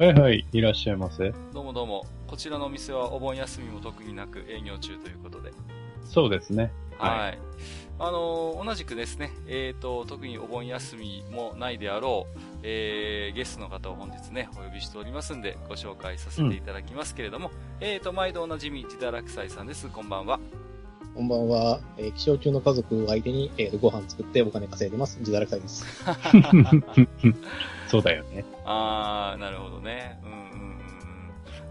はいはい、いらっしゃいませ。どうもどうもこちらのお店はお盆休みも特になく営業中ということでそうですね。はい。あのー同じくですね、えーと、特にお盆休みもないであろう、えー、ゲストの方を本日ね、お呼びしておりますんで、ご紹介させていただきますけれども、えーと、毎度おなじみ、自堕落斎さんです。こんばんは。こんばんは。えー、気象中の家族を相手に、えー、ご飯作ってお金稼いでます。自堕落斎です。そうだよね。あー、なるほどね。うんうんうん。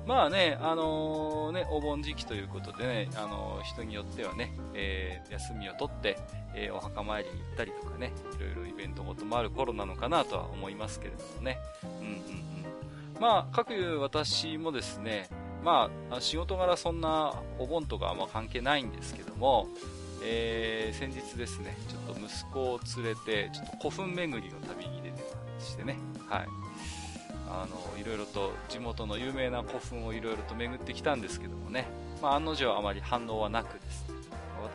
まあね、あのーね、お盆時期ということでね、あのー人によってはね、えー休みを取って、えお墓参りに行ったりとかね、いろいろイベントごともある頃なのかなとは思いますけれどもね。うんうんうん。まあ、各いう私もですね、まあ、仕事柄そんなお盆とかはま関係ないんですけども、えー先日ですね、ちょっと息子を連れて、ちょっと古墳巡りの旅に出てましてね、はい。あの、いろいろと地元の有名な古墳をいろいろと巡ってきたんですけどもね、まあ案の定あまり反応はなくですね、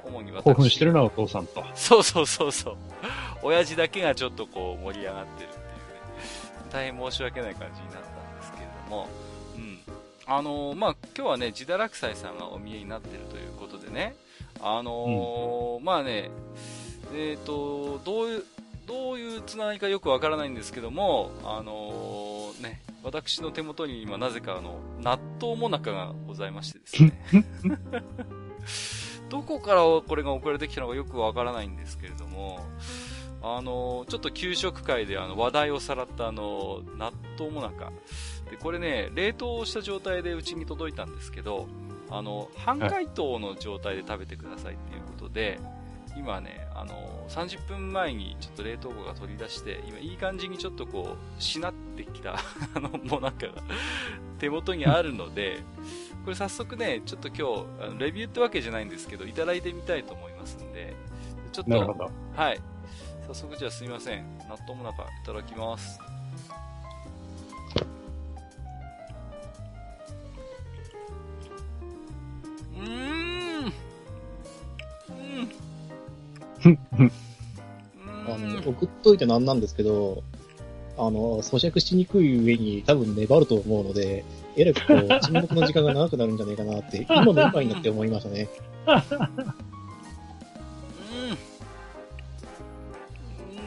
主に私興奮してるな、お父さんと。そうそうそうそう。親父だけがちょっとこう盛り上がってるっていうね、大変申し訳ない感じになったんですけれども、うん。あのーまあ、今日はね、自堕落斎さんがお見えになってるということでね、あのーまあね、えっ、と、どういう、どういうつながりかよくわからないんですけども、あのーね、私の手元に今なぜかあの、納豆もなかがございましてですね。どこからこれが送られてきたのかよくわからないんですけれども、あの、ちょっと給食会であの話題をさらったあの、納豆もなか。で、これね、冷凍した状態でうちに届いたんですけど、あの、半解凍の状態で食べてくださいっていうことで、今ね、あの、30分前にちょっと冷凍庫が取り出して、今いい感じにちょっとこう、しなってきた、あの、もなかが手元にあるので、これ早速ね、ちょっと今日、あのレビューってわけじゃないんですけど、いただいてみたいと思いますんで、ちょっと、なるほど。はい。早速じゃあすいません。納豆もなかいただきます。うーん。うん。あの、送っといてなんなんですけど、あの、咀嚼しにくい上に多分粘ると思うので、えらくこう、沈黙の時間が長くなるんじゃないかなって、今の今になって思いましたね。う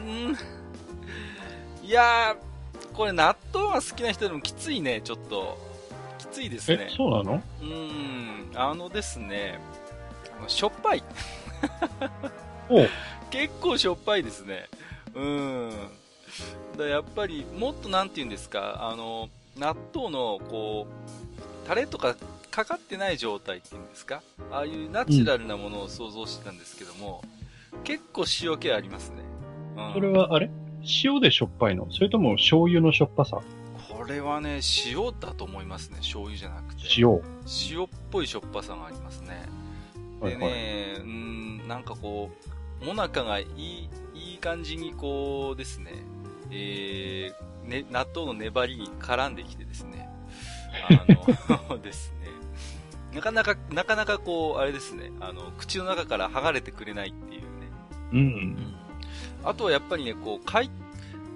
ん。うん。いやー、これ納豆が好きな人でもきついね、ちょっと。きついですえね、。そうなの？うーん、あのですね、しょっぱい。結構しょっぱいですね。うーん。だやっぱり、もっとなんて言うんですか、あの、納豆の、こう、タレとかかかってない状態っていうんですかああいうナチュラルなものを想像してたんですけども、結構塩気ありますね。うん。それは、あれ？塩でしょっぱいの？それとも醤油のしょっぱさ？これはね、塩だと思いますね。醤油じゃなくて。塩。塩っぽいしょっぱさがありますね。でね、はいはいうーん、なんかこう、もなかがいい、いい感じにこうですね、えー、ね、納豆の粘りに絡んできてですね、あの、ですね、なかなか、なかなかこう、あれですね、あの、口の中から剥がれてくれないっていうね。うん。あとはやっぱりね、こう、解、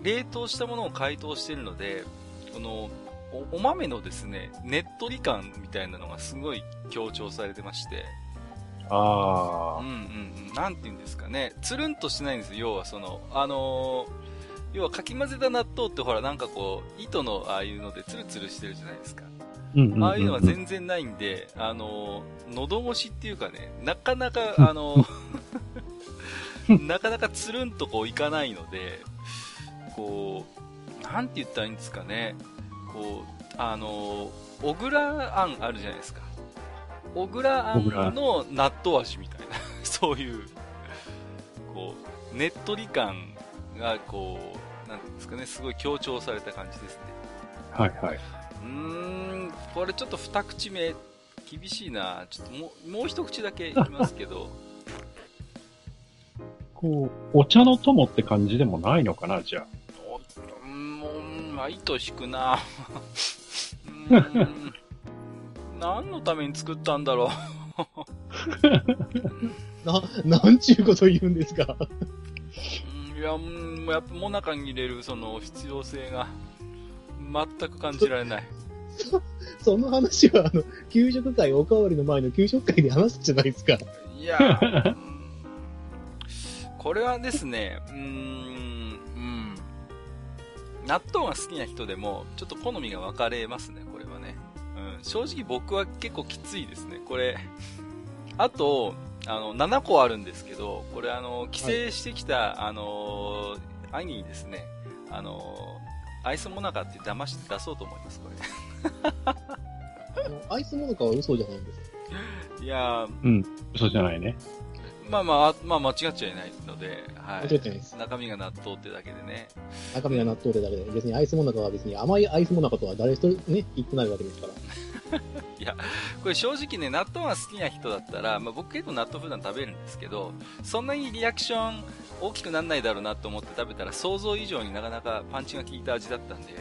冷凍したものを解凍してるので、この、おお豆のですね、ねっとり感みたいなのがすごい強調されてまして、あうんうんうん、なんて言うんですかね、つるんとしてないんですよ、要はその、あのー要はかき混ぜた納豆ってほらなんかこう、糸のああいうのでツルツルしてるじゃないですか。ー。うんうんうんうん。ああいうのは全然ないんで、あのー喉越しっていうかね、なかなか、あのーなかなかつるんとこういかないので、こう、なんて言ったらいいんですかね、こう、あのー小倉あんあるじゃないですか。小倉あんの納豆味みたいな、そういう、こう、ねっとり感が、こう、なんていうんですかね、すごい強調された感じですね。はいはい。うーん、これちょっと二口目、厳しいな。ちょっともう、もう一口だけいきますけど。こう、お茶の友って感じでもないのかな、じゃあ。おうーん、もう、まあ、糸引くな。うーん。何のために作ったんだろ な、なんちゅうこと言うんですか。う。うんいや、うんやっぱ、もなかに入れる、その、必要性が、全く感じられない。その話は、あの、給食会、おかわりの前の給食会で話したじゃないですか。いやー、うんこれはですね、うーん、うん。納豆が好きな人でも、ちょっと好みが分かれますね、正直僕は結構きついですね、これ。あと、あの、7個あるんですけど、これあの、帰省してきた、あの、兄にですね、あの、アイスモナカって騙して出そうと思います、こ あのアイスモナカは嘘じゃないんです。れ。いやー、うん。嘘じゃないね。まあまあ、あまあ間違っちゃいないので、はい。間違ってないです。中身が納豆ってだけでね。中身が納豆でだけで、別にアイスモナカは別に甘いアイスモナカとは誰一人ね、言ってないわけですから。これ正直ね、納豆が好きな人だったら、まあ、僕結構納豆普段食べるんですけど、そんなにリアクション大きくなんないだろうなと思って食べたら想像以上になかなかパンチが効いた味だったんで、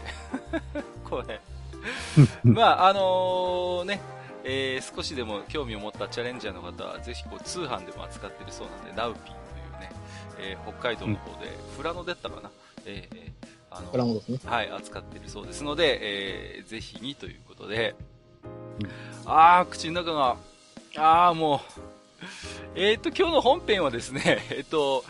これ。まあ、あのね、えー少しでも興味を持ったチャレンジャーの方は、ぜひこう通販でも扱ってるそうなんで、ナウピーというね、えー北海道の方で、フラノデッタかな、えーえーあのプラモですね。はい、扱っているそうですので、えー、ぜひにということで、うん。あー、口の中が、あー、もう、えーと、今日の本編はですね、えっと、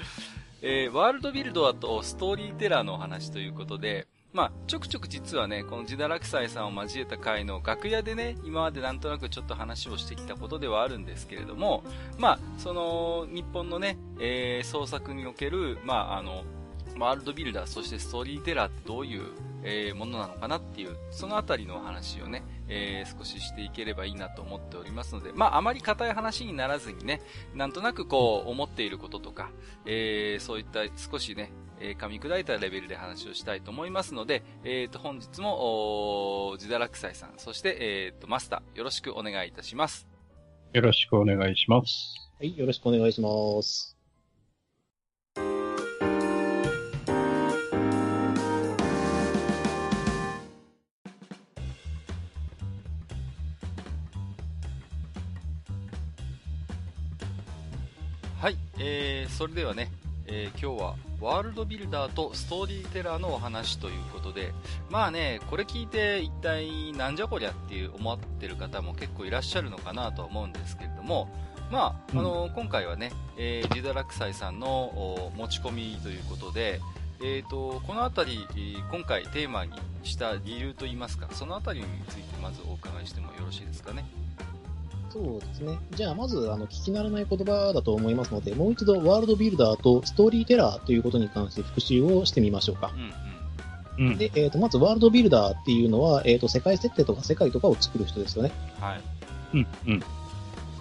えーワールドビルドアとストーリーテラーのお話ということで、まあ、ちょくちょく実はね、このジダラクサイさんを交えた回の楽屋でね、今までなんとなくちょっと話をしてきたことではあるんですけれども、まあ、その、日本のね、えー創作における、まあ、あの、ワールドビルダー、そしてストーリーテラーってどういう、えーものなのかなっていう、そのあたりのお話をね、えー少ししていければいいなと思っておりますので、まあ、あまり硬い話にならずにね、なんとなくこう、思っていることとか、えーそういった少しね、えー噛み砕いたレベルで話をしたいと思いますので、えーと、本日も、おージダラクサイさん、そして、えーと、マスター、よろしくお願いいたします。よろしくお願いします。はい、よろしくお願いします。はい、えー、それではね、えー今日はワールドビルダーとストーリーテラーのお話ということで、まあね、これ聞いて一体なんじゃこりゃっていう思ってる方も結構いらっしゃるのかなとは思うんですけれども、まあ、あの今回はね、えージダラクサイさんのお持ち込みということで、えー、とこの辺り、えー今回テーマにした理由といいますか、その辺りについてまずお伺いしてもよろしいですかね。そうですね。じゃあ、まず、あの、聞き慣れない言葉だと思いますので、もう一度、ワールドビルダーとストーリーテラーということに関して復習をしてみましょうかう。んうん。うん。で、えっ、と、まず、ワールドビルダーっていうのは、えっ、と、世界設定とか世界とかを作る人ですよね。はい。うん。うん。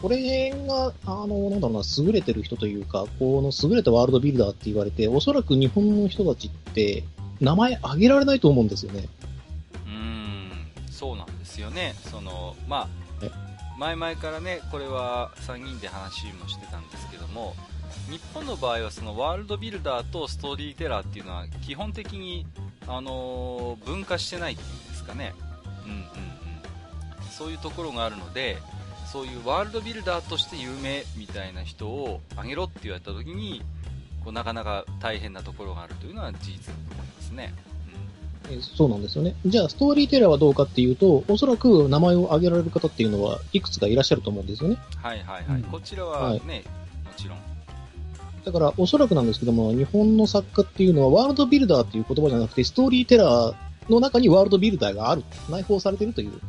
これが、あの、なんだろうな、優れてる人というか、この優れたワールドビルダーって言われて、おそらく日本の人たちって、名前挙げられないと思うんですよね。うーん、そうなんですよね。その、まえあ、前々からね、これは3人で話もしてたんですけども、日本の場合はそのワールドビルダーとストーリーテラーっていうのは基本的に、あのー分化してないっていうんですかね。うんうんうん。そういうところがあるので、そういうワールドビルダーとして有名みたいな人を挙げろって言われた時に、こうなかなか大変なところがあるというのは事実だと思いますね。えーそうなんですよね。じゃあ、ストーリーテラーはどうかっていうと、おそらく名前を挙げられる方っていうのはいくつかいらっしゃると思うんですよね。はいはいはい。うんこちらはね、もちろん。だから、おそらくなんですけども、日本の作家っていうのは、ワールドビルダーっていう言葉じゃなくて、ストーリーテラーの中にワールドビルダーがある、内包されてるといううんうんうん。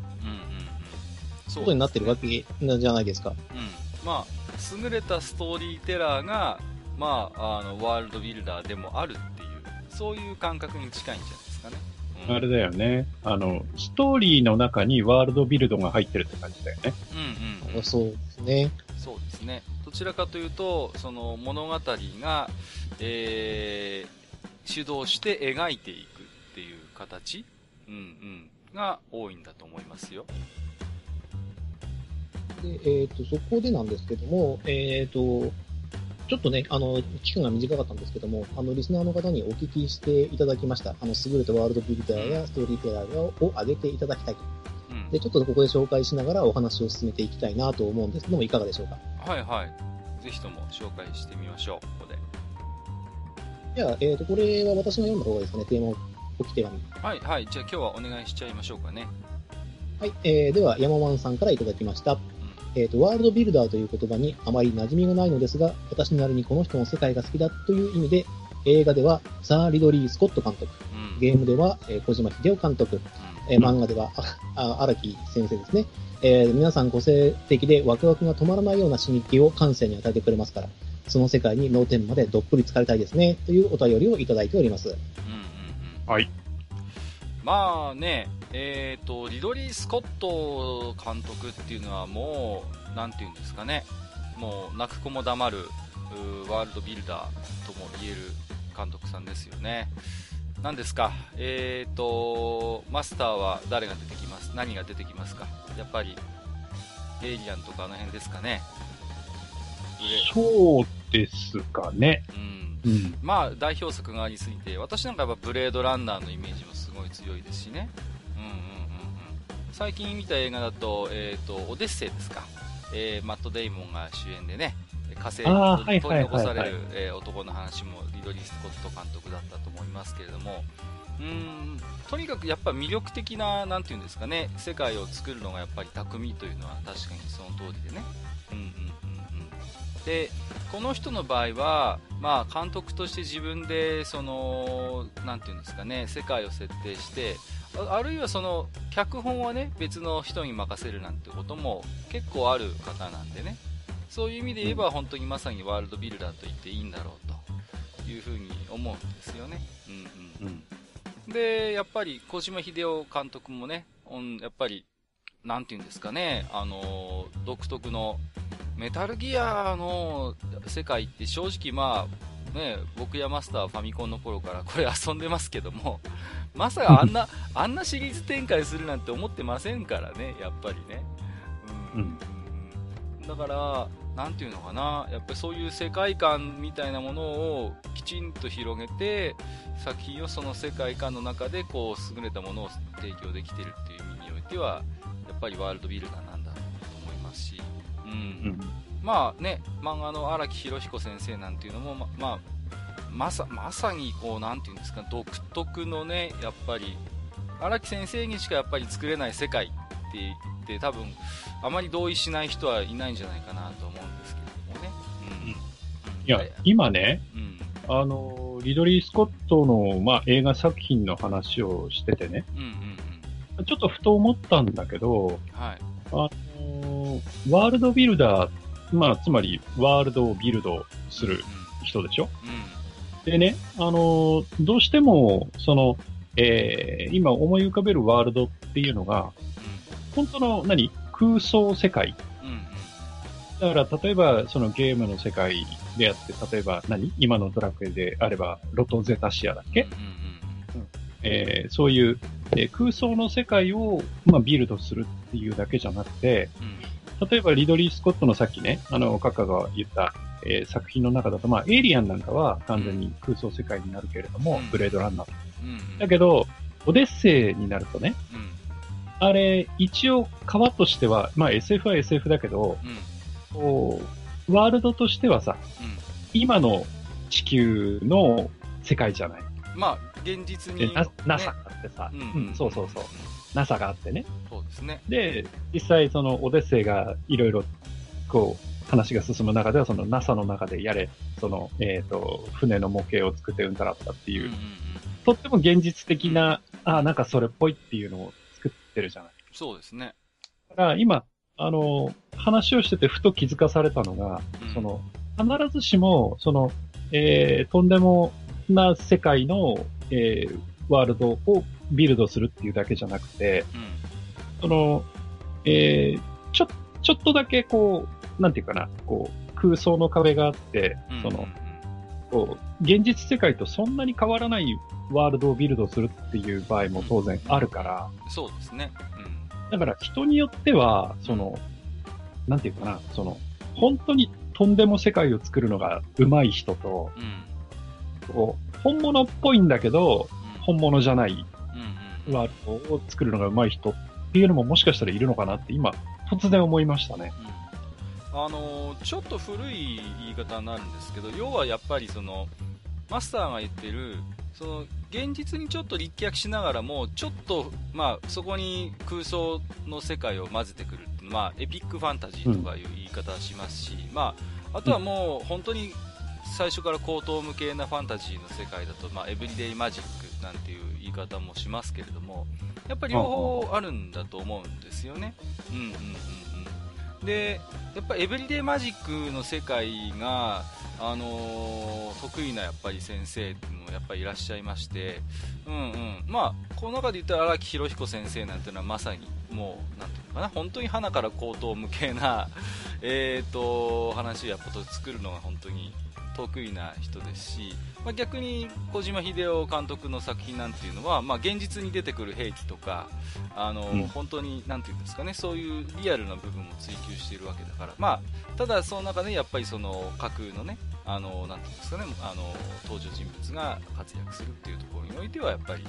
そうことになってるわけじゃないですか。うん。まあ、優れたストーリーテラーが、まあ、あの、ワールドビルダーでもあるっていう、そういう感覚に近いんじゃない？ですかね。うん、あれだよね。あの、ストーリーの中にワールドビルドが入ってるって感じだよね。うんうん、うん。そうですね。そうですね。どちらかというと、その物語が、えー、主導して描いていくっていう形うんうん。が多いんだと思いますよ。で、えっ、と、そこでなんですけども、えっ、と、ちょっとね、あの、期間が短かったんですけども、あの、リスナーの方にお聞きしていただきました。あの、優れたワールドビルダーやストーリーテラーを上げていただきたいと。うん。で、ちょっとここで紹介しながらお話を進めていきたいなと思うんですけども、いかがでしょうか？はいはい。ぜひとも紹介してみましょう、ここで。じゃあ、えっ、と、これは私が読んだ方がいいですかね、テーマを置き手紙。はいはい。じゃあ今日はお願いしちゃいましょうかね。はい、えー、では、山ワンさんからいただきました。えっ、と、ワールドビルダーという言葉にあまり馴染みがないのですが、私なりにこの人の世界が好きだという意味で、映画ではサー・リドリー・スコット監督。ゲームでは、えー小島秀夫監督、えー漫画では、ああ荒木先生ですね。えー皆さん個性的でワクワクが止まらないような刺激を感性に与えてくれますから、その世界に脳天までどっぷり浸かりたいですね、というお便りをいただいております。うんうんうん。はい。まあね、えっ、と、リドリー・スコット監督っていうのはもう、なんていうんですかね、もう泣く子も黙るワールドビルダーとも言える監督さんですよね。何ですか、えっ、と、マスターは誰が出てきます？何が出てきますか？やっぱり、エイリアンとかあの辺ですかね。そうですかね。うん。うん。まあ代表作がありすぎて私なんかやっぱブレードランナーのイメージもすごい強いですしね最近見た映画だと,、えー、とオデッセイですか、えーマット・デイモンが主演でね火星に取り残されるえー男の話もリドリー・スコット監督だったと思いますけれども。うーんとにかくやっぱ魅力的ななんていうんですかね世界を作るのがやっぱり匠というのは確かにその通りでね。うんうんうんうん。でこの人の場合は、まあ、監督として自分でそのなんていうんですかね世界を設定してああるいはその脚本はね別の人に任せるなんてことも結構ある方なんでねそういう意味で言えば本当にまさにワールドビルダーと言っていいんだろうというふうに思うんですよね。うんうんうん。で、やっぱり小島秀夫監督もね、うんやっぱり、なんていうんですかね、あのー独特の、メタルギアの世界って正直まあ、ね、僕やマスターはファミコンの頃からこれ遊んでますけども、まさかあんな、あんなシリーズ展開するなんて思ってませんからね、やっぱりね。うん。うんだから、なんていうのかな、やっぱりそういう世界観みたいなものをきちんと広げて、作品をその世界観の中でこう優れたものを提供できてるっていう意味においては、やっぱりワールドビルダーなんだと思いますし、うん。うん。まあね、漫画の荒木博彦先生なんていうのも、ま、まあ、まさ、まさにこう、なんていうんですか、独特のね、やっぱり、荒木先生にしかやっぱり作れない世界って言って、多分、あまり同意しない人はいないんじゃないかなと思うんですけれどもね。うん。いや、今ね、うん。あの、リドリー・スコットの、まあ、映画作品の話をしててね、うんうんうん。ちょっとふと思ったんだけど、はい。あのワールドビルダー、まあ、つまり、ワールドをビルドする人でしょ？うん。でね、あの、どうしても、その、えー今思い浮かべるワールドっていうのが、本当の、何空想世界。うん。うん。だから、例えば、そのゲームの世界であって、例えば何今のドラクエであれば、ロトゼタシアだっけ、うんうんえーそういう、えー空想の世界を、まあ、ビルドするっていうだけじゃなくて、うん。うん。例えばリドリー・スコットのさっきね、あの、カッカが言った、えー作品の中だと、まあ、エイリアンなんかは完全に空想世界になるけれども、うんブレードランナーと。うん。だけど、オデッセイになるとね、うん。あれ、一応、川としては、まあ、SF は SF だけど、うん。こう、ワールドとしてはさ、うん。今の地球の世界じゃない。まあ、現実で、に。なね NASA があってさ、ううんん、そうそうそう。NASA があってね。そうですね。で、実際そのオデッセイがいろいろ、こう、話が進む中では、その NASA の中でやれ、その、えっ、と、船の模型を作ってうんたらったっていう、うんうんうん。とっても現実的な、あなんかそれっぽいっていうのを作ってるじゃない。そうですね。だから今、あの、話をしててふと気づかされたのが、うんその、必ずしも、その、えー、とんでもな世界の、えー、ワールドをビルドするっていうだけじゃなくて、うん。その、えー、ちょ、ちょっとだけこう、なんていうかな、こう、空想の壁があって、うんその、こう、現実世界とそんなに変わらないワールドをビルドするっていう場合も当然あるから、そうですね。だから人によっては、その、なんていうかな、その、本当にとんでも世界を作るのが上手い人と、うん。うん。こう本物っぽいんだけど、うん本物じゃないうんうん。ワールドを作るのが上手い人っていうのももしかしたらいるのかなって今、突然思いましたね。あのちょっと古い言い方になるんですけど要はやっぱりそのマスターが言ってるその現実にちょっと立脚しながらもちょっと、まあ、そこに空想の世界を混ぜてくるまあ、エピックファンタジーとかいう言い方しますし、まあ、あとはもう本当に最初から高等無形なファンタジーの世界だと、まあ、エブリデイマジックなんていう言い方もしますけれどもやっぱり両方あるんだと思うんですよね。うんうんうん、でやっぱエブリデイマジックの世界が、あのー得意なやっぱり先生もやっぱりいらっしゃいまして、うんうん、まあこの中で言ったら荒木博彦先生なんていうのはまさにもうなんていうのかな。本当に花から高等無形な えーと話をやっぱと作るのが本当に得意な人ですし、まあ、逆に小島秀夫監督の作品なんていうのは、まあ、現実に出てくる兵器とかあの、うん。本当になんていうんですかねそういうリアルな部分も追求しているわけだから、まあ、ただその中でやっぱりその架空のねあのなんていうんですかねあの登場人物が活躍するっていうところにおいてはやっぱり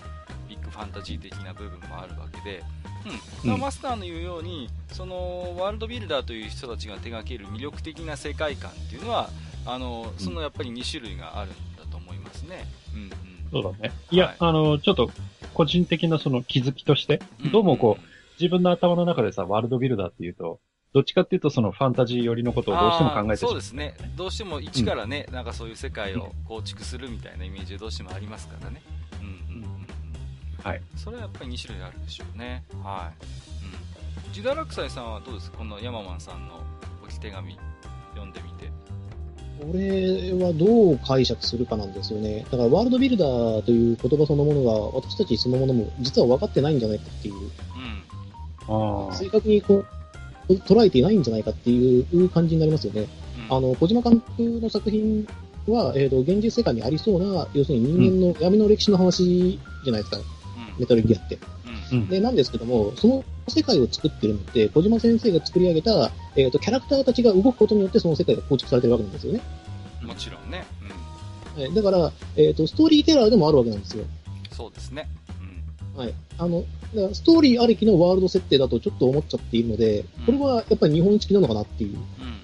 ビッグファンタジー的な部分もあるわけで、うん。まあうんマスターの言うようにそのワールドビルダーという人たちが手掛ける魅力的な世界観っていうのはあのそのやっぱり2種類があるんね。うんうん。そうだね。い。や、はいあの、ちょっと、個人的なその気づきとして、どうもこう、自分の頭の中でさ、ワールドビルダーっていうと、どっちかっていうとそのファンタジー寄りのことをどうしても考えてそうですね。どうしても一からね、なんかそういう世界を構築するみたいなイメージでどうしてもありますからね。うんうんうんうん。はい。それはやっぱり2種類あるでしょうね。はい、うん、ジダラクサイさんはどうですか？このヤママンさんの置き手紙読んでみてこれはどう解釈するかなんですよね。だからワールドビルダーという言葉そのものが私たちそのものも実は分かってないんじゃないかっていう、うんあ正確にこう捉えていないんじゃないかっていう感じになりますよね。うんあの、小島監督の作品は、えっ、と、現実世界にありそうな、要するに人間の闇の歴史の話じゃないですか、メタルギアって。うんうんで、なんですけども、その世界を作ってるのって、小島先生が作り上げた、えっ、と、キャラクターたちが動くことによってその世界が構築されてるわけなんですよね。うんもちろんね、うん、はい、だから、えっ、と、ストーリーテラーでもあるわけなんですよ。そうですね、うんはい。あの、だからストーリーありきのワールド設定だとちょっと思っちゃっているので、これはやっぱり日本式なのかなっていう。うんうんうん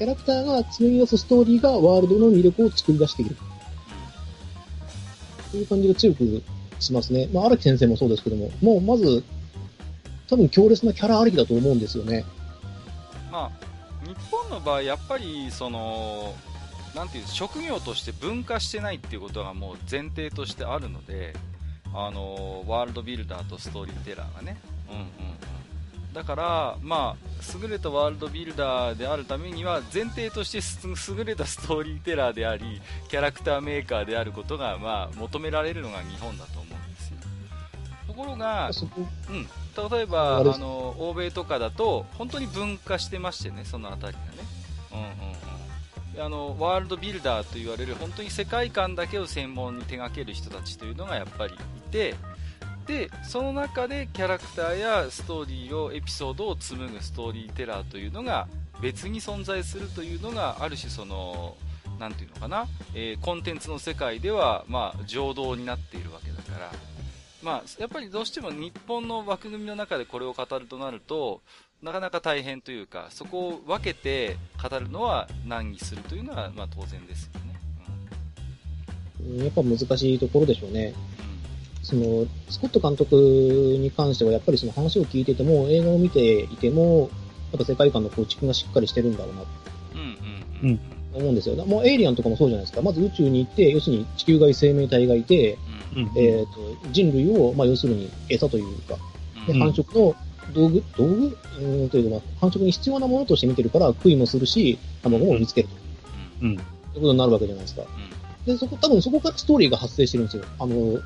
キャラクターが紡ぎ出すストーリーがワールドの魅力を作り出している。という感じが強くしますね。まあ、荒木先生もそうですけども、もうまず、多分強烈なキャラありきだと思うんですよね。まあ、日本の場合、やっぱりそのなんていう職業として分化してないっていうことがもう前提としてあるので、あのワールドビルダーとストーリーテラーがね、うんうん、だから、まあ、優れたワールドビルダーであるためには前提として優れたストーリーテラーでありキャラクターメーカーであることが、まあ、求められるのが日本だところが、うん、例えばあの欧米とかだと本当に分化してましてねそのあたりがね、うんうんうん、あのワールドビルダーと言われる本当に世界観だけを専門に手掛ける人たちというのがやっぱりいてでその中でキャラクターやストーリーをエピソードを紡ぐストーリーテラーというのが別に存在するというのがある種そのなんていうのかな、えーコンテンツの世界では、まあ、情動になっているわけだから、まあ、やっぱりどうしても日本の枠組みの中でこれを語るとなるとなかなか大変というかそこを分けて語るのは難儀するというのは、まあ、当然ですよね。うんやっぱ難しいところでしょうね。うんその、スコット監督に関しては、やっぱりその話を聞いてても、映画を見ていても、やっぱ世界観の構築がしっかりしてるんだろうなとうんうんうん思うんですよ。もうエイリアンとかもそうじゃないですか。まず宇宙に行って、要するに地球外生命体がいて、うんうんえっ、と、人類を、まあ要するに餌というか、でうん繁殖の道具、道具？うーんというか、まあ繁殖に必要なものとして見てるから、食いもするし、卵も見つけると。うん。ということになるわけじゃないですか。で、そこ、多分そこからストーリーが発生してるんですよ。あの、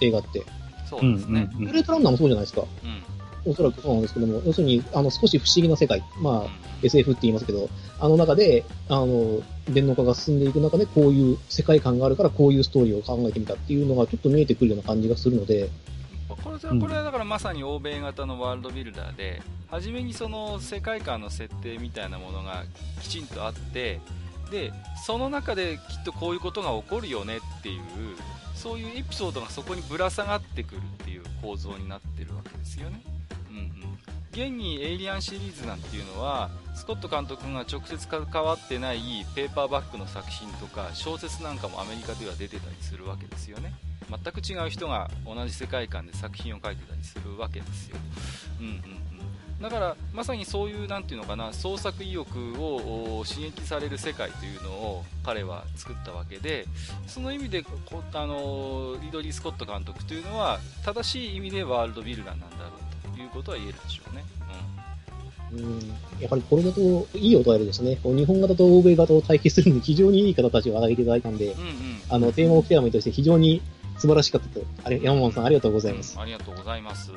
映画って。そうですね。うんブレードランナーもそうじゃないですか。うんおそらくそうなんですけども、要するに、あの、少し不思議な世界、まあ、SF って言いますけど、あの中で、あの、電脳化が進んでいく中で、こういう世界観があるから、こういうストーリーを考えてみたっていうのが、ちょっと見えてくるような感じがするので、これこれはだからまさに欧米型のワールドビルダーで、初めにその世界観の設定みたいなものがきちんとあって、で、その中できっとこういうことが起こるよねっていう、そういうエピソードがそこにぶら下がってくるっていう構造になってるわけですよね。現にエイリアンシリーズなんていうのは、スコット監督が直接関わってないペーパーバックの作品とか小説なんかもアメリカでは出てたりするわけですよね。全く違う人が同じ世界観で作品を書いてたりするわけですよ。うんうんうん。だからまさにそういうなんていうのかな創作意欲を刺激される世界というのを彼は作ったわけでその意味でこあのリドリー・スコット監督というのは正しい意味でワールドビルダーなんだろういうことは言えるでしょうね。うん、やはりこれだといいお便りですね。日本型と欧米型を対比するのに非常にいい方たちを挙げていただいたんで、うんうん、あの、テーマをテーマとして非常に素晴らしかったと。あれ、山本さんありがとうございます。うん、ありがとうございます。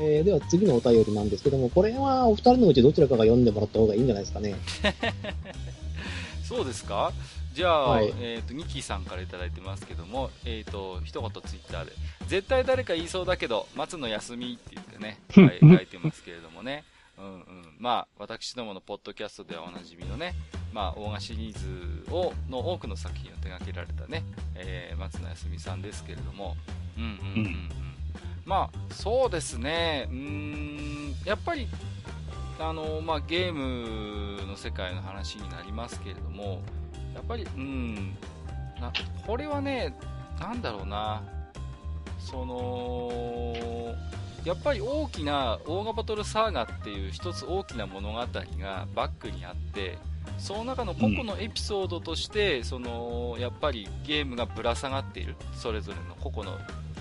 えー、では次のお便りなんですけども、これはお二人のうちどちらかが読んでもらった方がいいんじゃないですかね。そうですか？じゃあ、はい、えっ、ー、と、ニキさんから頂いてますけども、えっ、ー、と、一言ツイッターで、絶対誰か言いそうだけど、松野休みって言ってね、はい、書いてますけれどもね。うんうん。まあ、私どものポッドキャストではおなじみのね、まあ、大河シリーズを、の多くの作品を手掛けられたね、えー、松野康美さんですけれども、うんうんうんうん。うん、まあ、そうですね、うん、やっぱり、あの、まあ、ゲームの世界の話になりますけれども、やっぱり、うん、な、これはね、なんだろうな、その、やっぱり大きなオーガバトルサーガっていう一つ大きな物語がバックにあってその中の個々のエピソードとして、うん、そのやっぱりゲームがぶら下がっている。それぞれの個々の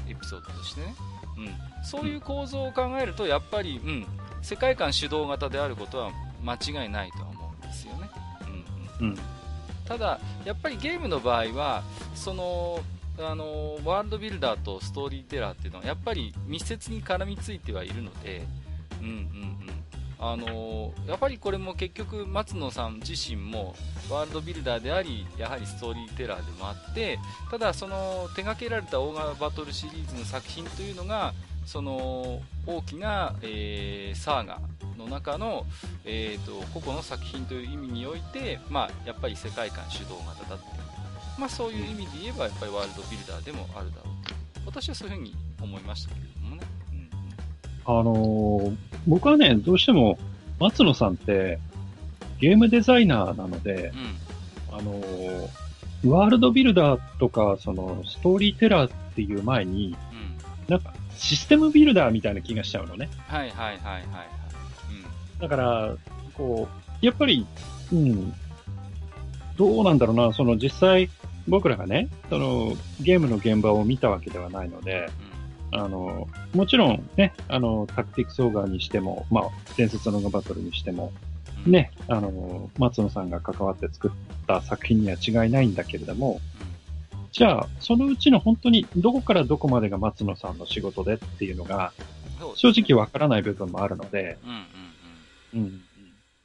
エピソードとしてね、うん、そういう構造を考えるとやっぱり、うん、世界観主導型であることは間違いないとは思うんですよね、うん、うん、ただやっぱりゲームの場合はそのあのワールドビルダーとストーリーテラーっていうのはやっぱり密接に絡みついてはいるので、うんうんうん、あのやっぱりこれも結局松野さん自身もワールドビルダーでありやはりストーリーテラーでもあってただその手掛けられたオーガバトルシリーズの作品というのがその大きな、えー、サーガの中の、えーと、と個々の作品という意味において、まあ、やっぱり世界観主導型だってまあ、そういう意味で言えばやっぱりワールドビルダーでもあるだろうと。私はそういうふうに思いましたけれどもね、うん、あのー、僕はねどうしても松野さんってゲームデザイナーなので、うん、あのー、ワールドビルダーとかそのストーリーテラーっていう前に、うん、なんかシステムビルダーみたいな気がしちゃうのね。はいはいはいはい、はい。うん、だから、こう、やっぱり、うん、どうなんだろうな、その実際、僕らがね、そのゲームの現場を見たわけではないので、うん、あの、もちろんね、あの、タクティクスオーガーにしても、まあ、伝説のバトルにしても、うん、ね、あの、松野さんが関わって作った作品には違いないんだけれども、うん、じゃあ、そのうちの本当にどこからどこまでが松野さんの仕事でっていうのが、正直わからない部分もあるので、うん。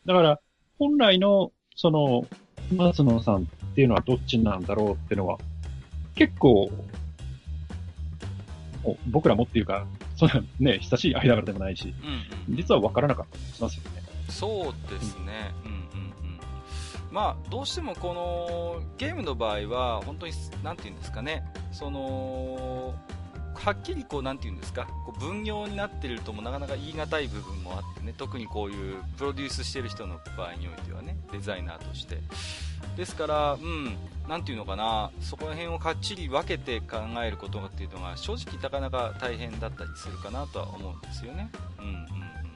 だから、本来の、その、松野さんっていうのはどっちなんだろうっていうのは、結構、僕らもっていうか、そんなね、親しい間柄でもないし、うんうん、実は分からなかったりしますよね。そうですね。うんまあ、どうしてもこのゲームの場合は、本当に、なんていうんですかね、その、はっきりこう、なんていうんですか、こう分業になってるともなかなか言い難い部分もあってね、特にこういうプロデュースしてる人の場合においてはね、デザイナーとして。ですから、うん、なんていうのかな、そこら辺をかっちり分けて考えることっていうのが正直なかなか大変だったりするかなとは思うんですよね。うんうん。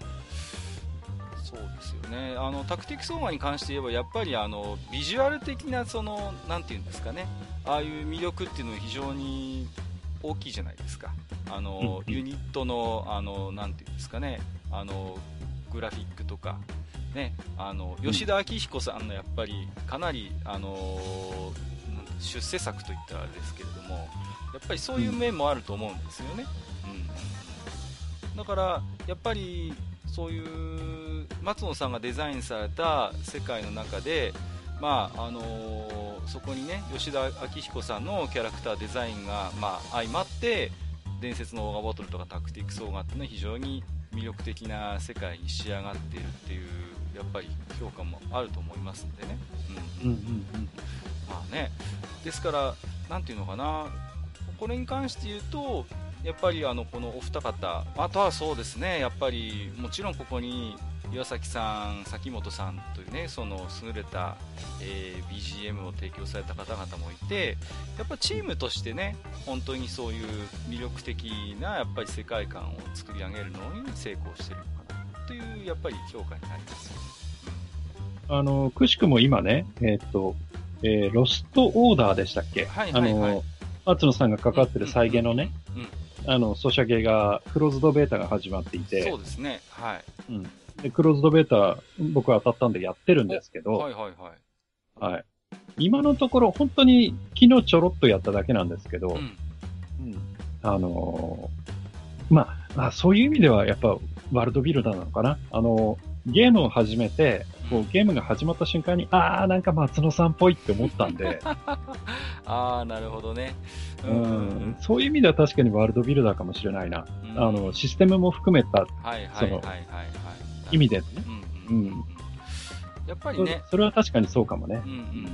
そうですよね。あの、タクティクスオーマーに関して言えば、やっぱりあの、ビジュアル的な、その、なんていうんですかね、ああいう魅力っていうのは非常に大きいじゃないですか。あの、ユニットの、あの、なんていうんですかね、あの、グラフィックとか、ね、あの、吉田明彦さんのやっぱり、かなり、あの出世作といったらあれですけれども、やっぱりそういう面もあると思うんですよね。だから、やっぱり、そういう、松野さんがデザインされた世界の中で、まあ、あのーそこにね、吉田明彦さんのキャラクターデザインが、まあ、相まって、伝説のオーガバトルとかタクティクスオーガっていうのは非常に魅力的な世界に仕上がっているっていう、やっぱり評価もあると思いますんでね。うん。うんうんまあね、ですから、なんていうのかな、これに関して言うと、やっぱりあのこのお二方、あとはそうですね、やっぱりもちろんここに岩崎さん、崎本さんというね、その優れた、えー BGM を提供された方々もいて、やっぱチームとしてね、本当にそういう魅力的なやっぱり世界観を作り上げるのに成功してるのかなというやっぱり評価になります。よね。あの、くしくも今ね、えーっと、えーロストオーダーでしたっけ？はいはいはい。あの、松野さんが関わってる再現のね、うんあの、ソシャゲが、クローズドベータが始まっていてそう、ですね、はい。うんでクローズドベータ、僕は当たったんでやってるんですけど、はいはいはい。はい。今のところ、本当に昨日ちょろっとやっただけなんですけど、うんうんあのーまあ、まあ、そういう意味ではやっぱワールドビルダーなのかな。あのーゲームを始めて、こうゲームが始まった瞬間に、あー、なんか松野さんっぽいって思ったんで、ああ、なるほどね。ううん、そういう意味では確かにワールドビルダーかもしれないな。うんあの、システムも含めた。意味でね。うんうんうんうんやっぱりそね、それは確かにそうかもねうん。うんうん。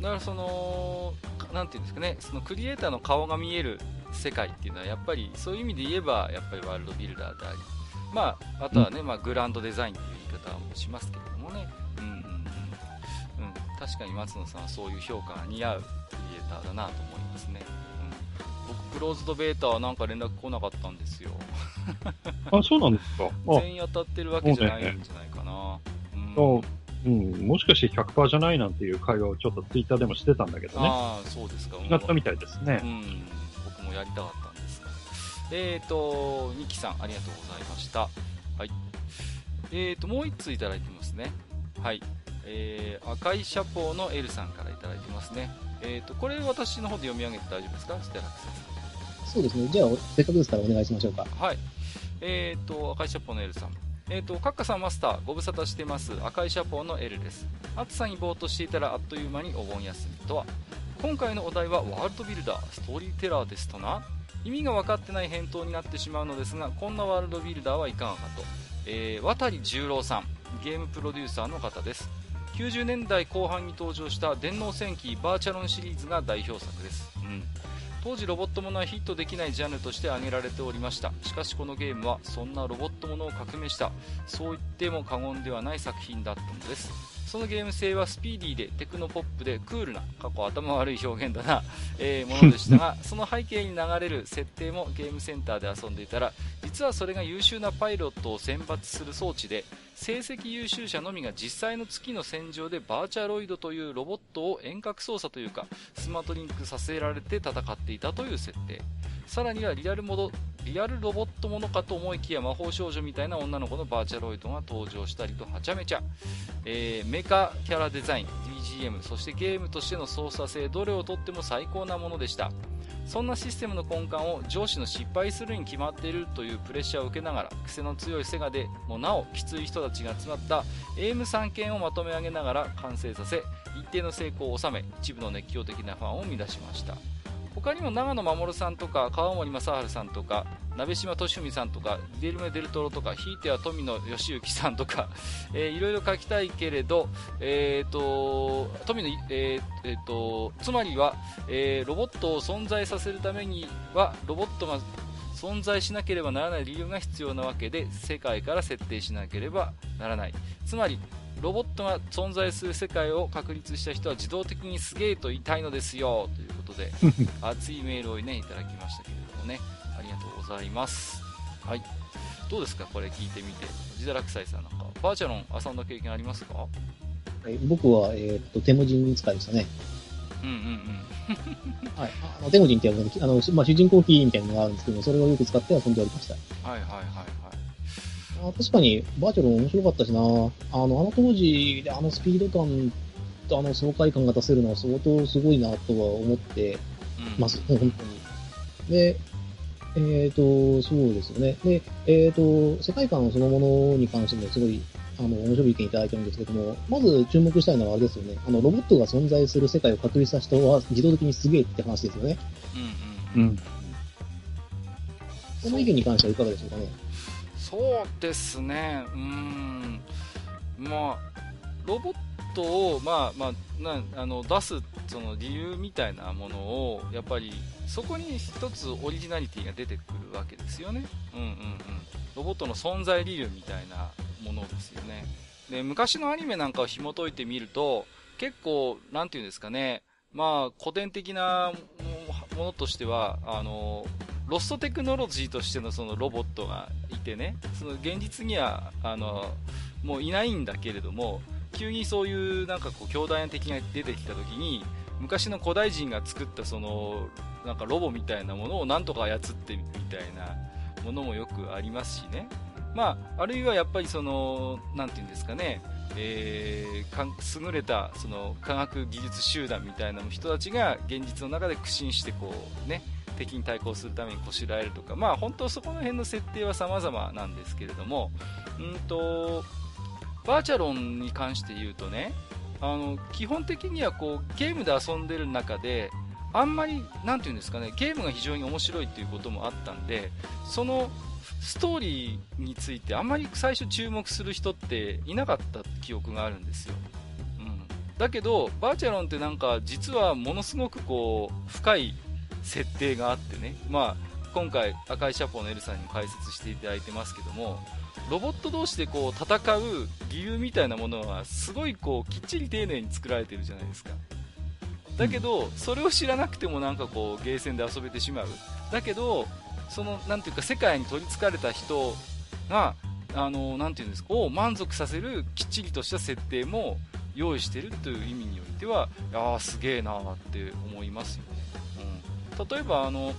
だからその、かなんていうんですかね、そのクリエイターの顔が見える世界っていうのは、やっぱりそういう意味で言えば、やっぱりワールドビルダーであり、まあ、あとはね、まあ、グランドデザインっていう言い方もしますけれどもね、うんうんうん。うん、確かに松野さんはそういう評価が似合うクリエイターだなと思いますね。うん、僕、クローズドベータはなんか連絡来なかったんですよ。あ、そうなんですか。あ、全員当たってるわけじゃないんじゃないかな。うんそううん、もしかして100%じゃないなんていう会話をちょっとツイッターでもしてたんだけどね。ああ、そうですか。違ったみたいですねう。ん、僕もやりたかったんですが。えっ、ー、と、ニキさん、ありがとうございました。はい。えっ、ー、と、もう一通いただいてますね。はい。えー、赤いシャポーの L さんからいただいてますね。えっ、ー、と、これ私の方で読み上げて大丈夫ですか？ステラックスさん。そうですね。じゃあ、せっかくですからお願いしましょうか。はい。えっ、と、赤いシャポーの L さん。えっ、と、カッカさんマスター、ご無沙汰してます。赤いシャポーの L です。暑さにぼーっとしていたらあっという間にお盆休みとは。今回のお題はワールドビルダー、ストーリーテラーですとな。意味が分かってない返答になってしまうのですが、こんなワールドビルダーはいかがかと。えー、渡十郎さん、ゲームプロデューサーの方です。90年代後半に登場した電脳戦記バーチャロンシリーズが代表作です。うん。当時ロボットものはヒットできないジャンルとして挙げられておりましたしかしこのゲームはそんなロボットものを革命したそう言っても過言ではない作品だったのですそのゲーム性はスピーディーでテクノポップでクールな過去頭悪い表現だな、えーものでしたがその背景に流れる設定もゲームセンターで遊んでいたら実はそれが優秀なパイロットを選抜する装置で成績優秀者のみが実際の月の戦場でバーチャロイドというロボットを遠隔操作というかスマートリンクさせられて戦っていたという設定。さらにはリアルモドリアルロボットものかと思いきや魔法少女みたいな女の子のバーチャロイドが登場したりとはちゃめちゃ、えーメカキャラデザイン BGM そしてゲームとしての操作性どれをとっても最高なものでした。そんなシステムの根幹を上司の失敗するに決まっているというプレッシャーを受けながら癖の強いセガでもなおきつい人たちが集まった AM3 件をまとめ上げながら完成させ一定の成功を収め一部の熱狂的なファンを生み出しました。他にも長野守さんとか川森正治さんとか鍋島俊文さんとかデルメ・デルトロとかひいては富野義行さんとか、えーいろいろ書きたいけれど、えー、と富野、えーえーとつまりは、えーロボットを存在させるためにはロボットが存在しなければならない理由が必要なわけで世界から設定しなければならない。つまりロボットが存在する世界を確立した人は自動的にすげえと言いたいのですよということで 熱いメールをねいただきましたけれどもね。ありがとうございます。はい。どうですか？これ聞いてみて。ジダラクサイさんなんかバーチャロン遊んだ経験ありますか？はい。僕は、えーっと、テモジン使いでしたね。うんうんうん。はい。あのテモジンっていうあの、まあ、主人公キーみたいなのがあるんですけど、それをよく使って遊んでおりました。はいはいはいはい。あ確かに、バーチャル面白かったしな。あの、あの当時であのスピード感とあの爽快感が出せるのは相当すごいなとは思ってうんます、本当に。で、えっ、と、そうですよね。で、えっ、と、世界観そのものに関してもすごい、あの、面白い意見いただいてるんですけども、まず注目したいのはあれですよね。あの、ロボットが存在する世界を確立した人は自動的にすげえって話ですよね。うんうん。うん。この意見に関してはいかがでしょうかね。そうですね、うーん、まあ、ロボットを、まあまあ、なあの出すその理由みたいなものを、やっぱりそこに一つオリジナリティが出てくるわけですよね、うんうんうん、ロボットの存在理由みたいなものですよね。で昔のアニメなんかを紐解いてみると、結構、なんていうんですかね、まあ、古典的なものとしては、あの、ロストテクノロジーとしてのそのロボットがいてね、その現実には、あの、もういないんだけれども、急にそういうなんかこう兄弟的が出てきた時に、昔の古代人が作ったその、なんかロボみたいなものをなんとか操ってみたいなものもよくありますしね。まあ、あるいはやっぱりその、なんていうんですかね、えー、優れたその科学技術集団みたいな人たちが現実の中で苦心してこうね、敵に対抗するためにこしらえるとか、まあ本当そこの辺の設定は様々なんですけれども、うんと、バーチャロンに関して言うとね、あの、基本的にはこう、ゲームで遊んでる中で、あんまり、なんていうんですかね、ゲームが非常に面白いっていうこともあったんで、その、ストーリーについてあんまり最初注目する人っていなかった記憶があるんですよ。うん。だけど、バーチャロンってなんか実はものすごくこう、深い設定があってね、まあ、今回赤いシャポーのエルさんにも解説していただいてますけども、ロボット同士でこう戦う理由みたいなものはすごいこうきっちり丁寧に作られてるじゃないですか。だけど、それを知らなくてもなんかこうゲーセンで遊べてしまう。だけど、その、なんていうか世界に取り憑かれた人が、あの、ていうんですか、を満足させるきっちりとした設定も用意してるという意味においては、いやーすげえなーって思いますよね。うん。例えばあの、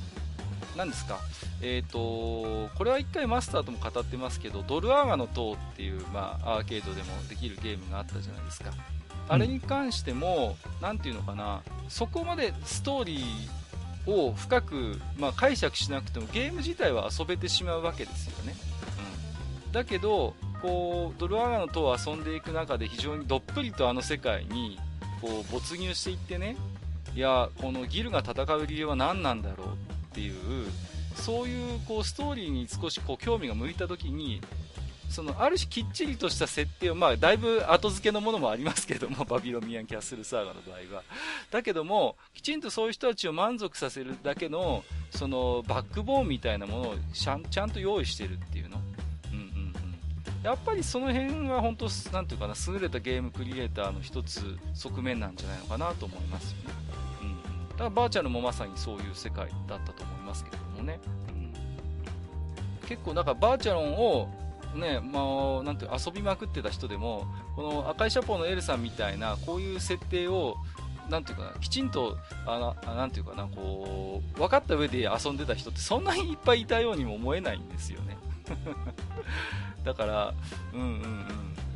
何ですか、え、ー、と、これは一回マスターとも語ってますけど、ドルアーガの塔っていう、まあ、アーケードでもできるゲームがあったじゃないですか。あれに関しても、なんていうのかな、そこまでストーリーを深く、まあ、解釈しなくてもゲーム自体は遊べてしまうわけですよね。うん、だけど、こう、ドルアーガの塔を遊んでいく中で非常にどっぷりとあの世界に、こう、没入していってね、いや、このギルが戦う理由は何なんだろうっていう、そういうこうストーリーに少しこう興味が向いた時にそのある種きっちりとした設定を、まあ、だいぶ後付けのものもありますけども、バビロミアン・キャッスル・サーガの場合は。だけども、きちんとそういう人たちを満足させるだけの、そのバックボーンみたいなものをちゃんちゃんと用意してるっていうの。うんうんうん。やっぱりその辺は本当、なんていうかな、優れたゲームクリエイターの一つ側面なんじゃないのかなと思いますよね。うん。だからバーチャルもまさにそういう世界だったと思いますけれどもね。うん、結構、だからバーチャロンをね、まあ、なんて遊びまくってた人でも、この赤いシャポーのエルさんみたいな、こういう設定を、なんていうかな、きちんと、あの、なんていうかな、こう、分かった上で遊んでた人ってそんなにいっぱいいたようにも思えないんですよね。だから、うんうん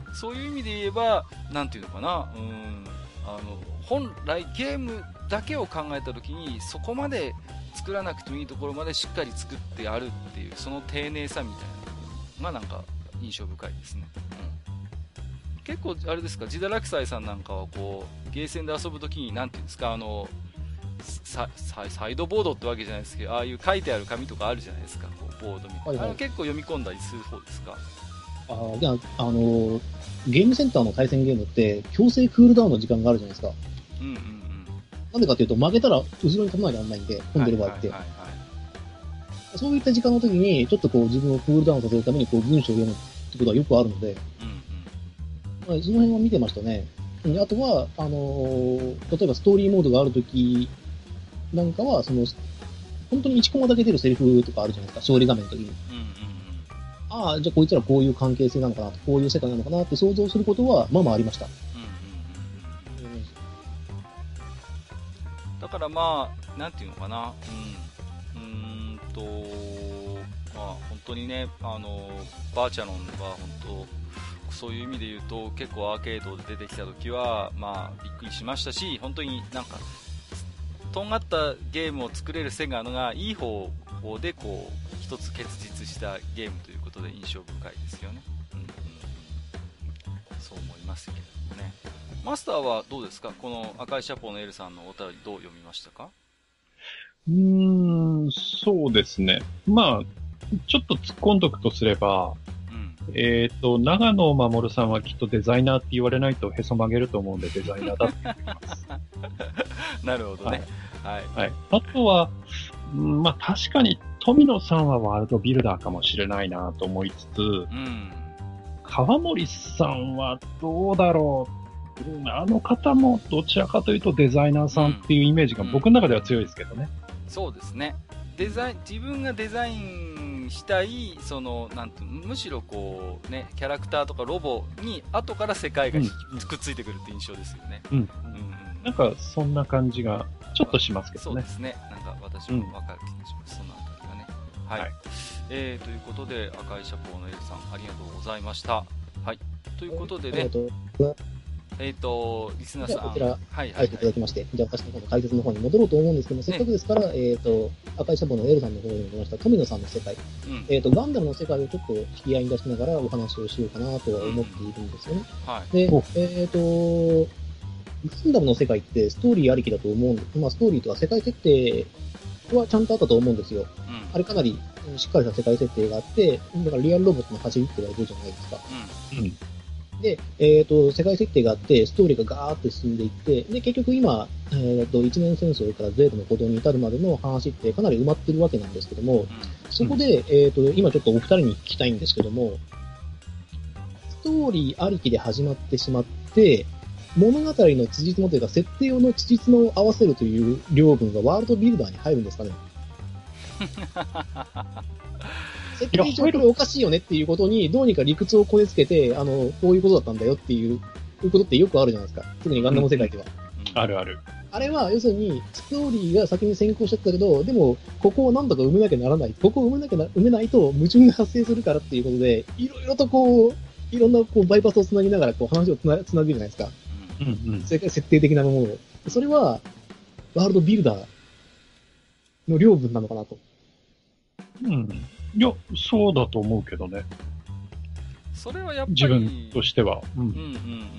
うん。そういう意味で言えば、なんていうのかな、うん、あの、本来ゲームだけを考えた時に、そこまで作らなくてもいいところまでしっかり作ってあるっていう、その丁寧さみたいなの。がなんか印象深いですね。うん、結構、あれですか、ジダラクサイさんなんかはこう、ゲーセンで遊ぶときに、なんていうんですか、あの、サイドボードってわけじゃないですけど、ああいう書いてある紙とかあるじゃないですか、こうボードみたいな、はいはい、結構読み込んだりする方ですか？あじゃあ、あのゲームセンターの対戦ゲームって、強制クールダウンの時間があるじゃないですか。うんうんうん。なんでかっていうと、負けたら後ろに飛ばないとあんないんで、混んでる場合って。はいはいはいそういった時間の時に、ちょっとこう自分をクールダウンさせるためにこう文章を読むってことはよくあるので、うんうん、その辺は見てましたね。あとは、あのー、例えばストーリーモードがある時なんかは、その、本当に1コマだけ出るセリフとかあるじゃないですか、勝利画面の時に。うんうんああ、じゃあこいつらこういう関係性なのかな、こういう世界なのかなって想像することは、まあまあありました。からまあ、なんていうのかな、うん。うんと、まあ、本当にね、あの、バーチャロンは本当、そういう意味で言うと、結構アーケードで出てきた時は、まあ、びっくりしましたし、本当になんか、とんがったゲームを作れるセガのがいい方法でこう一つ結実したゲームということで印象深いですよね、ますけれどもね。マスターはどうですか？この赤いシャポーのエルさんのお便りどう読みましたか？うーん、そうですね。まあ、ちょっと突っ込んどくとすれば、うん。えっ、と、長野守さんはきっとデザイナーって言われないとへそ曲げると思うんでデザイナーだって言ってます。なるほどね。はい、はい。あとは、うんまあ確かに富野さんはワールドビルダーかもしれないなと思いつつ、うん川森さんはどうだろう？うんあの方もどちらかというとデザイナーさんっていうイメージが僕の中では強いですけどね。そうですね。デザイン自分がデザインしたいそのなんてむしろこうねキャラクターとかロボに後から世界がうんくっついてくるって印象ですよね、うん。うん。うんなんかそんな感じがちょっとしますけどね。そうですね。なんか私も分かる気がします、そのあたりがね。はい、はいえー、ということで赤いシャポーのエルさんありがとうございました。はい。ということでねえっ、とリスナーさんこちらはいはい書い。ていただきまして、じゃあ私の方の解説の方に戻ろうと思うんですけども、せっかくですから、えっ、と、赤いシャボのエルさんの方にも出ました、富野さんの世界、うん。えっ、と、ガンダムの世界をちょっと引き合いに出しながらお話をしようかなとは思っているんですよね。はい。でお、えっ、と、ガンダムの世界ってストーリーありきだと思うんで、まあ、ストーリーとか世界設定はちゃんとあったと思うんですよ。うんあれかなりうんしっかりした世界設定があって、だからリアルロボットの走りって言われるじゃないですか。うん。で、えっ、と、世界設定があって、ストーリーがガーって進んでいって、で、結局今、えっ、と、一年戦争からゼードの鼓動に至るまでの話ってかなり埋まってるわけなんですけども、うんそこで、えっ、と、今ちょっとお二人に聞きたいんですけども、ストーリーありきで始まってしまって、物語の辻褄というか、設定の辻褄を合わせるという領分がワールドビルダーに入るんですかね 設定上これおかしいよねっていうことに、どうにか理屈をこねつけて、あの、こういうことだったんだよっていう、いうことってよくあるじゃないですか。特にガンダム世界では。うんあるある。あれは、要するに、ストーリーが先に先行しちゃったけど、でも、ここをなんとか埋めなきゃならない。ここを埋めなきゃな、埋めないと矛盾が発生するからっていうことで、いろいろとこう、いろんなこうバイパスをつなぎながらこう話をつなつなぐじゃないですか。うんうんうん。それから設定的なものを。それは、ワールドビルダーの領分なのかなと。うん。いや、そうだと思うけどね。それはやっぱり自分としては。う。うんんうんうん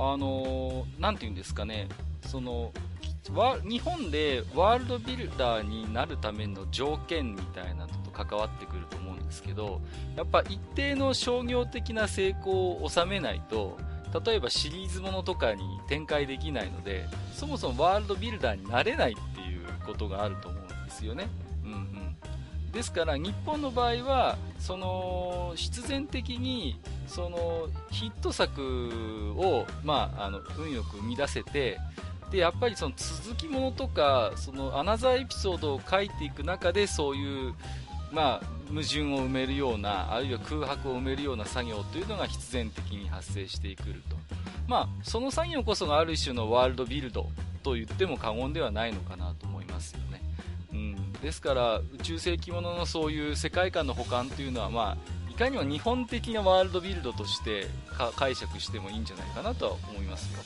あのーなんていうんですかねそのわ日本でワールドビルダーになるための条件みたいなのと関わってくると思うんですけどやっぱ一定の商業的な成功を収めないと例えばシリーズものとかに展開できないのでそもそもワールドビルダーになれないっていうことがあると思うんですよね。うんうんですから日本の場合はその必然的にそのヒット作を、まあ、あの運よく生み出せてでやっぱりその続きものとかそのアナザーエピソードを書いていく中でそういう、まあ、矛盾を埋めるようなあるいは空白を埋めるような作業というのが必然的に発生してくると、まあ、その作業こそがある種のワールドビルドと言っても過言ではないのかなと思いますよね。うん、ですから宇宙世紀もののそういう世界観の補完というのは、まあ、いかにも日本的なワールドビルドとして解釈してもいいんじゃないかなとは思いますよ、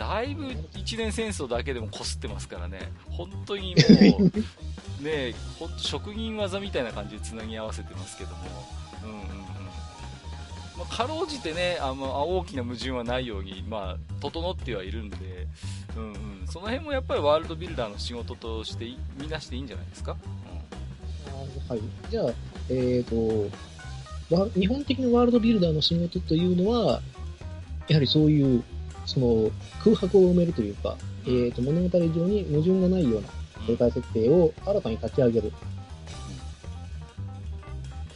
だいぶ一年戦争だけでもこすってますからね。本当にもう ねほんと職人技みたいな感じでつなぎ合わせてますけども、うんうんうん。まあ、かろうじてねあの大きな矛盾はないように、まあ、整ってはいるんで、うんうん、その辺もやっぱりワールドビルダーの仕事としてい見なしていいんじゃないですか、あはい。じゃあ、えっ、と、わ日本的なワールドビルダーの仕事というのは、やはりそういう、その、空白を埋めるというか、えっ、と、物語上に矛盾がないようなうん世界設定を新たに立ち上げる。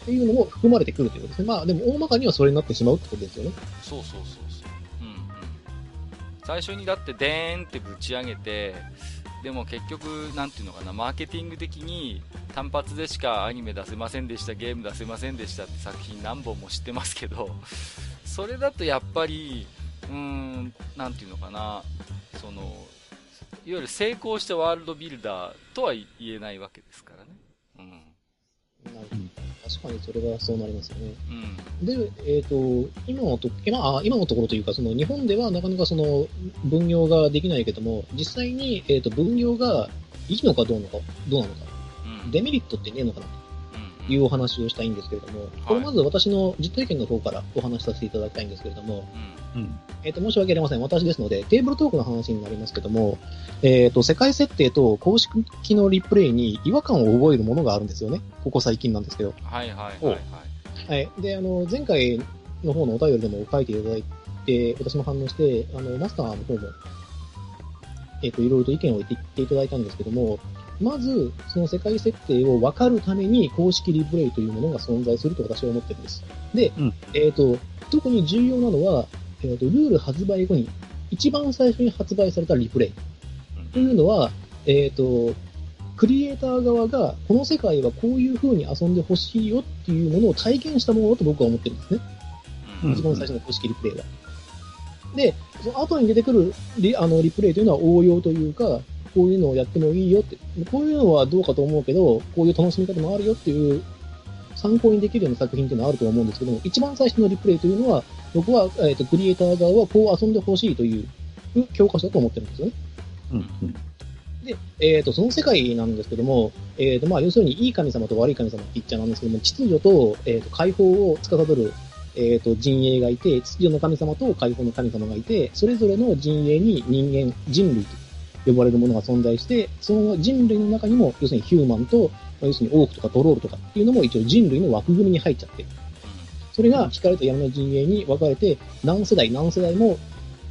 っていうのも含まれてくるということですね。まあ、でも大まかにはそれになってしまうってことですよね。そうそうそうそう、うんうん、最初にだってでーんってぶち上げてでも結局なんていうのかなマーケティング的に単発でしかアニメ出せませんでしたゲーム出せませんでしたって作品何本も知ってますけどそれだとやっぱりうーんなんていうのかな。そのいわゆる成功したワールドビルダーとは言えないわけですからね。うん。なるほど確かにそれはそうなりますよね。うん。で、えっ、と、今のと、今、あ今のところというか、その日本ではなかなかその分業ができないけども、実際に、えっ、と、分業がいいのかどうのか、どうなのか。うん。うんデメリットってねえのかなうんというお話をしたいんですけれども、これまず私の実体験の方からお話しさせていただきたいんですけれども。えっ、と、申し訳ありません。私ですので、テーブルトークの話になりますけども、えっ、と、世界設定と公式のリプレイに違和感を覚えるものがあるんですよね。ここ最近なんですけど。はいはいはいはい。はい。で、あの、前回の方のお便りでも書いていただいて、私も反応して、あの、マスターの方も、えっ、と、いろいろと意見を言って言っていただいたんですけども、まず、その世界設定を分かるために公式リプレイというものが存在すると私は思ってるんです。で、うんえっ、と、特に重要なのは、えっ、と、ルール発売後に、一番最初に発売されたリプレイというのは、えっ、と、クリエイター側が、この世界はこういう風に遊んでほしいよっていうものを体験したものだと僕は思ってるんですね。うん一番最初の公式リプレイは。で、その後に出てくるリあのリプレイというのは応用というか、こういうのをやってもいいよって、こういうのはどうかと思うけど、こういう楽しみ方もあるよっていう参考にできるような作品っていうのはあると思うんですけども、一番最初のリプレイというのは、僕は、えー、とクリエイター側はこう遊んでほしいという教科書だと思ってるんですよね。うん。うん。で、えっ、と、その世界なんですけども、えっ、と、まあ、要するに、いい神様と悪い神様って言っちゃなんですけども、秩序と、えっ、と、解放を司る、えっ、と、陣営がいて、秩序の神様と解放の神様がいて、それぞれの陣営に人間、人類と呼ばれるものが存在して、その人類の中にも、要するにヒューマンと、要するにオークとかトロールとかっていうのも一応人類の枠組みに入っちゃってる、それが光と闇の陣営に分かれて、何世代何世代も、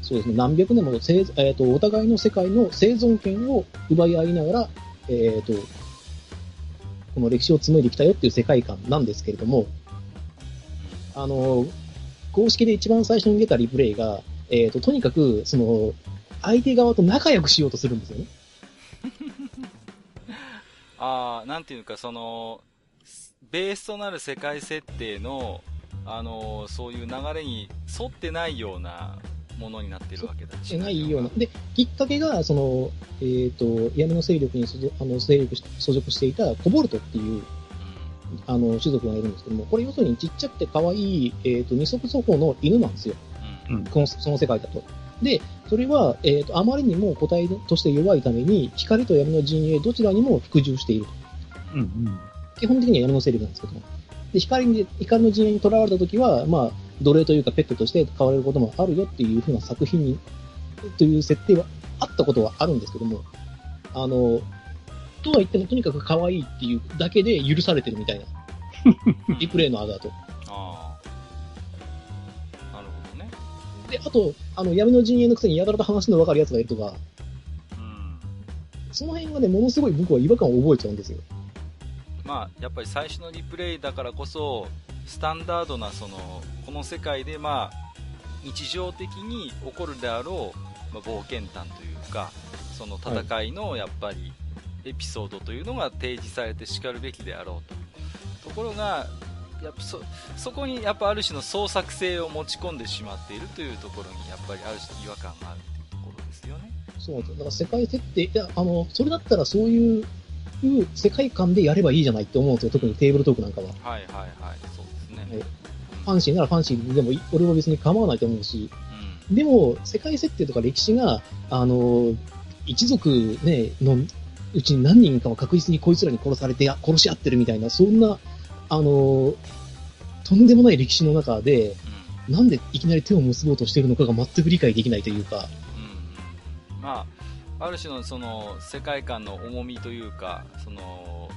そうですね、何百年も生、えー、とお互いの世界の生存権を奪い合いながら、えー、とこの歴史を紡いできたよっていう世界観なんですけれども、あの公式で一番最初に出たリプレイが、えー、ととにかくその相手側と仲良くしようとするんですよね。ああ、なんていうか、その、ベースとなる世界設定の、あのーそういう流れに沿ってないようなものになってるわけだしないような。で、きっかけが、その、えっ、と、闇の勢力に所属あの勢力し所属していたコボルトっていう、あの、種族がいるんですけども、これ要するにちっちゃくて可愛い、えっ、と、二足歩行の犬なんですよ。うん。うんこの、その世界だと。で、それは、えっ、と、あまりにも個体として弱いために、光と闇の陣営どちらにも服従していると。うん。うん。基本的には闇の勢力なんですけども。で、光に、光の陣営に囚われた時は、まあ、奴隷というかペットとして飼われることもあるよっていう風な作品に、という設定はあったことはあるんですけども、あの、とは言ってもとにかく可愛いっていうだけで許されてるみたいな、リプレイのあだと。あで、あと、あの、闇の陣営のくせにやたらと話の分かる奴がいるとか、うん。その辺がね、ものすごい僕は違和感を覚えちゃうんですよ。まあ、やっぱり最初のリプレイだからこそ、スタンダードな、その、この世界で、まあ、日常的に起こるであろう、まあ、冒険譚というか、その戦いの、やっぱり、エピソードというのが提示されて叱るべきであろうと。ところが、やっぱそ、そこにやっぱある種の創作性を持ち込んでしまっているというところに、やっぱりある種違和感があるというところですよね。そう。だから世界設定、いや、あの、それだったらそういう、いう世界観でやればいいじゃないって思うんですよ。特にテーブルトークなんかは。はいはいはい、そうですね。はいファンシーならファンシーでもい俺は別に構わないと思うし、うん。でも、世界設定とか歴史が、あの、一族ね、のうちに何人かは確実にこいつらに殺されて、殺し合ってるみたいな、そんな、あの、とんでもない歴史の中で、うん。なんでいきなり手を結ぼうとしてるのかが全く理解できないというか、うんまあ、ある種のその世界観の重みというか、その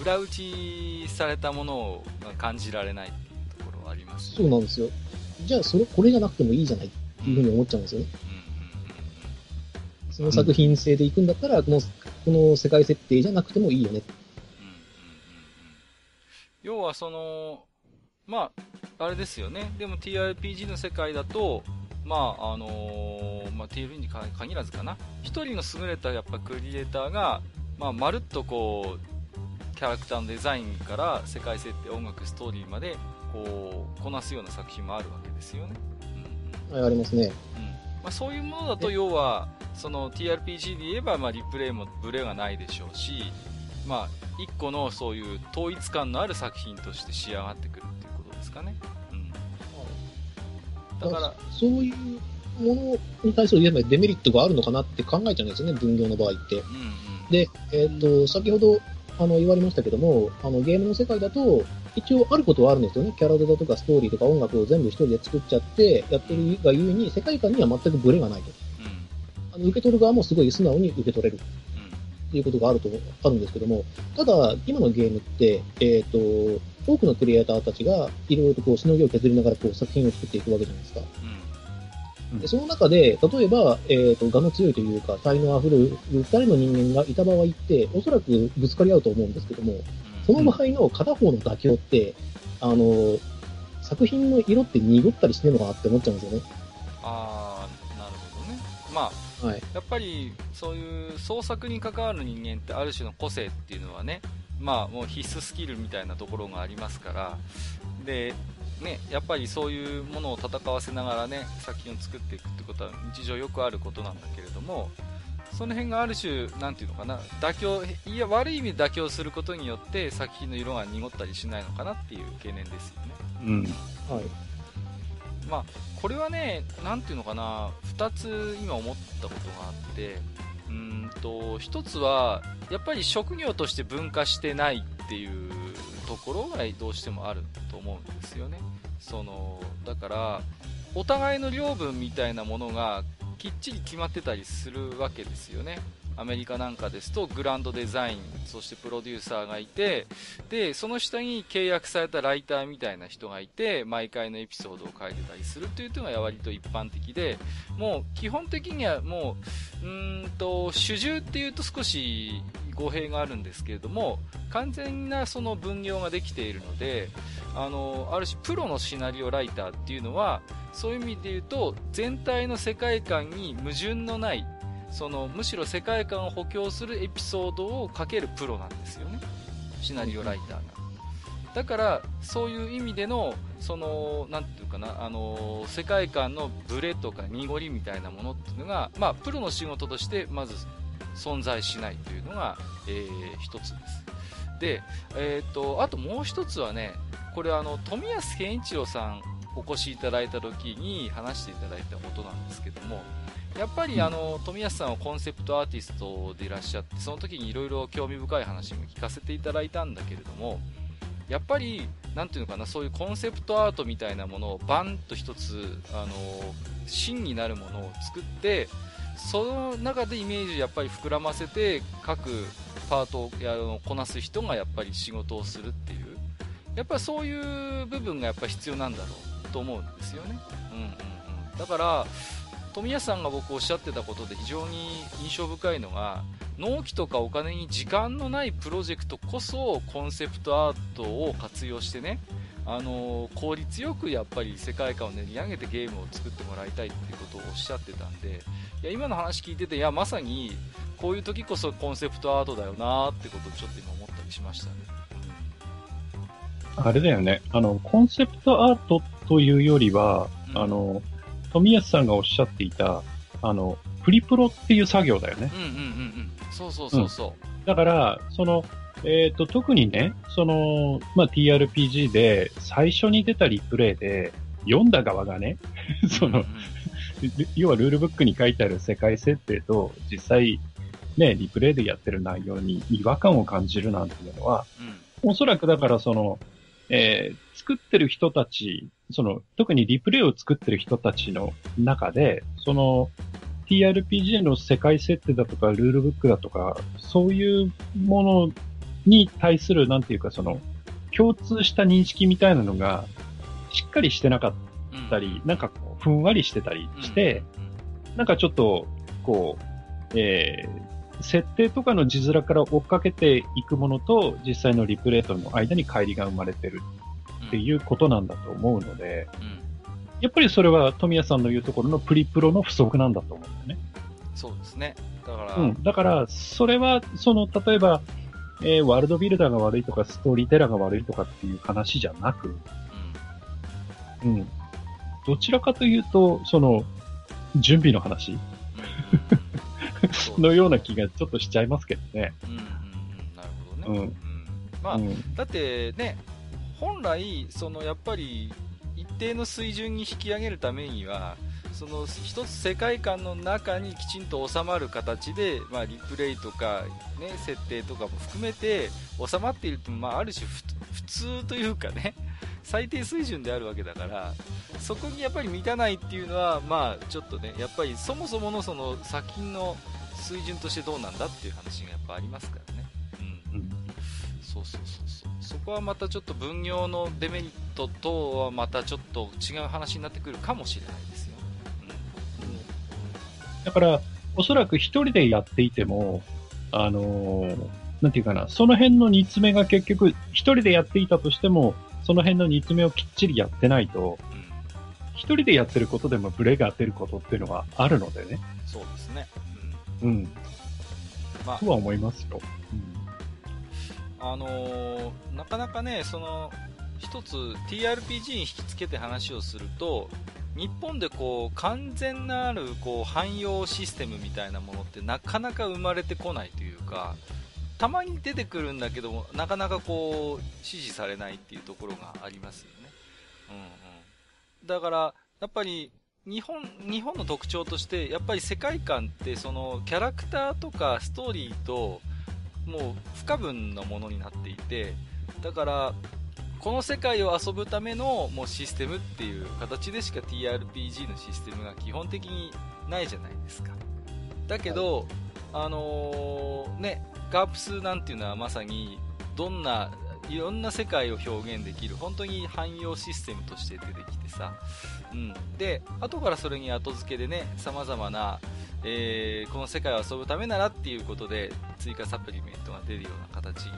裏打ちされたものが感じられないっていうところはありますそうなんですよ。じゃあ、それ、これじゃなくてもいいじゃないっていうふうに思っちゃうんですよね。その作品性でいくんだったら、この、この世界設定じゃなくてもいいよね。うんうんうんうん要はその、まあ、あれですよね。でも TRPG の世界だと、まあ、あのーまあ、TRPG に限らずかな。一人の優れたやっぱクリエイターが、まあ、まるっとこう、キャラクターのデザインから世界設定、音楽、ストーリーまで、こう、こなすような作品もあるわけですよね。うんありますね。うんまあ、そういうものだと要はその TRPG で言えば、まあ、リプレイもブレがないでしょうし、まあ、一個のそういう統一感のある作品として仕上がってくるっていうことですかね、うん、だからそういうものに対するデメリットがあるのかなって考えちゃうんですよね、分業の場合って。うんうんで、えっ、と、先ほど、あの、言われましたけども、あの、ゲームの世界だと、一応あることはあるんですよね。キャラデザとかストーリーとか音楽を全部一人で作っちゃって、やってるがゆえに、世界観には全くブレがないと。うん。あの受け取る側もすごい素直に受け取れるいうことがあると、あるんですけども、ただ、今のゲームって、えっ、と、多くのクリエイターたちが、いろいろとこう、しのぎを削りながら、こう、作品を作っていくわけじゃないですか。うん。でその中で、例えば、えっ、と、我の強いというか、才能あふれる二人の人間がいた場合って、おそらくぶつかり合うと思うんですけども、その場合の片方の妥協って、あの、作品の色って濁ったりしてるのかなって思っちゃうんですよね。ああ、なるほどね。まあ、はい。やっぱりそういう創作に関わる人間ってある種の個性っていうのはね、まあもう必須スキルみたいなところがありますから、で、ね、やっぱりそういうものを戦わせながらね、作品を作っていくってことは日常よくあることなんだけれども、その辺がある種、なんていうのかな、妥協、いや、悪い意味で妥協することによって作品の色が濁ったりしないのかなっていう懸念ですよね。うん。はい。まあ、これはね、なんていうのかな、二つ今思ったことがあって、うんと、一つは、やっぱり職業として分化してないっていうところがどうしてもあると思うんですよね。その、だから、お互いの領分みたいなものがきっちり決まってたりするわけですよね。アメリカなんかですとグランドデザインそしてプロデューサーがいてでその下に契約されたライターみたいな人がいて毎回のエピソードを書いてたりするというのが割と一般的でもう基本的にはもううんと主従っていうと少し語弊があるんですけれども完全なその分業ができているのであのある種プロのシナリオライターっていうのはそういう意味で言うと全体の世界観に矛盾のないそのむしろ世界観を補強するエピソードを書けるプロなんですよね。シナリオライターが。だからそういう意味でのそのなんていうかなあの世界観のブレとか濁りみたいなものっていうのがまあプロの仕事としてまず存在しないというのが、えー一つです。で、えー、とあともう一つはねこれあの富安健一郎さんお越しいただいた時に話していただいたことなんですけどもやっぱりあの富安さんはコンセプトアーティストでいらっしゃってその時にいろいろ興味深い話も聞かせていただいたんだけれどもやっぱりなんていうのかなそういうコンセプトアートみたいなものをバンと一つあの芯になるものを作ってその中でイメージをやっぱり膨らませて各パートをこなす人がやっぱり仕事をするっていうやっぱりそういう部分がやっぱり必要なんだろうと思うんですよね、うんうんうん、だから富安さんが僕おっしゃってたことで非常に印象深いのが納期とかお金に時間のないプロジェクトこそコンセプトアートを活用してねあの効率よくやっぱり世界観を練り上げてゲームを作ってもらいたいっていうことをおっしゃってたんでいや今の話聞いてていやまさにこういう時こそコンセプトアートだよなってことをちょっと今思ったりしましたね。あれだよね。あの、コンセプトアートというよりは、うんあの、富安さんがおっしゃっていた、あの、プリプロっていう作業だよね。うんうんうんうん。そうそうそうそう。だから、その、えっ、と、特にね、その、まあ、TRPG で最初に出たリプレイで、読んだ側がね、そのうん、要はルールブックに書いてある世界設定と、実際、ね、リプレイでやってる内容に違和感を感じるなんていうのは、うんおそらくだからその、えー作ってる人たち、その、特にリプレイを作ってる人たちの中で、その、TRPG の世界設定だとか、ルールブックだとか、そういうものに対する、なんていうか、その、共通した認識みたいなのが、しっかりしてなかっうん。たり、なんかこう、ふんわりしてたりして、、なんかちょっと、こう、えー設定とかの字面から追っかけていくものと、実際のリプレイとの間に乖離が生まれてるってういうことなんだと思うので、ん。うんやっぱりそれは富谷さんの言うところのプリプロの不足なんだと思うんだよね。そうですね。だから、うん。だから、それは、その、例えば、えーワールドビルダーが悪いとか、ストーリーテラーが悪いとかっていう話じゃなく、うんうん。どちらかというと、その、準備の話 のような気がちょっとしちゃいますけどね。うんなるほどね。うんまあ、うん。だってね、本来、そのやっぱり一定の水準に引き上げるためには、その一つ世界観の中にきちんと収まる形で、まあ、リプレイとか、ね、設定とかも含めて収まっていると、まあ、ある種普通というかね最低水準であるわけだからそこにやっぱり満たないっていうのは、まあ、ちょっとねやっぱりそもそものその作品の水準としてどうなんだっていう話がやっぱありますからね。うん、うん、そうそうそうそうそこはまたちょっと分業のデメリットとはまたちょっと違う話になってくるかもしれないですよ。うん、だから、おそらく一人でやっていても、あのー、なんていうかな、その辺の煮詰めが結局、一人でやっていたとしても、その辺の煮詰めをきっちりやってないと、一、うん、人でやってることでもブレが出ることっていうのはあるのでね。そうですね。うん。うん。まあ、とは思いますよ。うん、あのー、なかなかね、その、一つ TRPG に引き付けて話をすると、日本でこう完全なるこう汎用システムみたいなものってなかなか生まれてこないというか、たまに出てくるんだけどなかなかこう支持されないっていうところがありますよね。うんうん。だから、やっぱり日本、日本の特徴として、やっぱり世界観ってそのキャラクターとかストーリーともう不可分なものになっていて、だから、この世界を遊ぶためのもうシステムっていう形でしか TRPG のシステムが基本的にないじゃないですか。だけど、はい、あのー、ね、ガープスなんていうのはまさにどんないろんな世界を表現できる本当に汎用システムとして出てきてさ、うん、で後からそれに後付けでねさまざまな、えー、この世界を遊ぶためならっていうことで追加サプリメントが出るような形に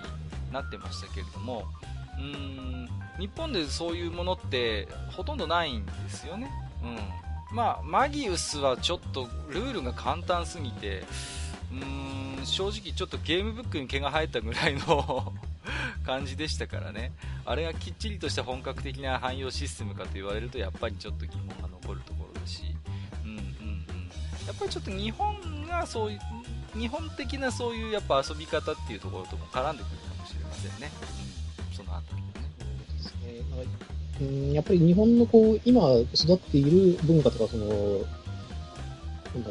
なってましたけれどもうん。日本でそういうものってほとんどないんですよね、うん。まあ、マギウスはちょっとルールが簡単すぎてうーん。正直ちょっとゲームブックに毛が生えたぐらいの感じでしたからね。あれがきっちりとした本格的な汎用システムかと言われるとやっぱりちょっと疑問が残るところだし、うんうん。うん、やっぱりちょっと日本がそういう日本的なそういうやっぱ遊び方っていうところとも絡んでくるかもしれませんね、うん、そのあたりでね。うん、やっぱり日本のこう今育っている文化とかその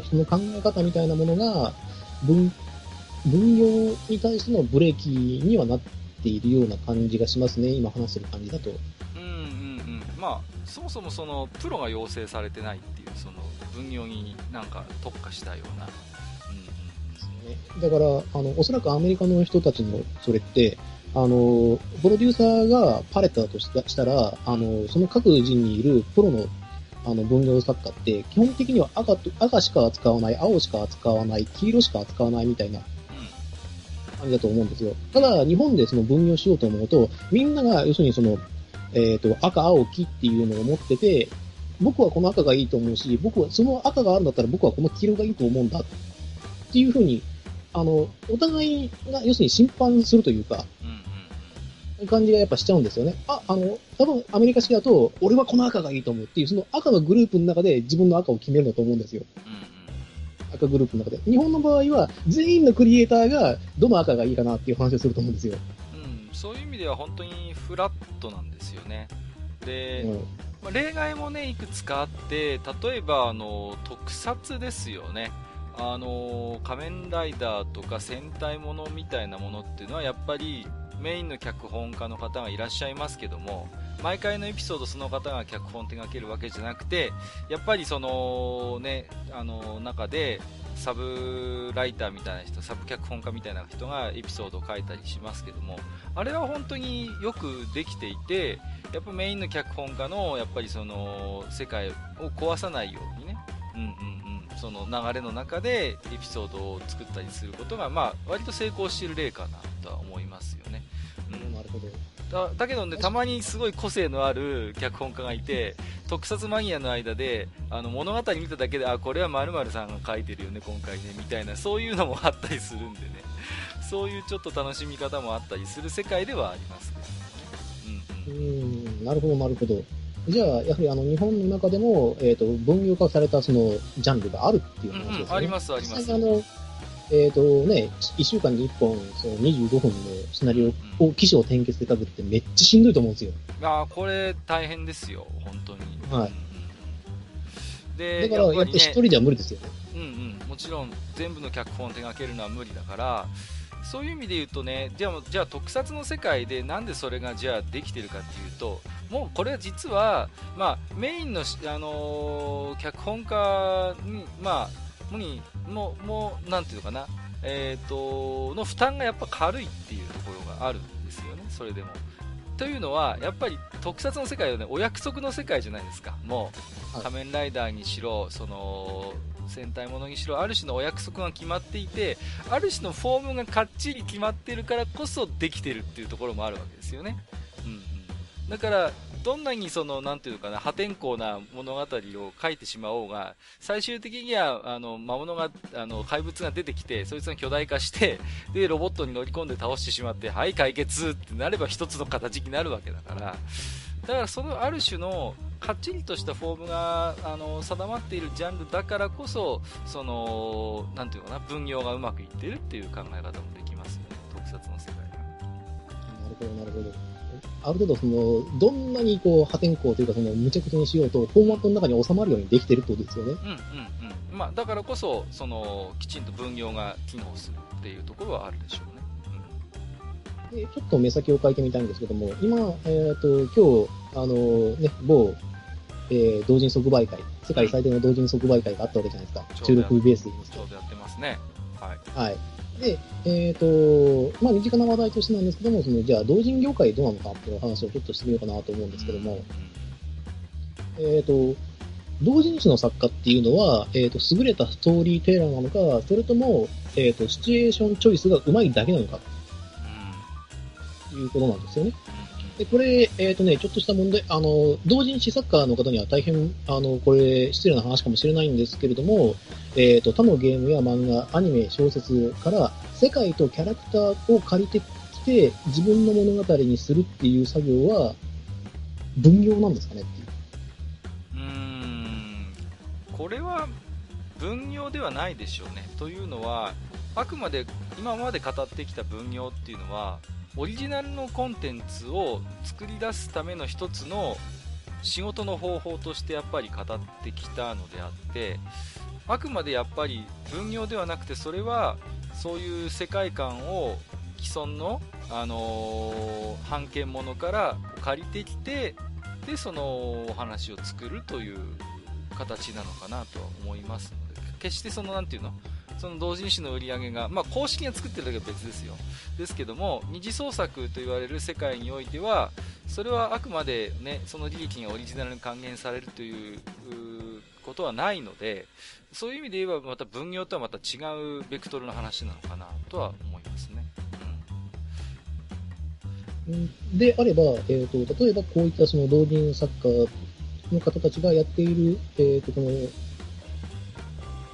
人の考え方みたいなものが分、分業に対してのブレーキにはなっているような感じがしますね、今話してる感じだと。うんうんうん。まあ、そもそもその、プロが養成されてないっていう、その、分業になんか特化したような。うんうん、だから、あの、おそらくアメリカの人たちのそれって、あの、プロデューサーがパレットだとしたら、あの、その各人にいるプロのあの分業作家って、基本的には赤と赤しか扱わない、青しか扱わない、黄色しか扱わないみたいな感じだと思うんですよ。ただ、日本でその分業しようと思うと、みんなが要するにその、えっ、ー、と、赤、青、黄っていうのを持ってて、僕はこの赤がいいと思うし、僕はその赤があるんだったら僕はこの黄色がいいと思うんだっていうふうに、あの、お互いが要するに審判するというか、感じがやっぱしちゃうんですよね。あ、あの、多分アメリカ式だと、俺はこの赤がいいと思うっていう、その赤のグループの中で自分の赤を決めるんだと思うんですよ。赤グループの中で。日本の場合は、全員のクリエイターがどの赤がいいかなっていう話をすると思うんですよ。うん、そういう意味では本当にフラットなんですよね。で、うんまあ、例外もね、いくつかあって、例えば、あの、特撮ですよね。あの、仮面ライダーとか戦隊ものみたいなものっていうのは、やっぱり、メインの脚本家の方がいらっしゃいますけども毎回のエピソードその方が脚本手掛けるわけじゃなくてやっぱりそのねあの中でサブライターみたいな人サブ脚本家みたいな人がエピソードを書いたりしますけどもあれは本当によくできていてやっぱメインの脚本家のやっぱりその世界を壊さないようにね、うんうんうん、その流れの中でエピソードを作ったりすることが、まあ、割と成功している例かなとは思いますよね。なるほど。だだけどね、たまにすごい個性のある脚本家がいて、特撮マニアの間で、あの物語見ただけで、あ、これは〇〇さんが書いてるよね、今回ね、みたいな、そういうのもあったりするんでね、そういうちょっと楽しみ方もあったりする世界ではありますけどね。うん、うんなるほど、なるほど。じゃあ、やはりあの日本の中でも、えーと、分業化されたそのジャンルがあるっていう話ですね。うん、あります、あります。あのえっ、ー、とね、1週間に1本、その25分のシナリオを、機種を転結で書くってめっちゃしんどいと思うんですよ。ああ、これ大変ですよ、本当に。はい。で、だから、やっぱり一人では無理ですよね。うんうん、もちろん全部の脚本を手掛けるのは無理だから、そういう意味で言うとね、じゃあ、じゃあ特撮の世界でなんでそれがじゃあできてるかっていうと、もうこれは実は、まあ、メインのし、あのー脚本家に、まあ、に、もう、もう、なんていうのかな、えっ、と、の負担がやっぱ軽いっていうところがあるんですよね、それでも。というのは、やっぱり特撮の世界はね、お約束の世界じゃないですか、もう、はい仮面ライダーにしろ、その、戦隊ものにしろ、ある種のお約束が決まっていて、ある種のフォームがかっちり決まってるからこそできてるっていうところもあるわけですよね。うんうん。だから、どんなにその、なんていうかな、破天荒な物語を書いてしまおうが、最終的には、あの、魔物が、あの、怪物が出てきて、そいつが巨大化して、で、ロボットに乗り込んで倒してしまって、はい、解決ってなれば一つの形になるわけだから、だからそのある種のかっちりとしたフォームがあの定まっているジャンルだからこそそのなんていうかな分業がうまくいってるっていう考え方もできますよね特撮の世界がなるほど、なるほど。ある程度、その、どんなにこう、破天荒というか、その、無茶苦茶にしようと、フォーマットの中に収まるようにできてるってことですよね。うんうんうんまあだからこそそのきちんと分業が機能するっていうところはあるでしょうねでちょっと目先を変えてみたいんですけども、今、えっ、と、今日、あの、ね、某、えー同人即売会、世界最大の同人即売会があったわけじゃないですか。中国ベースで言いますと。ちょうどやってますねはいはい。で、えっ、と、まあ、身近な話題としてなんですけども、その、じゃあ、同人業界どうなのかっていう話をちょっとしてみようかなと思うんですけども、えっ、と、同人誌の作家っていうのは、えっ、と、優れたストーリーテーラーなのか、それとも、えっ、と、シチュエーションチョイスが上手いだけなのか。ということなんですよね。で、これ、えっ、とね、ちょっとした問題、あの、同人誌作家の方には大変、あの、これ、失礼な話かもしれないんですけれども、えっ、と、他のゲームや漫画、アニメ、小説から、世界とキャラクターを借りてきて、自分の物語にするっていう作業は、分業なんですかねっていう。うーんこれは分業ではないでしょうね。というのは、あくまで今まで語ってきた分業っていうのは、オリジナルのコンテンツを作り出すための一つの仕事の方法としてやっぱり語ってきたのであって、あくまでやっぱり分業ではなくて、それはそういう世界観を既存の、あのー版権ものから借りてきて、でそのお話を作るという形なのかなとは思いますので決してそのなんていうのその同人誌の売り上げが、まあ、公式が作ってるだけは別ですよですけども二次創作と言われる世界においてはそれはあくまで、ね、その利益がオリジナルに還元されるということはないのでそういう意味で言えばまた分業とはまた違うベクトルの話なのかなとは思いますね。うんであれば、えー、と例えばこういったその同人作家の方たちがやっている、えー、とこの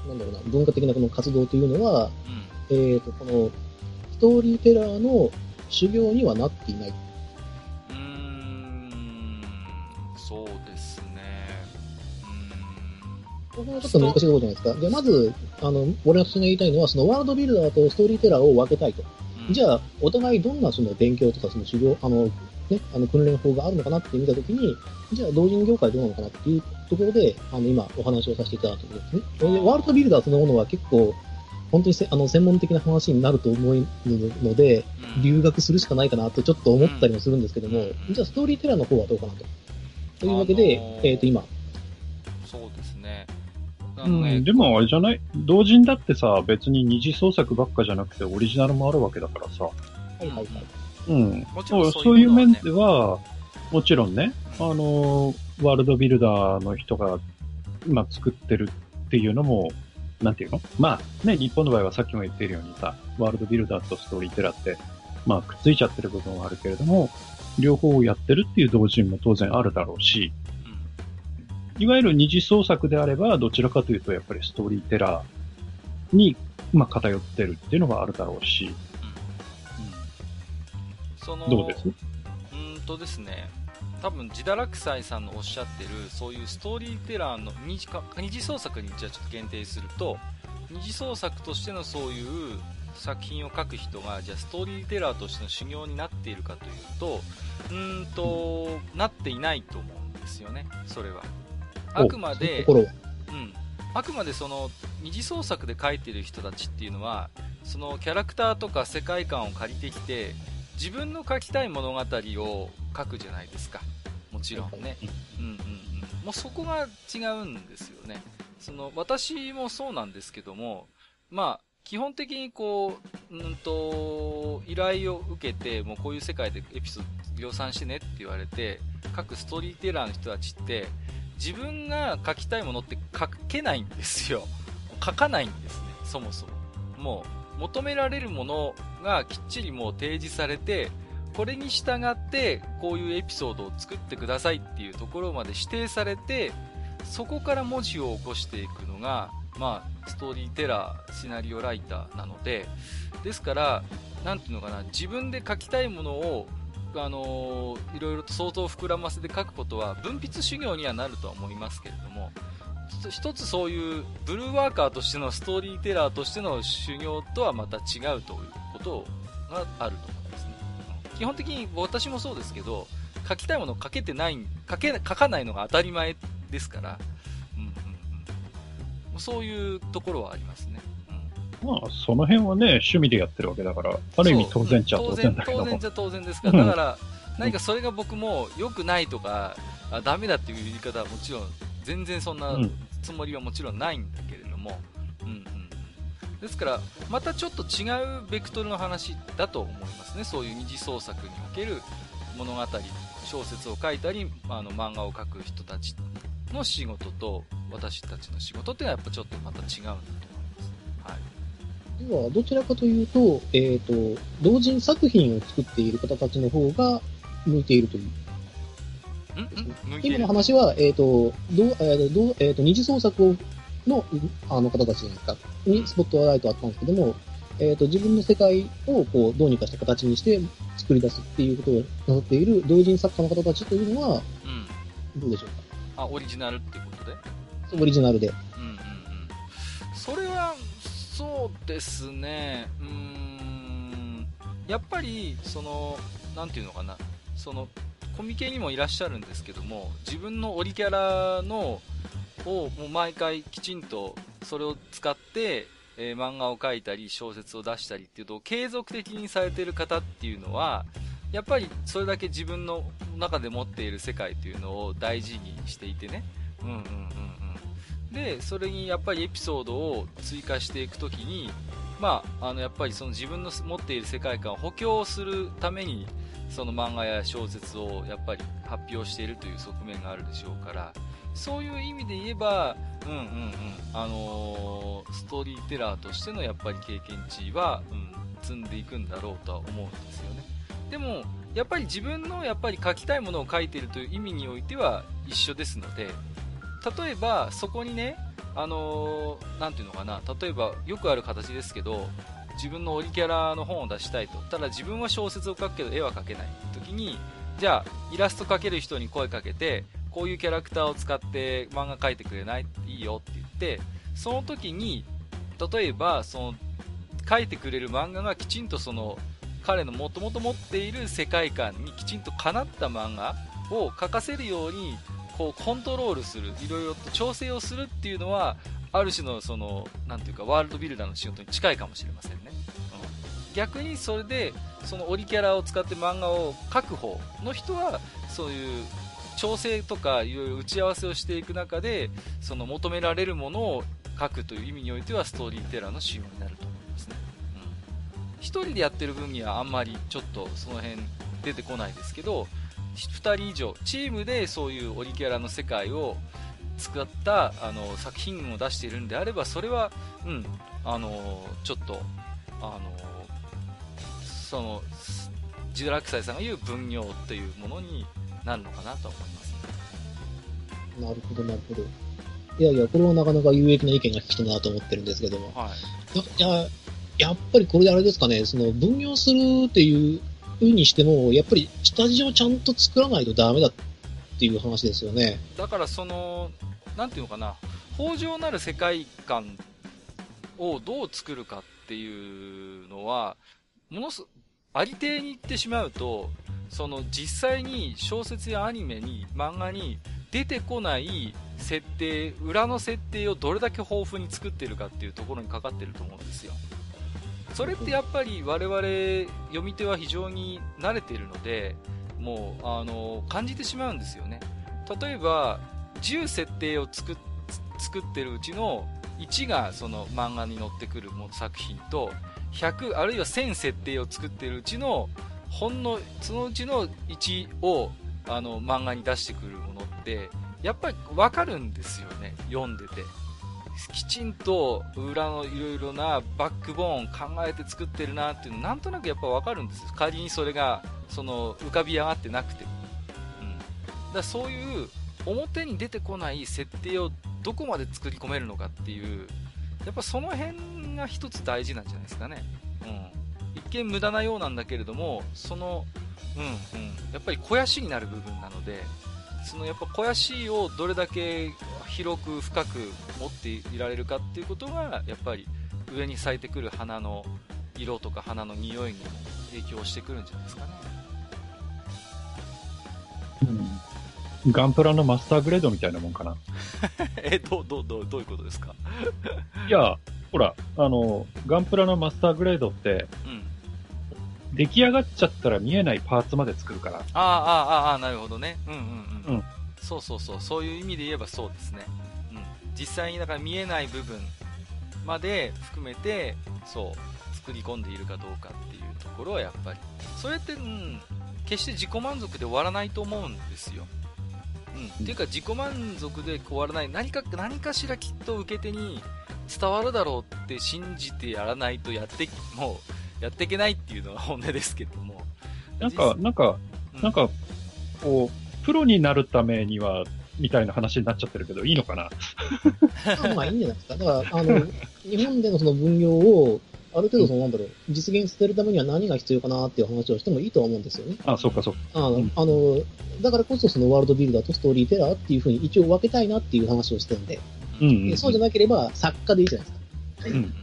なんだろうな文化的なこの活動というのは、うんえー、とこのストーリーテラーの修行にはなっていない。うーんそうですね。うここはちょっと難しいところじゃないですか。じゃあまず、あの、俺が言いたいのは、そのワールドビルダーとストーリーテラーを分けたいと。ーん。じゃあ、お互いどんなその勉強とかその修行、あの、ね、あの訓練法があるのかなって見たときに、じゃあ同人業界どうなのかなっていうところで、あの、今お話をさせていただいたところですね。でワールドビルダーそのものは結構、本当にせあの専門的な話になると思うので、うん留学するしかないかなとちょっと思ったりもするんですけども、うんじゃあストーリーテラーの方はどうかなと。というわけで、あのーえっ、と今、そうですね。あうん、でもあれじゃない？同人だってさ、別に二次創作ばっかじゃなくてオリジナルもあるわけだからさ。はいはいはい。うん。もちろんそうそういう面では、もちろんね、あの、ワールドビルダーの人が今作ってるっていうのも、なんていうの？まあね、日本の場合はさっきも言っているようにさ、ワールドビルダーとストーリーテラーって、まあくっついちゃってる部分はあるけれども、両方をやってるっていう同人も当然あるだろうし、いわゆる二次創作であれば、どちらかというとやっぱりストーリーテラーに、まあ偏ってるっていうのがあるだろうし、そのどうです？うーんとですね、多分ジダラクサイさんのおっしゃってる、そういうストーリーテラーの二次か二次創作にじゃあちょっと限定すると、二次創作としてのそういう作品を書く人が、じゃあストーリーテラーとしての修行になっているかというと、うーんと、なっていないと思うんですよね、それは。あくまで。うん。あくまでその、二次創作で書いてる人たちっていうのは、そのキャラクターとか世界観を借りてきて、自分の書きたい物語を書くじゃないですか。もちろんね。うんうんうん。もうそこが違うんですよね。その、私もそうなんですけども、まあ、基本的にこう、うんと、依頼を受けて、もうこういう世界でエピソード量産してねって言われて、各ストーリーテラーの人たちって、自分が書きたいものって書けないんですよ。書かないんですね、そもそも。もう、求められるものがきっちりもう提示されて、これに従ってこういうエピソードを作ってくださいっていうところまで指定されて、そこから文字を起こしていくのが、まあ、ストーリーテラー、シナリオライターなので、ですから、なんていうのかな、自分で書きたいものを、あのー、いろいろと相当膨らませて書くことは、分筆修行にはなるとは思いますけれども、一つそういうブルーワーカーとしてのストーリーテラーとしての修行とはまた違うということがあると。基本的に私もそうですけど、書きたいものを書けてない、書け、書かないのが当たり前ですから、うんうんうん、そういうところはありますね。うん、まあ、その辺はね、趣味でやってるわけだから、ある意味当然っちゃ当然だけど当然じゃ当然ですから、だから、何かそれが僕も良くないとか、あダメだっていう言い方はもちろん、全然そんなつもりはもちろんないんだけれども、うんうん。ですから、またちょっと違うベクトルの話だと思いますね。そういう二次創作における物語、小説を書いたり、あの漫画を描く人たちの仕事と私たちの仕事っていうのはやっぱちょっとまた違うんだと思います。はい。では、どちらかというと、えっ、ー、と、同人作品を作っている方たちの方が向いているという。今の話は、えっ、ー、と、どう、えー、どう、えっ、ー、と、二次創作の、あの方たちじゃないですか、にスポットライトあったんですけども、えっ、と、自分の世界を、こう、どうにかした形にして作り出すっていうことをなさっている同人作家の方たちというのは、うん、どうでしょうか？あ、オリジナルっていうことで？オリジナルで。うんうんうん。それは、そうですね、うん、やっぱり、その、なんていうのかな、その、コミケにもいらっしゃるんですけども、自分のオリキャラの、をもう毎回きちんとそれを使って、えー、漫画を描いたり小説を出したりっていうと継続的にされてる方っていうのは、やっぱりそれだけ自分の中で持っている世界というのを大事にしていてね。うんうんうんうん。で、それにやっぱりエピソードを追加していくときに、まあ、あの、やっぱりその自分の持っている世界観を補強するために、その漫画や小説をやっぱり発表しているという側面があるでしょうから、そういう意味で言えば、うんうんうん、あのー、ストーリーテラーとしてのやっぱり経験値は、うん、積んでいくんだろうとは思うんですよね。でも、やっぱり自分のやっぱり書きたいものを書いているという意味においては一緒ですので、例えばそこにね、あのー、ていうのかな、例えばよくある形ですけど、自分のオリキャラの本を出したいと。ただ自分は小説を書くけど絵は描けない時に、じゃあイラスト描ける人に声かけて、こういうキャラクターを使って漫画描いてくれない？いいよって言って、その時に、例えば、その、描いてくれる漫画がきちんとその、彼のもともと持っている世界観にきちんとかなった漫画を描かせるように、こう、コントロールする、いろいろと調整をするっていうのは、ある種のその、なんていうか、ワールドビルダーの仕事に近いかもしれませんね。うん、逆にそれで、そのオリキャラを使って漫画を描く方の人は、そういう調整とかいろいろ打ち合わせをしていく中で、その求められるものを書くという意味においては、ストーリーテラーの仕様になると思いますね。うん。一人でやってる分にはあんまりちょっとその辺出てこないですけど、2人以上、チームでそういうオリキャラの世界を使ったあの作品を出しているんであれば、それは、うん、あのちょっと、あのその、ジドラクサイさんが言う分業というものになるのかなと思います。なるほど、なるほど。いやいや、これはなかなか有益な意見が聞きたなと思ってるんですけども。はい。いや、やっぱりこれであれですかね、その分業するっていうふうにしても、やっぱり下地をちゃんと作らないとダメだってていう話ですよね。だからその、なんていうのかな、豊穣なる世界観をどう作るかっていうのは、ものす、ありていに言ってしまうと、その実際に小説やアニメに、漫画に出てこない設定、裏の設定をどれだけ豊富に作ってるかっていうところにかかってると思うんですよ。それってやっぱり我々読み手は非常に慣れているので、もう、あの、感じてしまうんですよね。例えば、10設定を作作ってるうちの1がその漫画に載ってくる作品と、100あるいは1000設定を作ってるうちのほんのそのうちの1をあの漫画に出してくるものってやっぱり分かるんですよね読んでてきちんと裏のいろいろなバックボーン考えて作ってるなっていうのなんとなくやっぱ分かるんですよ。仮にそれがその浮かび上がってなくて。も、うん、だそういう表に出てこない設定をどこまで作り込めるのかっていうやっぱその辺が一つ大事なんじゃないですかね、うん、一見無駄なようなんだけれどもそのうんうん、やっぱり肥やしになる部分なのでそのやっぱ肥やしをどれだけ広く深く持っていられるかっていうことがやっぱり上に咲いてくる花の色とか花の匂いにも影響してくるんじゃないですかね。うん、ガンプラのマスターグレードみたいなもんかな。え、ど、ど、ど、どういうことですか？いや、ほら、あの、ガンプラのマスターグレードって、うん、出来上がっちゃったら見えないパーツまで作るから。ああ、ああ、ああ、なるほどね。うんうんうん。うん。そうそうそう。そういう意味で言えばそうですね。うん。実際にだから見えない部分まで含めて、そう、作り込んでいるかどうかっていうところはやっぱり。それって、うん、決して自己満足で終わらないと思うんですよ。うん。っていうか自己満足で終わらない。何か、何かしらきっと受け手に伝わるだろうって信じてやらないとやって、もう、やっていけないっていうのが本音ですけども。なんか、なんか、なんか、こう、プロになるためには、みたいな話になっちゃってるけど、いいのかな？まあいいんじゃないですか。だから、あの、日本でのその分業を、ある程度その、なんだろう、実現させるためには何が必要かなっていう話をしてもいいとは思うんですよね。あそうかそうか。あ,、うん、あの、だからこそそのワールドビルダーとストーリーテラーっていうふうに一応分けたいなっていう話をしてるんで、うん、うん、そうじゃなければ作家でいいじゃないですか。うん。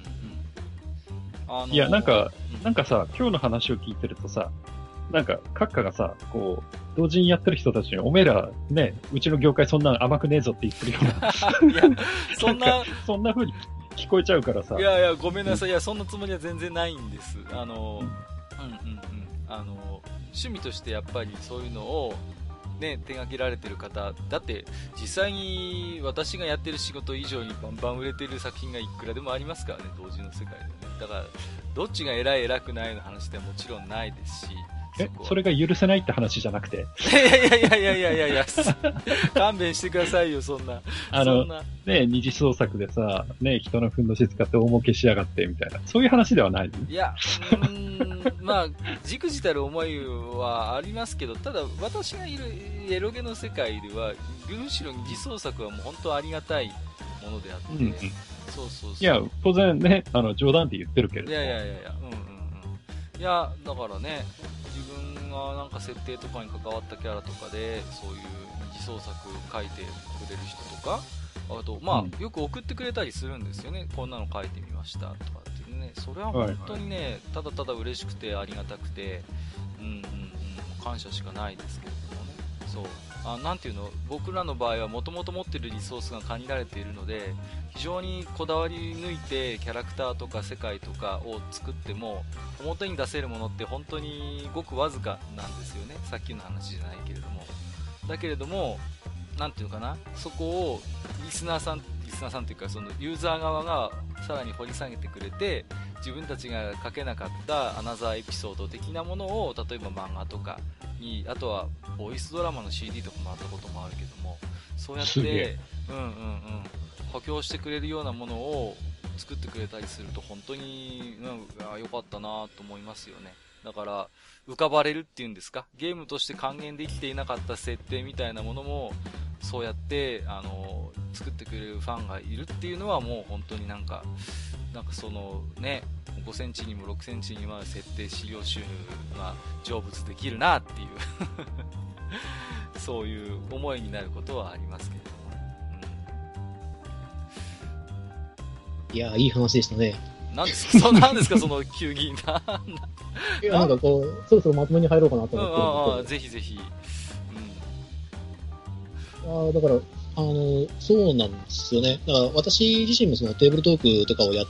あのー、いや、なんか、なんかさ、今日の話を聞いてるとさ、なんか、閣下がさ、こう、同時にやってる人たちに、おめえら、ね、うちの業界そんな甘くねえぞって言ってるような。いや、そんな、そんな風に聞こえちゃうからさ。いやいや、ごめんなさい。いや、そんなつもりは全然ないんです。あの、うん、うんうんうんあの、趣味としてやっぱりそういうのを、ね、手掛けられてる方、だって実際に私がやってる仕事以上にバンバン売れてる作品がいくらでもありますからね、同時の世界でね。だから、どっちが偉い偉くないの話ではもちろんないですし、え、それが許せないって話じゃなくて？いやいやいやいやいやいやいや、勘弁してくださいよ、そんな。あの、ね、二次創作でさ、ね、人のふんどし使って大儲けしやがって、みたいな。そういう話ではない？いや、うん、まあ、じくじたる思いはありますけど、ただ、私がいるエロゲの世界では、むしろ二次創作はもう本当ありがたいものであって、うんうん、そうそうそう。いや、当然ね、あの、冗談って言ってるけれどいやいやいやいや、うんうんうん。いや、だからね、がなんか設定とかに関わったキャラとかでそういう二次創作書いてくれる人とかあと、まあ、うん、よく送ってくれたりするんですよね。こんなの書いてみましたとかっていうね。それは本当にね、はいはい、ただただ嬉しくてありがたくて、うんうんうん、感謝しかないですけれどもね。そう。あなんていうの、僕らの場合はもともと持ってるリソースが限られているので、非常にこだわり抜いてキャラクターとか世界とかを作っても、表に出せるものって本当にごくわずかなんですよね。さっきの話じゃないけれども。だけれども、なんていうのかな、そこをリスナーさん、リスナーさんというかそのユーザー側がさらに掘り下げてくれて、自分たちが書けなかったアナザーエピソード的なものを例えば漫画とかにあとはボイスドラマの CD とかもらったこともあるけどもそうやってうんうんうん補強してくれるようなものを作ってくれたりすると本当に、うん、良かったなと思いますよね。だから浮かばれるっていうんですか？ゲームとして還元できていなかった設定みたいなものもそうやってあの作ってくれるファンがいるっていうのはもう本当になんかなんかそのね5センチにも6センチにも設定資料収入が成仏できるなっていう。そういう思いになることはありますけれども、うん、いやいい話でしたね。なんですか？そなんですか？その急にないやなんかこうそろそろまとめに入ろうかなと思ってああぜひぜひ、うん、あだからあの、そうなんですよね。だから私自身もそのテーブルトークとかをやっ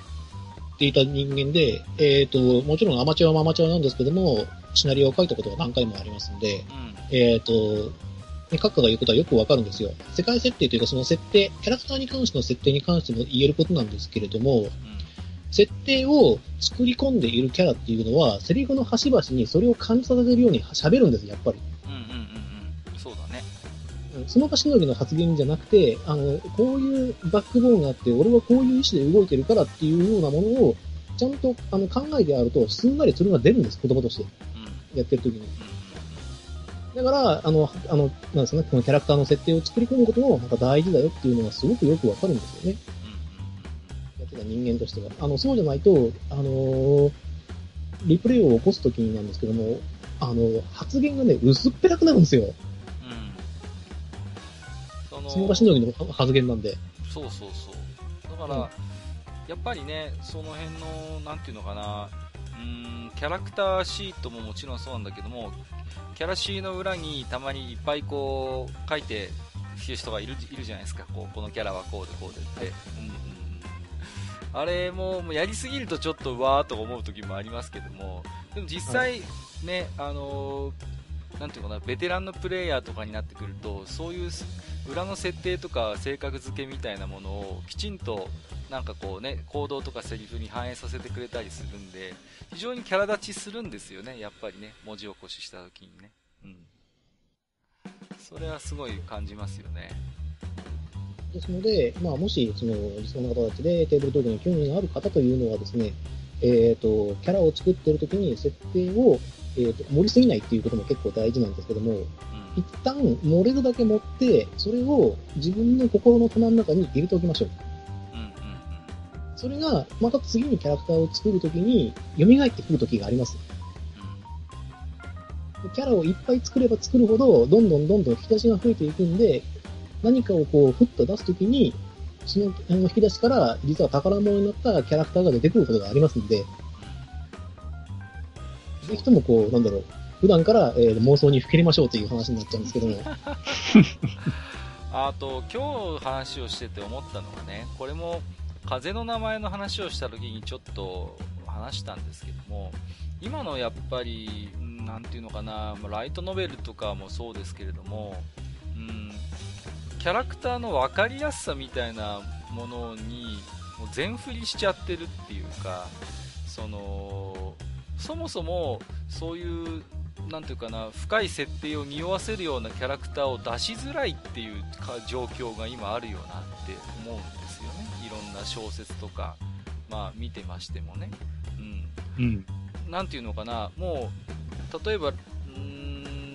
ていた人間で、えっ、と、もちろんアマチュアもアマチュアなんですけども、シナリオを書いたことが何回もありますんで、うん。えっ、と、ね、閣下が言うことはよくわかるんですよ。世界設定というかその設定、キャラクターに関しての設定に関しても言えることなんですけれども、うん。設定を作り込んでいるキャラっていうのは、セリフの端々にそれを感じさせるように喋るんです、やっぱり。うんうんうんうん。そうだね。うんその場しのぎの発言じゃなくて、あの、こういうバックボーンがあって、俺はこういう意思で動いてるからっていうようなものを、ちゃんとあの考えてあると、すんなりそれが出るんです、言葉として。うん。やってる時に。うんだから、あの、あの、なんですかね、このキャラクターの設定を作り込むことも、なんか大事だよっていうのがすごくよくわかるんですよね。人間としては。あの、そうじゃないと、あのーリプレイを起こすときになんですけども、あの、発言がね、薄っぺらくなるんですよ。うんうん。そのその場しのぎの発言なんで。そうそうそう。だから、うんやっぱりね、その辺の、なんていうのかな、うーん、キャラクターシートももちろんそうなんだけども、キャラシーの裏にたまにいっぱいこう、書いてる人がいるいるじゃないですか。こうこのキャラはこうでこうでって。うんあれももうやりすぎるとちょっとわーと思う時もありますけども、でも実際ね、あのーていうかな、ベテランのプレイヤーとかになってくると、そういう裏の設定とか性格付けみたいなものをきちんとなんかこうね、行動とかセリフに反映させてくれたりするんで、非常にキャラ立ちするんですよね、やっぱりね、文字起こしした時にね。うん。それはすごい感じますよね。ですので、まあ、もし、その、理想の方たちでテーブルトークに興味がある方というのはですね、えっ、と、キャラを作ってる時に設定を、えっ、と、盛りすぎないっていうことも結構大事なんですけども、うん一。旦盛れるだけ持って、それを自分の心の棚の中に入れておきましょう。うんうんそれが、また次にキャラクターを作るときに、蘇ってくるときがあります。キャラをいっぱい作れば作るほど、どんどんどんどん引き出しが増えていくんで、何かをこう、ふっと出すときに、そのあの引き出しから、実は宝物になったキャラクターが出てくることがありますんで、ぜひともこう、なんだろう、普段から、えー妄想にふけりましょうという話になっちゃうんですけども、あと、今日話をしてて思ったのがね、これも風の名前の話をした時にちょっと話したんですけども、今のやっぱり、なんていうのかな、ライトノベルとかもそうですけれども、うん、キャラクターの分かりやすさみたいなものにもう全振りしちゃってるっていうか、その、そもそもそういうなんていうかな深い設定を匂わせるようなキャラクターを出しづらいっていうか状況が今あるよなって思うんですよね。いろんな小説とか、まあ、見てましてもね、うん、うん。なんていうのかな、もう、例えば、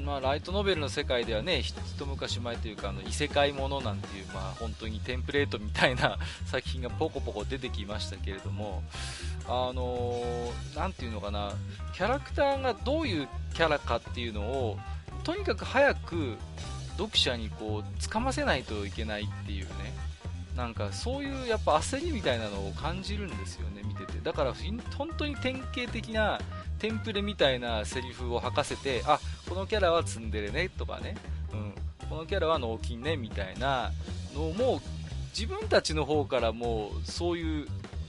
まあ、ライトノベルの世界ではね、一昔前というか、あの異世界ものなんていう、まあ、本当にテンプレートみたいな 作品がポコポコ出てきましたけれども、あのーなんていうのかな、キャラクターがどういうキャラかっていうのを、とにかく早く読者にこう、つかませないといけないっていうね、なんかそういうやっぱ焦りみたいなのを感じるんですよね、見てて。だから本当に典型的なテンプレみたいなセリフを吐かせて、あ、このキャラはツンデレねとかね、うん、このキャラは脳筋ねみたいなのをもう自分たちの方からもうそういう、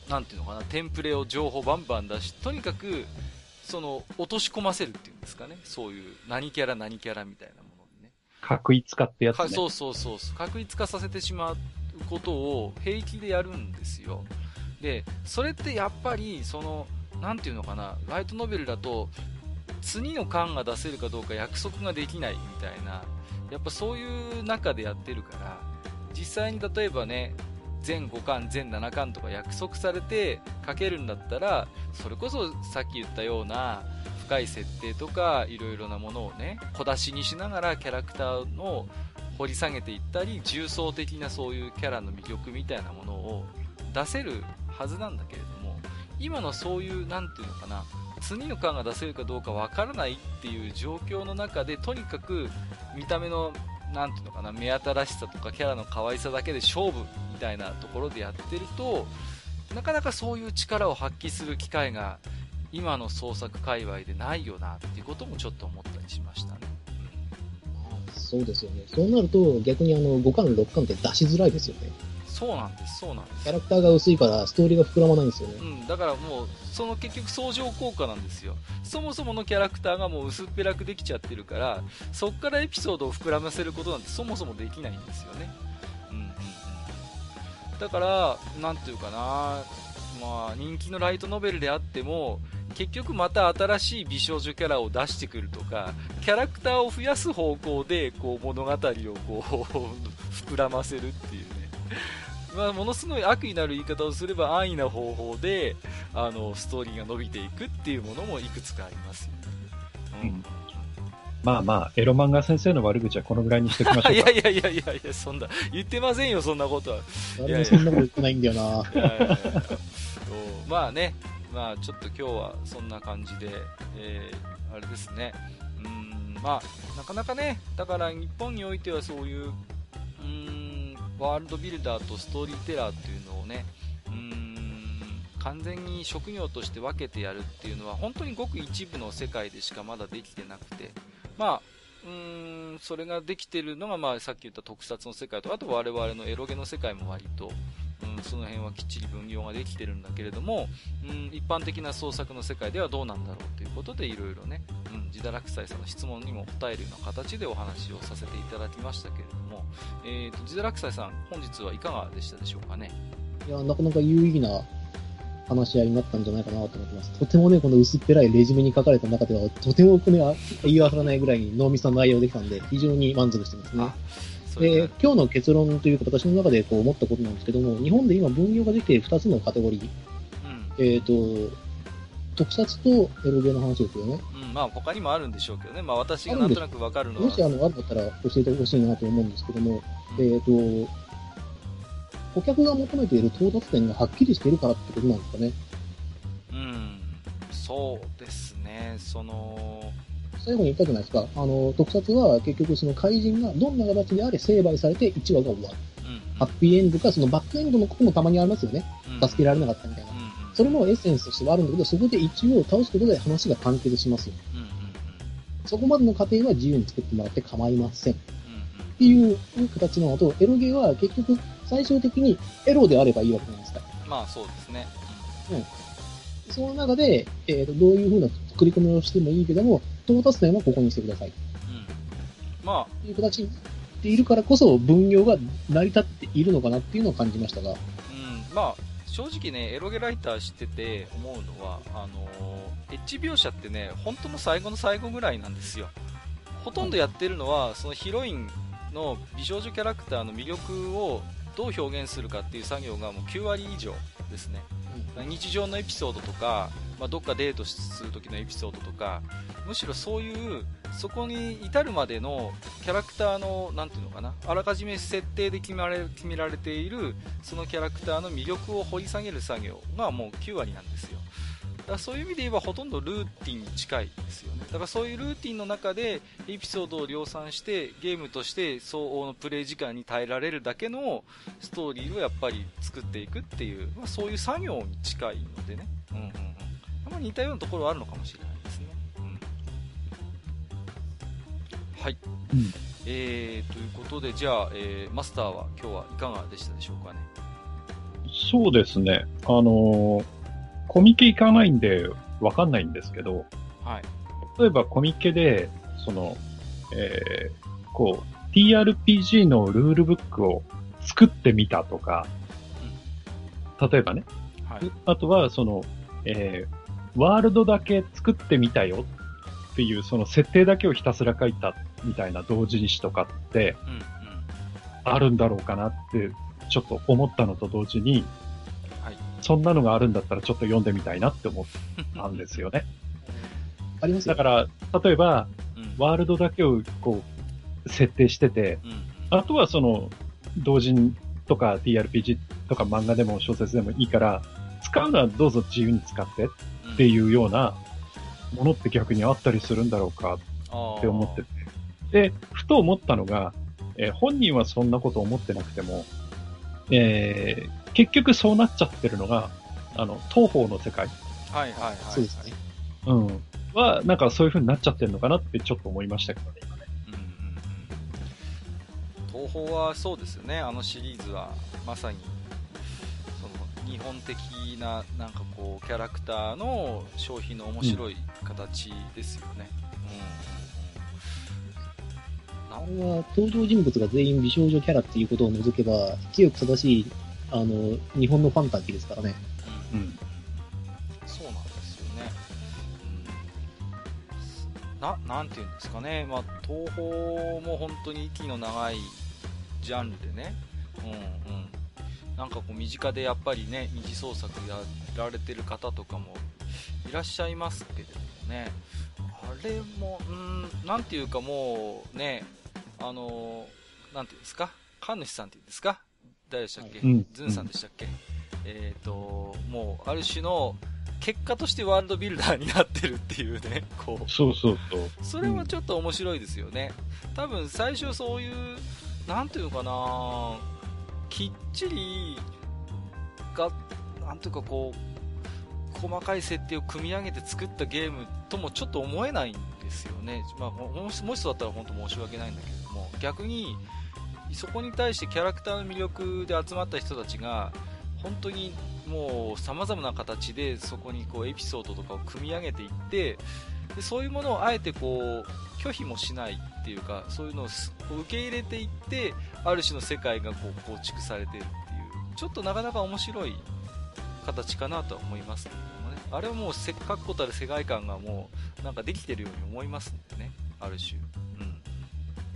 なんていうのかな、テンプレを情報バンバン出し、とにかくその落とし込ませるっていうんですかね、そういう何キャラ何キャラみたいなものにね。確一化ってやつね。かそうそうそうそう。確立化させてしまうことを平気でやるんですよ。でそれってやっぱりそのなんていうのかな。ライトノベルだと次の巻が出せるかどうか約束ができないみたいなやっぱそういう中でやってるから実際に例えばね全5巻全7巻とか約束されて書けるんだったらそれこそさっき言ったような深い設定とかいろいろなものをね小出しにしながらキャラクターの掘り下げていったり重層的なそういうキャラの魅力みたいなものを出せるはずなんだけれども今のそういうなんていうのかな次の感が出せるかどうかわからないっていう状況の中でとにかく見た目のなんていうのかな目新しさとかキャラの可愛さだけで勝負みたいなところでやってるとなかなかそういう力を発揮する機会が今の創作界隈でないよなっていうこともちょっと思ったりしましたね。そうですよね。そうなると、逆にあの、5巻、6巻って出しづらいですよね。そうなんです、そうなんですキャ。ラクターが薄いから、ストーリーが膨らまないんですよね。うん、だからもう、その結局相乗効果なんですよ。そもそものキャラクターがもう薄っぺらくできちゃってるから、そっからエピソードを膨らませることなんてそもそもできないんですよね。うん。だから、なんていうかな、まあ、人気のライトノベルであっても、結局また新しい美少女キャラを出してくるとか、キャラクターを増やす方向で、こう、物語をこう、膨らませるっていうね。まあ、ものすごい悪意なる言い方をすれば安易な方法で、あの、ストーリーが伸びていくっていうものもいくつかありますよね。うん。うんまあまあ、エロ漫画先生の悪口はこのぐらいにしておきましょうか。いやいやいやいやいや、そんな、言ってませんよ、そんなことは。誰もそんなこと言ってないんだよな。まあね、まあちょっと今日はそんな感じで、えーあれですね、うーん、まあなかなかね、だから日本においてはそういう、うーん、ワールドビルダーとストーリーテラーっていうのをね、うーん、完全に職業として分けてやるっていうのは本当にごく一部の世界でしかまだできてなくて、まあ、うーん、それができてるのが、まあ、さっき言った特撮の世界と、あと我々のエロゲの世界も割と、うん、その辺はきっちり分業ができてるんだけれども、うん、一般的な創作の世界ではどうなんだろうということでいろいろね、うん、自堕落斎さんの質問にも答えるような形でお話をさせていただきましたけれども、えーと、自堕落斎さん、本日はいかがでしたでしょうかね？いや、なかなか有意義な話し合いになったんじゃないかなと思ってます。とてもね、この薄っぺらいレジュメに書かれた中では、とてもこれは言い忘れないぐらいに濃密な内容できたんで、非常に満足してますね。で今日の結論というか、私の中でこう思ったことなんですけども、日本で今分業ができている2つのカテゴリー。うん、えっ、と、特撮とエロゲーの話ですよね。うん、まあ他にもあるんでしょうけどね、まあ私がなんとなくわかるのは、もしあの、あるんだったら教えてほしいなと思うんですけども、えっ、と、顧客が求めている到達点がはっきりしているからってことなんですかね。うん、そうですね、その、最後に言ったじゃないですか？あの、特撮は結局その怪人がどんな形であれ成敗されて1話が終わる。うんハッピーエンドか、そのバックエンドのこともたまにありますよね。うん助けられなかったみたいなうん。うんそれもエッセンスとしてはあるんだけど、そこで一応倒すことで話が完結しますよ。うんうんうんそこまでの過程は自由に作ってもらって構いません。っうんていう形なのと、エロゲーは結局最終的にエロであればいいわけじゃないですか。うんまあそうですね。その中で、えーと、どういう風な作り込みをしてもいいけども、到達点はここにしてください。うんうんまという形になっているからこそ分業が成り立っているのかなっていうのを感じましたが。あ、うん、まあ正直ね、エロゲライター知ってて思うのは、あのーエッジ描写ってね、本当の最後の最後ぐらいなんですよ。ほとんどやってるのは、そのヒロインの美少女キャラクターの魅力をどう表現するかっていう作業がもう9割以上ですね。日常のエピソードとか、まあ、どっかデートする時のエピソードとかむしろそういうそこに至るまでのキャラクターのなんていうのかなあらかじめ設定で決められ決められているそのキャラクターの魅力を掘り下げる作業がもう9割なんですよだからそういう意味で言えばほとんどルーティンに近いですよねだからそういうルーティンの中でエピソードを量産してゲームとして相応のプレイ時間に耐えられるだけのストーリーをやっぱり作っていくっていう、まあ、そういう作業に近いのでね、うんうんうん、まり似たようなところはあるのかもしれないですね。うん、はい、うんえー、ということで、じゃあ、えーマスターは今日はいかがでしたでしょうかね。そうですね。あのーコミケ行かないんでわかんないんですけど、はい。例えばコミケで、その、えーこう、TRPG のルールブックを作ってみたとか、例えばね、はい。あとは、その、えーワールドだけ作ってみたよっていう、その設定だけをひたすら書いたみたいな同人誌とかって。あるんだろうかなって、ちょっと思ったのと同時に、はい。そんなのがあるんだったらちょっと読んでみたいなって思ったんですよね。ありますよだから、例えば、うん。ワールドだけをこう、設定してて。あとはその、同人とか TRPG とか漫画でも小説でもいいから、使うのはどうぞ自由に使ってっていうようなものって逆にあったりするんだろうかって思ってて。で、ふと思ったのが、えー本人はそんなこと思ってなくても、えー結局そうなっちゃってるのが、あの、東方の世界、はいはいはいはい。そうですね。うん、は、なんかそういう風になっちゃってるのかなってちょっと思いましたけどね、今ね。うんうんうん東宝はそうですよね、あのシリーズはまさにその日本的ななんかこうキャラクターの商品の面白い形ですよね。あれは登場人物が全員美少女キャラっていうことを除けば、清く正しい、あの、日本のファンタジーですからね。うんうん。そうなんですよね。うん、な、なんていうんですかね、まあ、東宝も本当に息の長いジャンルでね、うんうん。なんかこう身近でやっぱりね、二次創作やられてる方とかもいらっしゃいますけれどもね、あれも、うん、なんていうかもうね、あの、なんていうんですか、神主さんっていうんですか？誰でしたっけ、うんズンさんでしたっけ、えっ、と、もう、ある種の、結果としてワールドビルダーになってるっていうね、こう、そうそうそう。それはちょっと面白いですよね。多分最初そういう、なんていうのかなきっちりが、なんていうかこう、細かい設定を組み上げて作ったゲームともちょっと思えないんですよね。まあ、ももしもしそうだったら本当申し訳ないんだけれども、逆に、そこに対してキャラクターの魅力で集まった人たちが、本当にもう様々な形でそこにこうエピソードとかを組み上げていって、でそういうものをあえてこう拒否もしないっていうかそういうのを受け入れていってある種の世界がこう構築されているっていうちょっとなかなか面白い形かなとは思いますけどもね。あれはもうせっかくこたる世界観がもうなんかできてるように思いますんでね。ある種、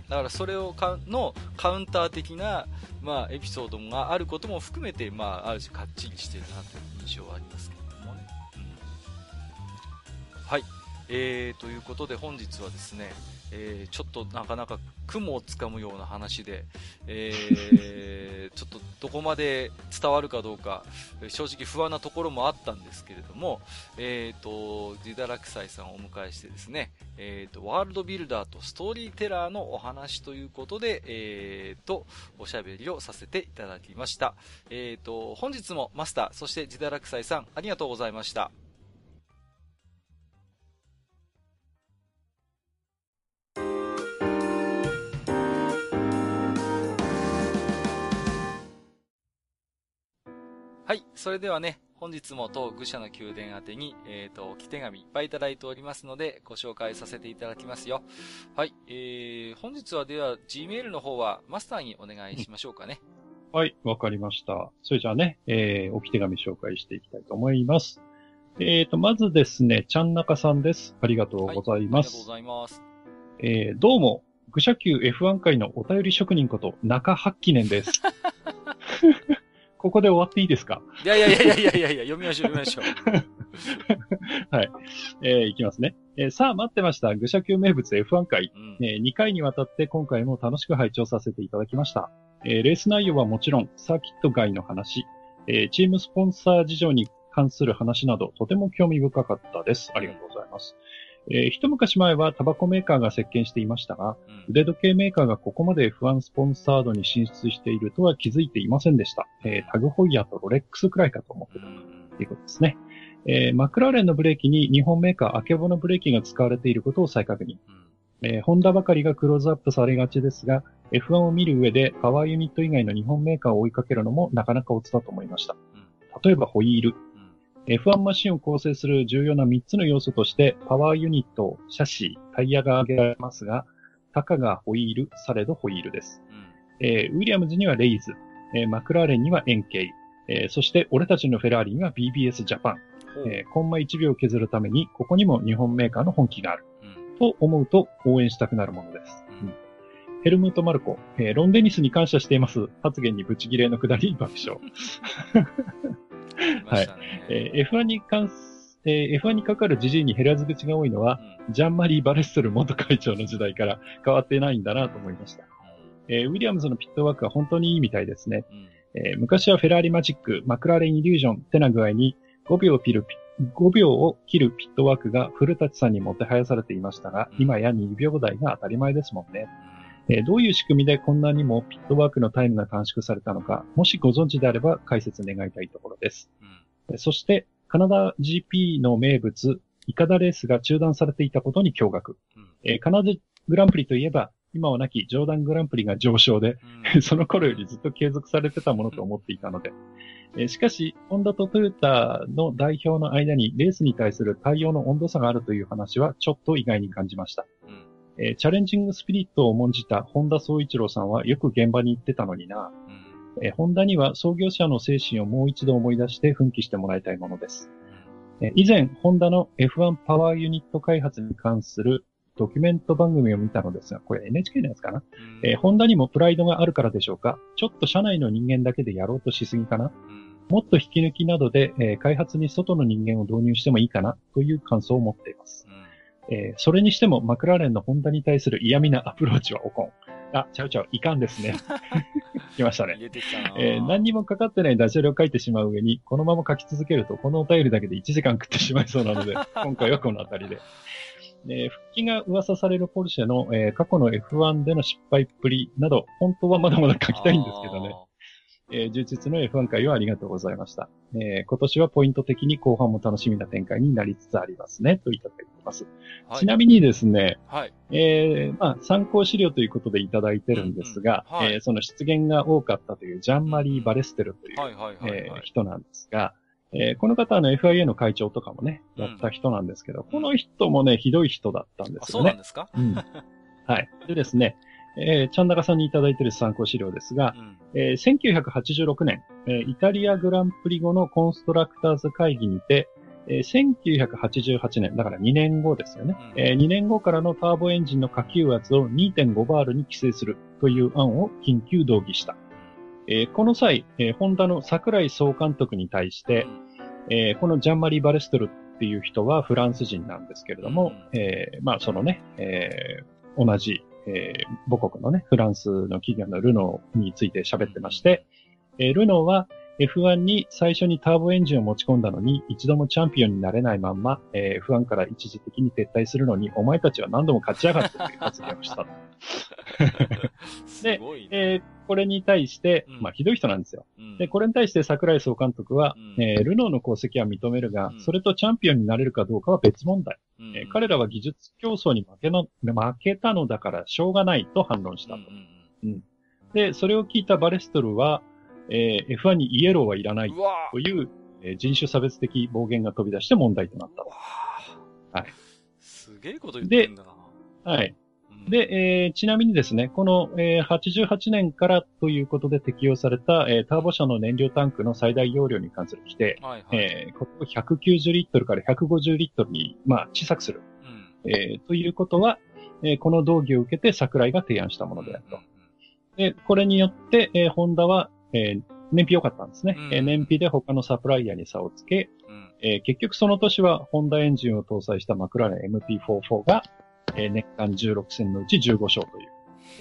だからそれをかのカウンター的な、まあ、エピソードがあることも含めて、まあ、ある種かっちりしてるなという印象はありますけれどもね、うん。はい。えー、ということで本日はですね、えーちょっとなかなか雲をつかむような話で、えー ちょっとどこまで伝わるかどうか、えー正直不安なところもあったんですけれども、えー、と、ジダラクサイさんをお迎えしてですね、えー、と、ワールドビルダーとストーリーテラーのお話ということで、えー、と、おしゃべりをさせていただきました。えー、と、本日もマスター、そしてジダラクサイさん、ありがとうございました。はい。それではね、本日も当愚者の宮殿宛てに、えっ、と、置き手紙いっぱいいただいておりますので、ご紹介させていただきますよ。はい。えー、本日はでは、Gmail の方はマスターにお願いしましょうかね。はい、わかりました。それじゃあね、えー、置き手紙紹介していきたいと思います。えーと、まずですね、ちゃんなかさんです。ありがとうございあります。がとうございます。えー、どうも、愚者級 F1 回のお便り職人こと、中八記念です。ここで終わっていいですか？いやいやいやいやいやいや読みましょう読みましょう。えー、いきますね。えーさあ、待ってました。愚者級名物 F1 回。うん。えー2回にわたって今回も楽しく拝聴させていただきました。えーレース内容はもちろん、サーキット外の話、えーチームスポンサー事情に関する話など、とても興味深かったです。ありがとうございます。えー一昔前はタバコメーカーが席巻していましたが、うん腕時計メーカーがここまで F1 スポンサードに進出しているとは気づいていませんでした。えータグホイヤーとロレックスくらいかと思ってたうんということですね。えーマクラーレンのブレーキに日本メーカーアケボのブレーキが使われていることを再確認。うんえーホンダばかりがクローズアップされがちですが、F1 を見る上でパワーユニット以外の日本メーカーを追いかけるのもなかなかオツだと思いました。例えばホイール。うん F1 マシンを構成する重要な3つの要素として、パワーユニット、シャシー、タイヤが挙げられますが、たかがホイール、されどホイールです。うんえーウィリアムズにはレイズ、えーマクラーレンには円形、えーそして俺たちのフェラーリには BBS ジャパン、えーコンマ1秒削るために、ここにも日本メーカーの本気がある。うんと思うと応援したくなるものです。ヘルムート・マルコ、えーロンデニスに感謝しています。発言にブチギレのくだり爆笑。来ましたね。えー F1 に関す、えー F1 にかかる時事に減らず口が多いのは、うんジャンマリー・バレッソル元会長の時代から変わってないんだなと思いました。えーウィリアムズのピットワークは本当にいいみたいですね。うんえー昔はフェラーリマジック、マクラーレンイリュージョンってな具合に5秒を切るピ、5秒を切るピットワークが古舘さんにもてはやされていましたが、うん今や2秒台が当たり前ですもんね。えーどういう仕組みでこんなにもピットワークのタイムが短縮されたのか、もしご存知であれば解説願いたいところです。うんえーそして、カナダ GP の名物、イカダレースが中断されていたことに驚愕。うんえーカナダグランプリといえば、今はなきジョーダングランプリが上昇で、うん その頃よりずっと継続されてたものと思っていたので。えーしかし、ホンダとトヨタの代表の間にレースに対する対応の温度差があるという話はちょっと意外に感じました。うんえーチャレンジングスピリットを重んじた本田総一郎さんはよく現場に行ってたのにな。うん。えーホンダには創業者の精神をもう一度思い出して奮起してもらいたいものです。えー以前、ホンダの F1 パワーユニット開発に関するドキュメント番組を見たのですが、これ NHK のやつかな、うん。えーホンダにもプライドがあるからでしょうか？ちょっと社内の人間だけでやろうとしすぎかな？うん。もっと引き抜きなどで、えー開発に外の人間を導入してもいいかな？という感想を持っています。うんえーそれにしてもマクラーレンのホンダに対する嫌味なアプローチはおこん。あ、ちゃうちゃう、いかんですね。来ましたねたなえー何にもかかってないダジャレを書いてしまう上に、このまま書き続けると、このお便りだけで1時間食ってしまいそうなので、今回はこの辺りで。えー復帰が噂されるポルシェの、えー過去の F1 での失敗っぷりなど、本当はまだまだ書きたいんですけどね。えー充実の F1 回をありがとうございました。えー今年はポイント的に後半も楽しみな展開になりつつありますね、といただいてます。はいちなみにですね、はい。えーまあ、参考資料ということでいただいてるんですが、うんうんはいえーその出現が多かったというジャンマリー・バレステルという。人なんですが、えーこの方はあの FIA の会長とかもね、うんやった人なんですけど、この人もね、ひどい人だったんであ、すよね。そうなんですか？うんはい。でですね、えー、ちゃんなかさんにいただいている参考資料ですがう、ん。えー1986年、えーイタリアグランプリ後のコンストラクターズ会議にて、えー1988年、だから2年後ですよね。うんえー2年後からのターボエンジンの下級圧を2.5バールに規制するという案を緊急動議した。えーこの際、えーホンダの桜井総監督に対して、えーこのジャンマリー・バレストルっていう人はフランス人なんですけれども、うんえーまあそのね、えー同じ、えー母国のね、フランスの企業のルノーについて喋ってまして、えールノーは F1 に最初にターボエンジンを持ち込んだのに一度もチャンピオンになれないまんま、えー F1 から一時的に撤退するのにお前たちは何度も勝ち上がってという発言をした。すごいね。えーこれに対してうん、まあひどい人なんですよ。うんで、これに対して桜井総監督は、うんえールノーの功績は認めるが、うんそれとチャンピオンになれるかどうかは別問題。うんえー彼らは技術競争に負けの、負けたのだからしょうがないと反論したと。で、それを聞いたバレストルは、えー F1 にイエローはいらないという、えー人種差別的暴言が飛び出して問題となったはい。すげえこと言ってんだな。はい。うん、で、えーちなみにですね、この、えー88年からということで適用された、えーターボ車の燃料タンクの最大容量に関する規定、はいはい。えーここを190リットルから150リットルに、まあ、小さくする。うんえーということは、えーこの道義を受けて桜井が提案したものであると。で、これによって、えーホンダは、えー燃費良かったんですね。うんえー燃費で他のサプライヤーに差をつけ、うんうんえー結局その年はホンダエンジンを搭載したマクラーレン MP44 が、えー年間16戦のうち15勝という、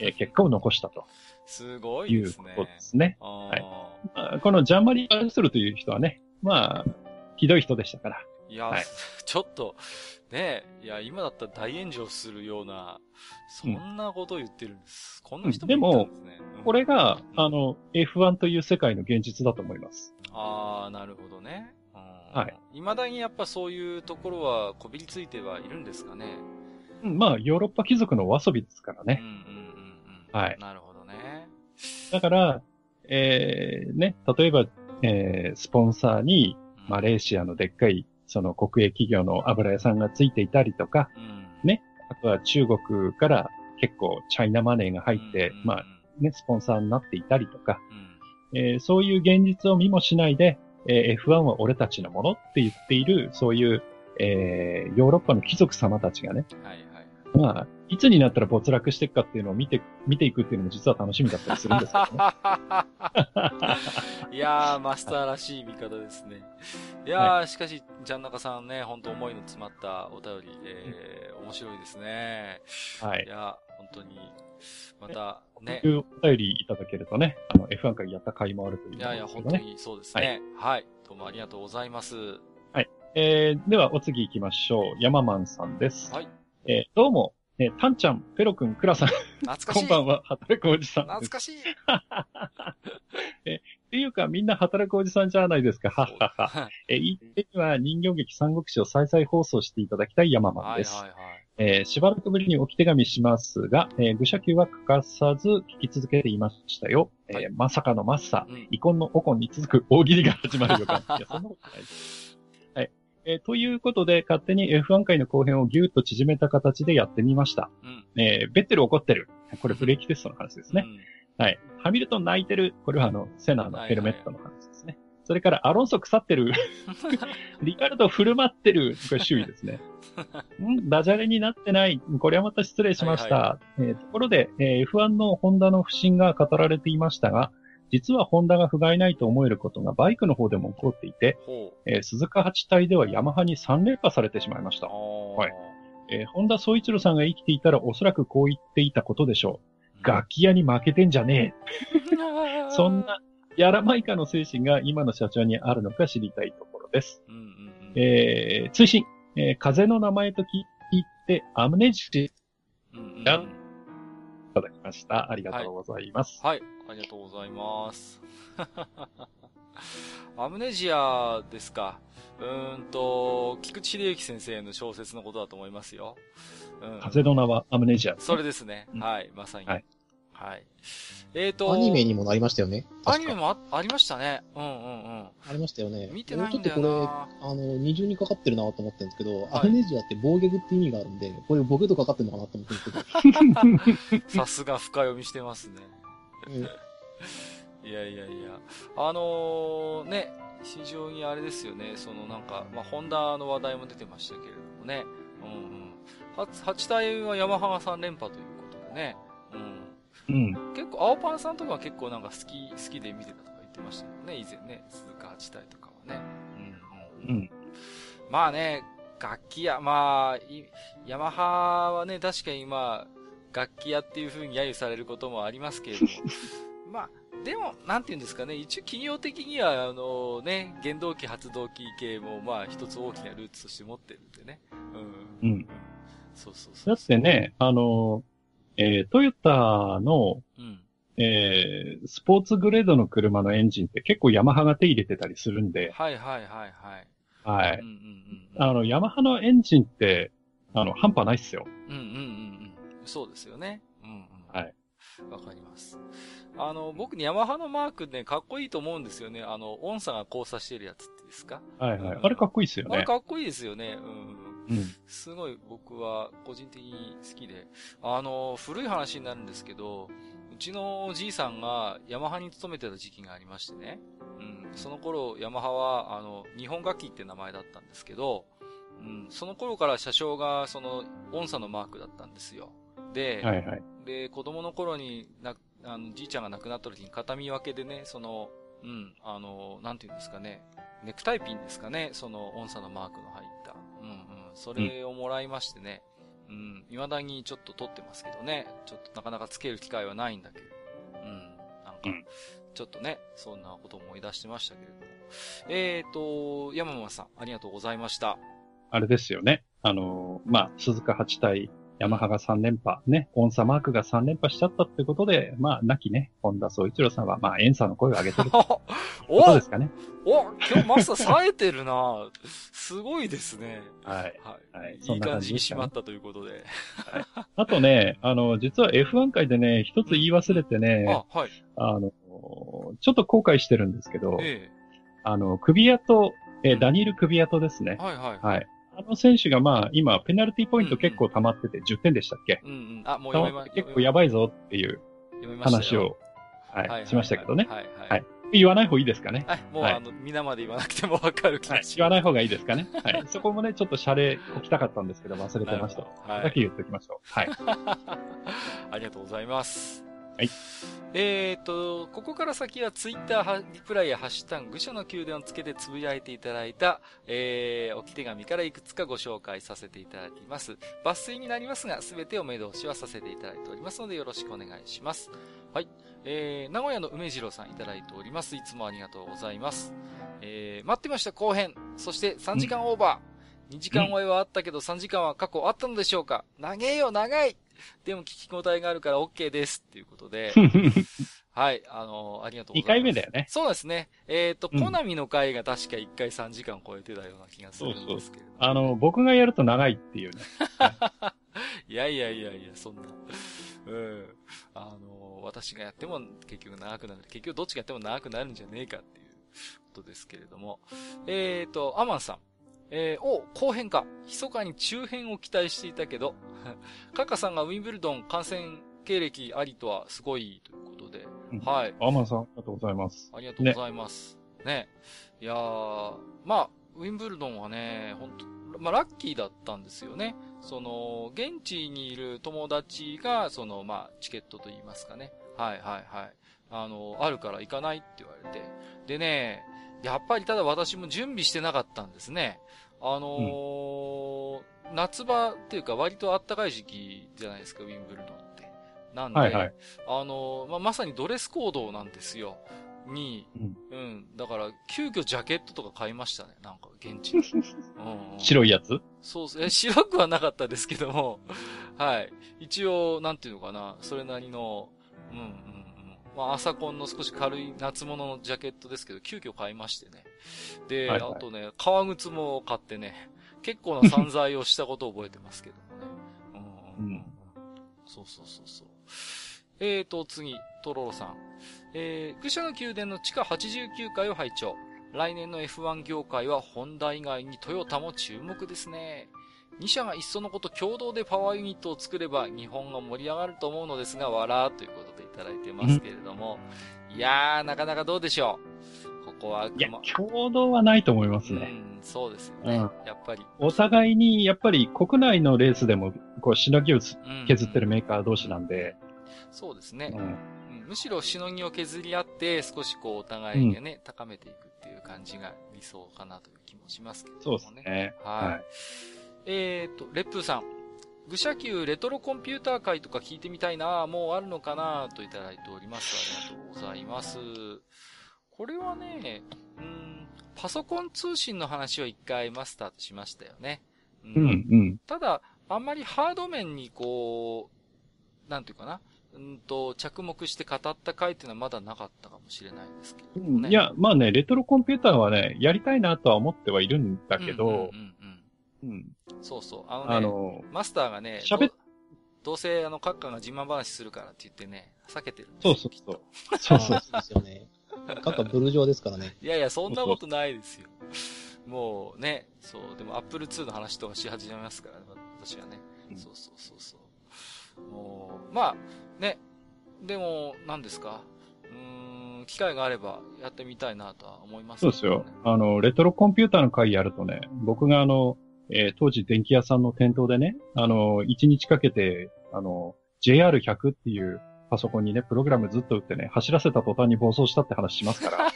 えー結果を残したとすごいいうですね。ことですね。はいまあこのジャンマリー・バルスルという人はね、まあ、ひどい人でしたから。いや、はい ちょっと、ねえ、いや、今だったら大炎上するような、そんなことを言ってるんです。こんな人もいたんですね。うんこれが、うんあの、F1 という世界の現実だと思います。ああ、なるほどね。うんはい。未だにやっぱそういうところはこびりついてはいるんですかね。うんまあ、ヨーロッパ貴族のお遊びですからね。うんうんうんうん。はいなるほどね。だから、えー、ね、例えば、えー、スポンサーに、うんマレーシアのでっかい、その国営企業の油屋さんがついていたりとか、うん。あとは中国から結構チャイナマネーが入って、まあね、スポンサーになっていたりとか、うん。えーそういう現実を見もしないで、えー F1 は俺たちのものって言っている、そういう、えーヨーロッパの貴族様たちがね、はいはい。まあ、いつになったら没落していくかっていうのを見て、見ていくっていうのも実は楽しみだったりするんですけどね。いやー、マスターらしい見方ですね。いやー、しかし、ジャンナカさんね、本当思いの詰まったお便り、えー、面白いですね。はいい。や、本当に、また、ねこう。いうお便りいただけるとね、あの、F1 会やった回もあるといういやいや。本当にそうですね。はい。どうもありがとうございます。えー、では、お次行きましょう。ヤママンさんです。はい。えーどうも、えータンちゃん、ペロくん、クラさん、懐かしい。こんばんは、働くおじさん。懐かしい。っていうか、みんな働くおじさんじゃないですか。はっはっは。はえー、一手には人形劇三国志を再々放送していただきたいヤママンです。いはいはい。えーしばらくぶりに置き手紙しますが、えー愚者級は欠かさず聞き続けていましたよ。えーはいまさかのマッサ、うんイコンのオコンに続く大喜利が始まる予感。いや、そんなことないです。はい。えーということで、勝手に F1 回の後編をぎゅっと縮めた形でやってみました。うん。えーベッテル怒ってる。これブレーキテストの話ですね。うんはい。ハミルトン泣いてる。これはあの、セナのヘルメットの話ですね。それから、アロンソ腐ってる。リカルド振る舞ってる。これ周囲ですね。んダジャレになってない。これはまた失礼しました。はえーところで、えー F1 のホンダの不振が語られていましたが、実はホンダが不甲斐ないと思えることがバイクの方でも起こっていて。えー鈴鹿8体ではヤマハに3連覇されてしまいましたはいえー、本田総一郎さんが生きていたらおそらくこう言っていたことでしょう。楽器屋に負けてんじゃねえ。そんな、やらまいかの精神が今の社長にあるのか知りたいところです。うんうんうん。えー、追伸、えー風の名前と聞いて、アムネジいうんうんただきました。ありがとうございます。はい、ありがとうございます。アムネジアですか。うーんと、菊池秀幸先生の小説のことだと思いますよ。うん、風の名はアムネジア。それですね。うんはい、まさに。はい。はい。えっ、と、アニメにもなりましたよね。アニメもあありましたね。うんうんうん。ありましたよね。見てないんだよちょっとなこれ、あの、二重にかかってるなと思ってるんですけど、はいアムネジアって暴虐って意味があるんで、これボケとかかってるのかなと思ってるんですけど、さすが深読みしてますね。うんいやいやいや。あのー、ね、非常にあれですよね。そのなんか、まあ、ホンダの話題も出てましたけれどもね。うんうん。8, 8体はヤマハが3連覇ということでね。うん。うん。結構、青パンさんとかは結構なんか好き、好きで見てたとか言ってましたけどね。以前ね。鈴鹿8体とかはね。うん、うん。うん。まあね、楽器屋、まあ、いヤマハはね、確かにまあ、楽器屋っていう風に揶揄されることもありますけれども、まあ、でも、なんて言うんですかね、一応企業的には、あのね、原動機、発動機系も、まあ、一つ大きなルーツとして持ってるんでね。うん。うん。そうそうそう。だって。ね、あの、えートヨタの、うん。えースポーツグレードの車のエンジンって結構ヤマハが手入れてたりするんで、はいはいはいはい。はい。うんうんうん。あの、ヤマハのエンジンって、あの、半端ないっすよ。うんうんうんうん。そうですよね。うんうん。はい。わかります。あの、僕にヤマハのマークね、かっこいいと思うんですよね。あの、音差が交差してるやつってですか？はいはい。あれかっこいいっすよあれね。かっこいいですよね。うん。うん。すごい僕は個人的に好きで。あの、古い話になるんですけど、うちのおじいさんがヤマハに勤めてた時期がありましてね。うん。その頃、ヤマハは、あの、日本楽器って名前だったんですけど、うん。その頃から車掌が、その、音差のマークだったんですよ。で、はいはい。で、子供の頃にな、あの、じいちゃんが亡くなった時に形見分けでね、その、うん、あの、なんていうんですかね、ネクタイピンですかね、その音差のマークの入っ。それをもらいましてね、うん、未だにちょっと撮ってますけどね、ちょっとなかなかつける機会はないんだけど、うん、なんかうん、ちょっとね、そんなことを思い出してましたけれども。えーと、山間さん、ありがとうございました。あれですよね。あの、まあ、鈴鹿8体、ヤマハが3連覇、ね、オンサマークが3連覇しちゃったってことで、まあ、亡きね、本田総一郎さんは、まあ、エンサの声を上げてる こおとですかね。お今日マスター冴えてるなすごいですね。はい。はい。はいい、そんな感い感じに締まったということで。あとね、あの、実は F1 回でね、一つ言い忘れてね、あ、はい。あの、ちょっと後悔してるんですけど、えあの、首跡、えうんーダニール首跡ですねえ。。はいはい。はい。あの選手がまあ、今、ペナルティポイント結構溜まってて10点でしたっけ？うんうん。あ、もう溜読結構やばいぞっていう話を、はい、しましたけどね。はいはい。はい言わない方がいいですかね？はい。もう、はいあの、皆まで言わなくてもわかる気はいが。し言わない方がいいですかね？はい。そこもね、ちょっとシャレ置きたかったんですけど、忘れてました。はいだけ言っておきましょう。はい。ありがとうございます。はい。えーと、ここから先はツイッターリプライやハッシュタグ、愚者の宮殿をつけてつぶやいていただいた、えー、置き手紙からいくつかご紹介させていただきます。抜粋になりますが、すべてお目通しはさせていただいておりますので、よろしくお願いします。はい。えー、名古屋の梅次郎さんいただいております。いつもありがとうございます。えー、待ってました後編。そして3時間オーバー。2時間超えはあったけど3時間は過去あったのでしょうか？長えよ、長いでも聞き応えがあるから OK です。っていうことで、はい、あのありがとうございます。2回目だよね。そうですね。えっ、と、うんコナミの回が確か1回3時間超えてたような気がするんですけれども、あの、僕がやると長いっていうね。いやいやいやいや、そんな。うん。あの、私がやっても結局長くなる。結局どっちがやっても長くなるんじゃねえかっていうことですけれども。えっ、ー、と、アマンさん。えー、お、後編か。密かに中編を期待していたけど、カカさんがウィンブルドン観戦経歴ありとはすごいということで。うん、はい。アマンさん、ありがとうございます。ありがとうございます。ね。ねいやー、まあ、ウィンブルドンはね、本当まあ、ラッキーだったんですよね。その、現地にいる友達が、その、まあ、チケットと言いますかね。はいはいはい。あの、あるから行かないって言われて。でね、やっぱりただ私も準備してなかったんですね。あのーうん、夏場っていうか割と暖かい時期じゃないですか、ウィンブルドンって。なんで、はいはい、あのー、まあ、まさにドレスコードなんですよ。に、うん、うん。だから、急遽ジャケットとか買いましたね。なんか、現地に。うん、白いやつ？そうす。え、白くはなかったですけども、はい。一応、なんていうのかな、それなりの、うん、うん、うん。まあ、朝コンの少し軽い夏物のジャケットですけど、急遽買いましてね。で、はいはい、あとね、革靴も買ってね、結構な散財をしたことを覚えてますけどもね。うん、うん。そうそうそうそう。えーと、次、トロロさん。えー、愚者の宮殿の地下89階を拝聴。来年の F1 業界はホンダ以外にトヨタも注目ですね。2社がいっそのこと共同でパワーユニットを作れば日本が盛り上がると思うのですが、わらーということでいただいてますけれども。いやー、なかなかどうでしょう。ここは、いや、共同はないと思いますね。うん、そうですよね。うん、やっぱり。お互いに、やっぱり国内のレースでも、こう、しのぎを削ってるメーカー同士なんで。そうですね。うんむしろしのぎを削り合って、少しこう、お互いがね、うん、高めていくっていう感じが理想かなという気もしますけどね。そうですね。はい。はい、えっ、と、レップーさん。愚者級レトロコンピューター会とか聞いてみたいなもうあるのかなといただいております。ありがとうございます。これはね、うん、パソコン通信の話を一回マスターとしましたよね。うん、うん、うん。ただ、あんまりハード面にこう、なんていうかな、うんと、着目して語った回っていうのはまだなかったかもしれないですけどね。いや、まあね、レトロコンピューターはね、やりたいなとは思ってはいるんだけど、うん、うん、うん。そうそう。あのね、あのマスターがね、喋っどうせ、あの、閣下が自慢話するからって言ってね、避けてるんですよ。そうそうそう。そうそうですよね。閣下ブルジョーですからね。いやいや、そんなことないですよ。もうね、そう、でもアップル2の話とかし始めますからね、私はね。うん、そうそうそうそう。もう、まあ、ね。でも、何ですか？うん、機会があればやってみたいなとは思います、ね、そうですよ。あの、レトロコンピューターの会やるとね、僕があの、えー、当時電気屋さんの店頭でね、あの、1日かけて、あの、JR100 っていうパソコンにね、プログラムずっと打ってね、走らせた途端に暴走したって話しますか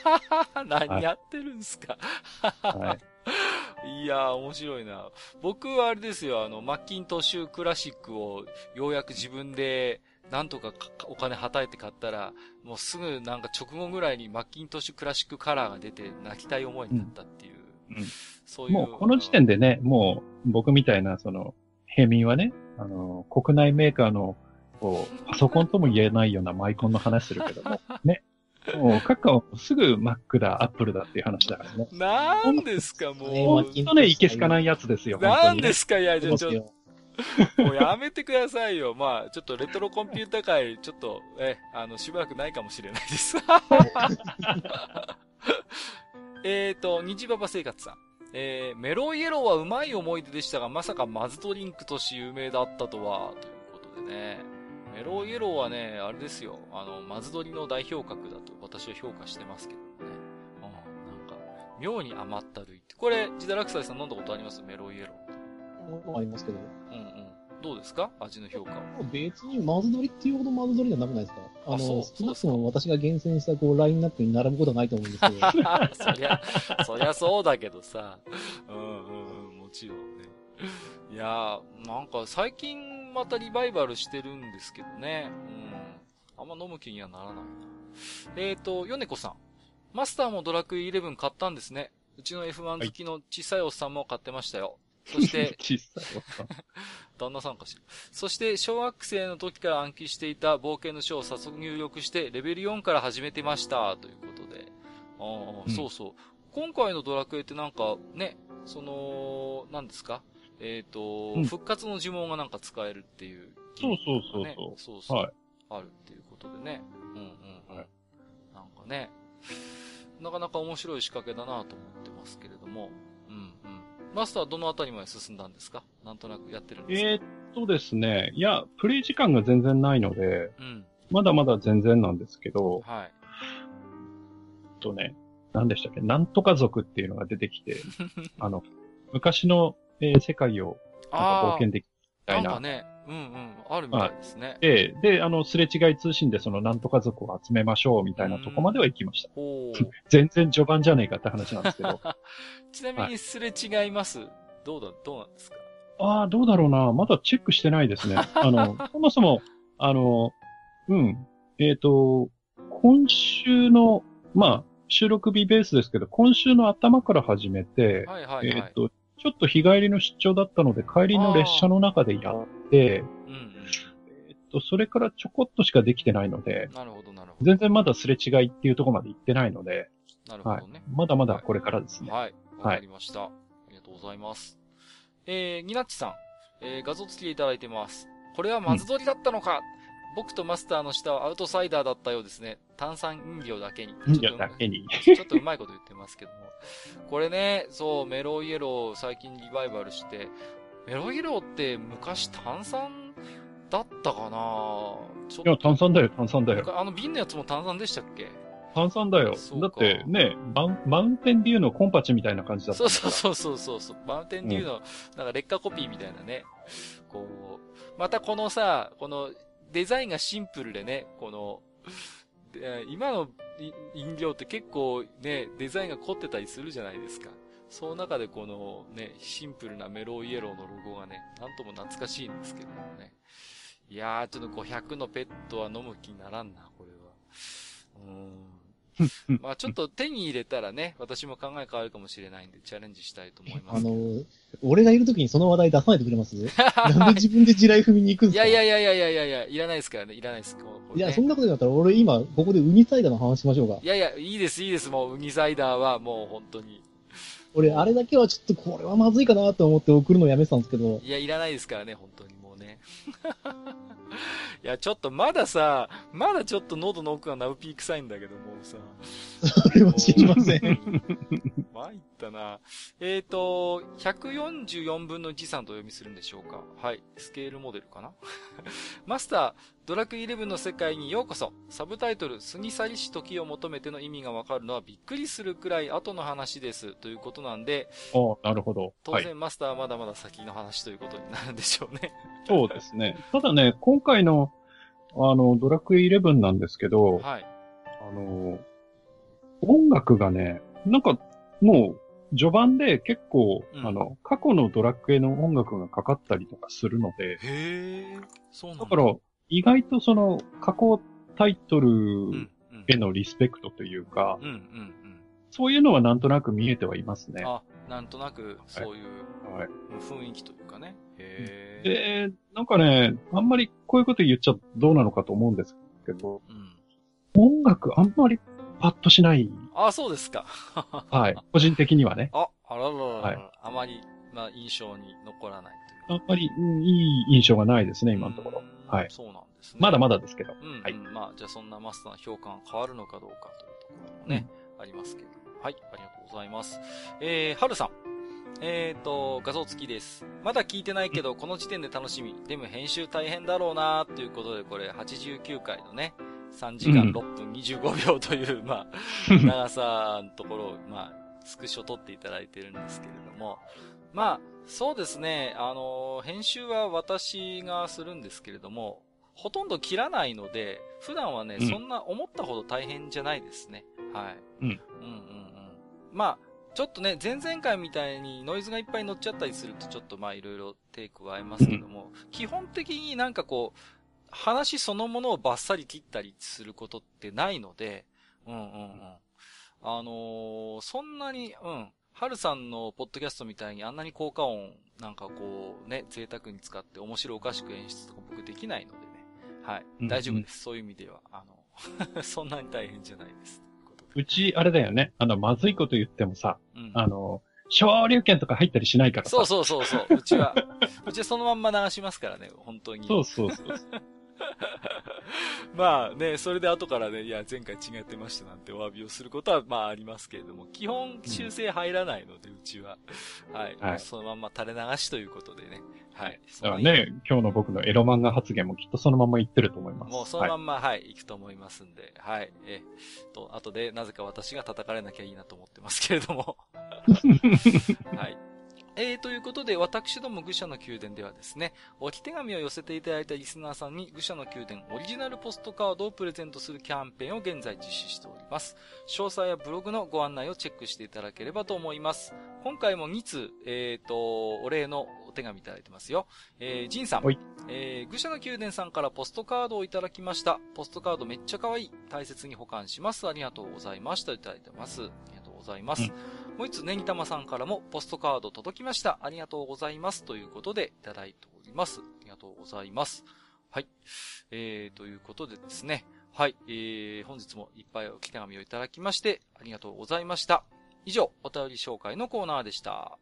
ら。何やってるんすか、はい、いやー、面白いな。僕はあれですよ、あの、マッキントッシュクラシックをようやく自分でなんとかお金はたいて買ったら、もうすぐなんか直後ぐらいにマッキントッシュクラシックカラーが出て泣きたい思いになったっていう。うん、そういう。もうこの時点でね、もう僕みたいなその、平民はね、あの、国内メーカーの、こう、パソコンとも言えないようなマイコンの話するけども、ね。もう、閣下はすぐ Mac だ、Apple だっていう話だからね。なんですか、もう。ほんとね、いけしかないやつですよ。なんですか、いや、ちょ、ちょ、もうやめてくださいよ。まあ、ちょっとレトロコンピュータ界、ちょっと、え、あの、しばらくないかもしれないです。えっと、虹パパ生活さん。えー、メロイエローはうまい思い出でしたが、まさかマズドリンクとして有名だったとは、ということでね。メロイエローはね、あれですよ。あの、マズドリの代表格だと私は評価してますけどね。うん、なんか、妙に甘ったるいって。これ、ジダラクサイさん飲んだことあります？メロイエロー。ありますけど。うんうん。どうですか？味の評価は。別にまずどりっていうほどまずどりじゃなくないですか？あの、少なくとも私が厳選したこうラインナップに並ぶことはないと思うんですけど。そりゃ、そりゃそうだけどさ。うんうんうん、もちろんね。いやー、なんか最近またリバイバルしてるんですけどね。うん。あんま飲む気にはならないな。えっ、ー、と、ヨネコさん。マスターもドラクエ11買ったんですね。うちの F1 好きの小さいおっさんも買ってましたよ。そして、小さい旦那さんかしら。そして、小学生の時から暗記していた冒険の書を早速入力して、レベル4から始めてました、ということで。ああ、うん、そうそう。今回のドラクエってなんか、ね、その、何ですか？えっ、と、うん復活の呪文がなんか使えるっていう、そうそうそうねそうそうそう。はいあるっていうことでね。うんうんうん。はいなんかね、なかなか面白い仕掛けだなと思ってますけれども。マスターはどのあたりまで進んだんですか？なんとなくやってるんですか？えーっとですね、いや、プレイ時間が全然ないので、うん。まだまだ全然なんですけど、はい。とね、何でしたっけ、なんとか族っていうのが出てきて、あの、昔の、えー世界をなんか冒あ険できたな。ないんかね、うんうん、あるみたいですね。で、で、あの、すれ違い通信でそのなんとか族を集めましょうみたいなとこまでは行きました。全然序盤じゃねえかって話なんですけど。ちなみにすれ違います、どうだ、どうなんですか？ああ、どうだろうな。まだチェックしてないですね。あの、そもそも、あの、うん。えっ、と、今週の、まあ、収録日ベースですけど、今週の頭から始めて、はいはいはい。えっ、と、ちょっと日帰りの出張だったので、帰りの列車の中でやって、うんうん。えっと、それからちょこっとしかできてないので、なるほどなるほど。全然まだすれ違いっていうところまで行ってないので、はいなるほどね。。まだまだこれからですね。はい。わかりました。ありがとうございます。えー、ニナッチさん。えー、画像付きでいただいてます。これはマズドリだったのか、僕とマスターの下はアウトサイダーだったようですね。炭酸飲料だけに。いや、ちょっとだけに。ちょっとうまいこと言ってますけども。これね、そう、メロイエロー最近リバイバルして、メロイエローって昔炭酸だったかな？いや、炭酸だよ、炭酸だよ。あの瓶のやつも炭酸でしたっけ？炭酸だよだってね、マウンマウンテンデューのコンパチみたいな感じだったそ。うそうそうそうそうそう。マウンテンデューの、なんか劣化コピーみたいなね。こう、またこのさ、このデザインがシンプルでね、この、で今のい飲料って結構ね、デザインが凝ってたりするじゃないですか。その中でこのね、シンプルなメロウイエローのロゴがね、なんとも懐かしいんですけどもね。いやー、ちょっと500のペットは飲む気にならんな、これは。うーん。まあちょっと手に入れたらね、私も考え変わるかもしれないんで、チャレンジしたいと思います。あの、俺がいるときにその話題出さないでくれます？なんで自分で地雷踏みに行くんいですか？やいやいやいやいやいやいや、いらないですからね、いらないです。こうこれねいや、そんなことだったら俺今、ここでウニサイダーの話しましょうかい。やいや、いいです、いいです、もう、ウニサイダーはもう本当に。俺、あれだけはちょっとこれはまずいかなと思って送るのやめてたんですけど、いや、いらないですからね、本当にもうね。いや、ちょっとまださ、まだちょっと喉の奥がナウピー臭いんだけどもうさ。それは知りません。参ったな。えっ、ー、と、144分の1さんとお読みするんでしょうか。はい。スケールモデルかな マスター、ドラクエ11の世界にようこそ。サブタイトル、過ぎ去りし時を求めての意味がわかるのはびっくりするくらい後の話です。ということなんで、ああ、なるほど。はい。当然マスターはまだまだ先の話ということになるんでしょうね。そうですね。ただね、今回の、あの、ドラクエ11なんですけど、はい。あの、音楽がね、なんか、もう、序盤で結構、うんあの、過去のドラクエの音楽がかかったりとかするので、へえ、そうなんだ。だから、意外とその、過去タイトル。へのリスペクトというか、うん、うん、うん。そういうのはなんとなく見えてはいますね。あ、なんとなく、そういうはい。雰囲気というかね。へえ。で、なんかね、あんまりこういうこと言っちゃどうなのかと思うんですけど、うん。音楽あんまりパッとしない。あ、そうですか。はい。個人的にはね。あ、あらららら、はいあまり、まあ、印象に残らないというあんまりうんいい印象がないですね、今のところ。はいそうなんですね。まだまだですけど。うん、うん、はいまあ、じゃあそんなマスターの評価が変わるのかどうかというところもね、ありますけど。はい、ありがとうございます。えー、はるさん。えーと、画像付きです。まだ聞いてないけど、この時点で楽しみ。でも編集大変だろうなということで、これ89回のね、3時間うん6分25秒という、まあ、長さのところを、まあ、スクショ取っていただいてるんですけれども、まあ、そうですね、あの、編集は私がするんですけれども、ほとんど切らないので、普段はね、うんそんな思ったほど大変じゃないですね。はい。うん。うんうんうん。まあ、ちょっとね、前々回みたいにノイズがいっぱい乗っちゃったりすると、ちょっとまあいろいろ手加えますけども、基本的になんかこう、話そのものをバッサリ切ったりすることってないので、うんうんうん。あのーそんなに、うん。はるさんのポッドキャストみたいにあんなに効果音なんかこうね、贅沢に使って面白おかしく演出とか僕できないのでね。はい。うん大丈夫です。そういう意味では。あの、そんなに大変じゃないです。うち、あれだよね。あの、まずいこと言ってもさ、うん。あの、昇竜拳とか入ったりしないからさ。そうそうそうそう。うちは、うちはそのまんま流しますからね、本当に。そうそうそう。まあね、それで後からね、いや、前回違ってましたなんてお詫びをすることは、まあありますけれども、基本修正入らないので、うちは。はい。はいそのまんま垂れ流しということでね。はい。だからね、今日の僕のエロ漫画発言もきっとそのまま言ってると思います。もうそのまはいんま、はい、行くと思いますんで、はい。え、と、後で、なぜか私が叩かれなきゃいいなと思ってますけれども。はい。えー、ということで、私ども愚者の宮殿ではですね、置き手紙を寄せていただいたリスナーさんに愚者の宮殿オリジナルポストカードをプレゼントするキャンペーンを現在実施しております。詳細やブログのご案内をチェックしていただければと思います。今回も2通、えー、と、お礼のお手紙いただいてますよ。えー、ジンさん。はいえー、愚者の宮殿さんからポストカードをいただきました。ポストカードめっちゃ可愛い。大切に保管します。ありがとうございました。いただいてます。ありがとうございます。うんもう一つ、ネギタマさんからもポストカード届きました。ありがとうございます。ということで、いただいております。ありがとうございます。はい。えー、ということでですね。はい。えー、本日もいっぱいお手紙をいただきまして、ありがとうございました。以上、お便り紹介のコーナーでした。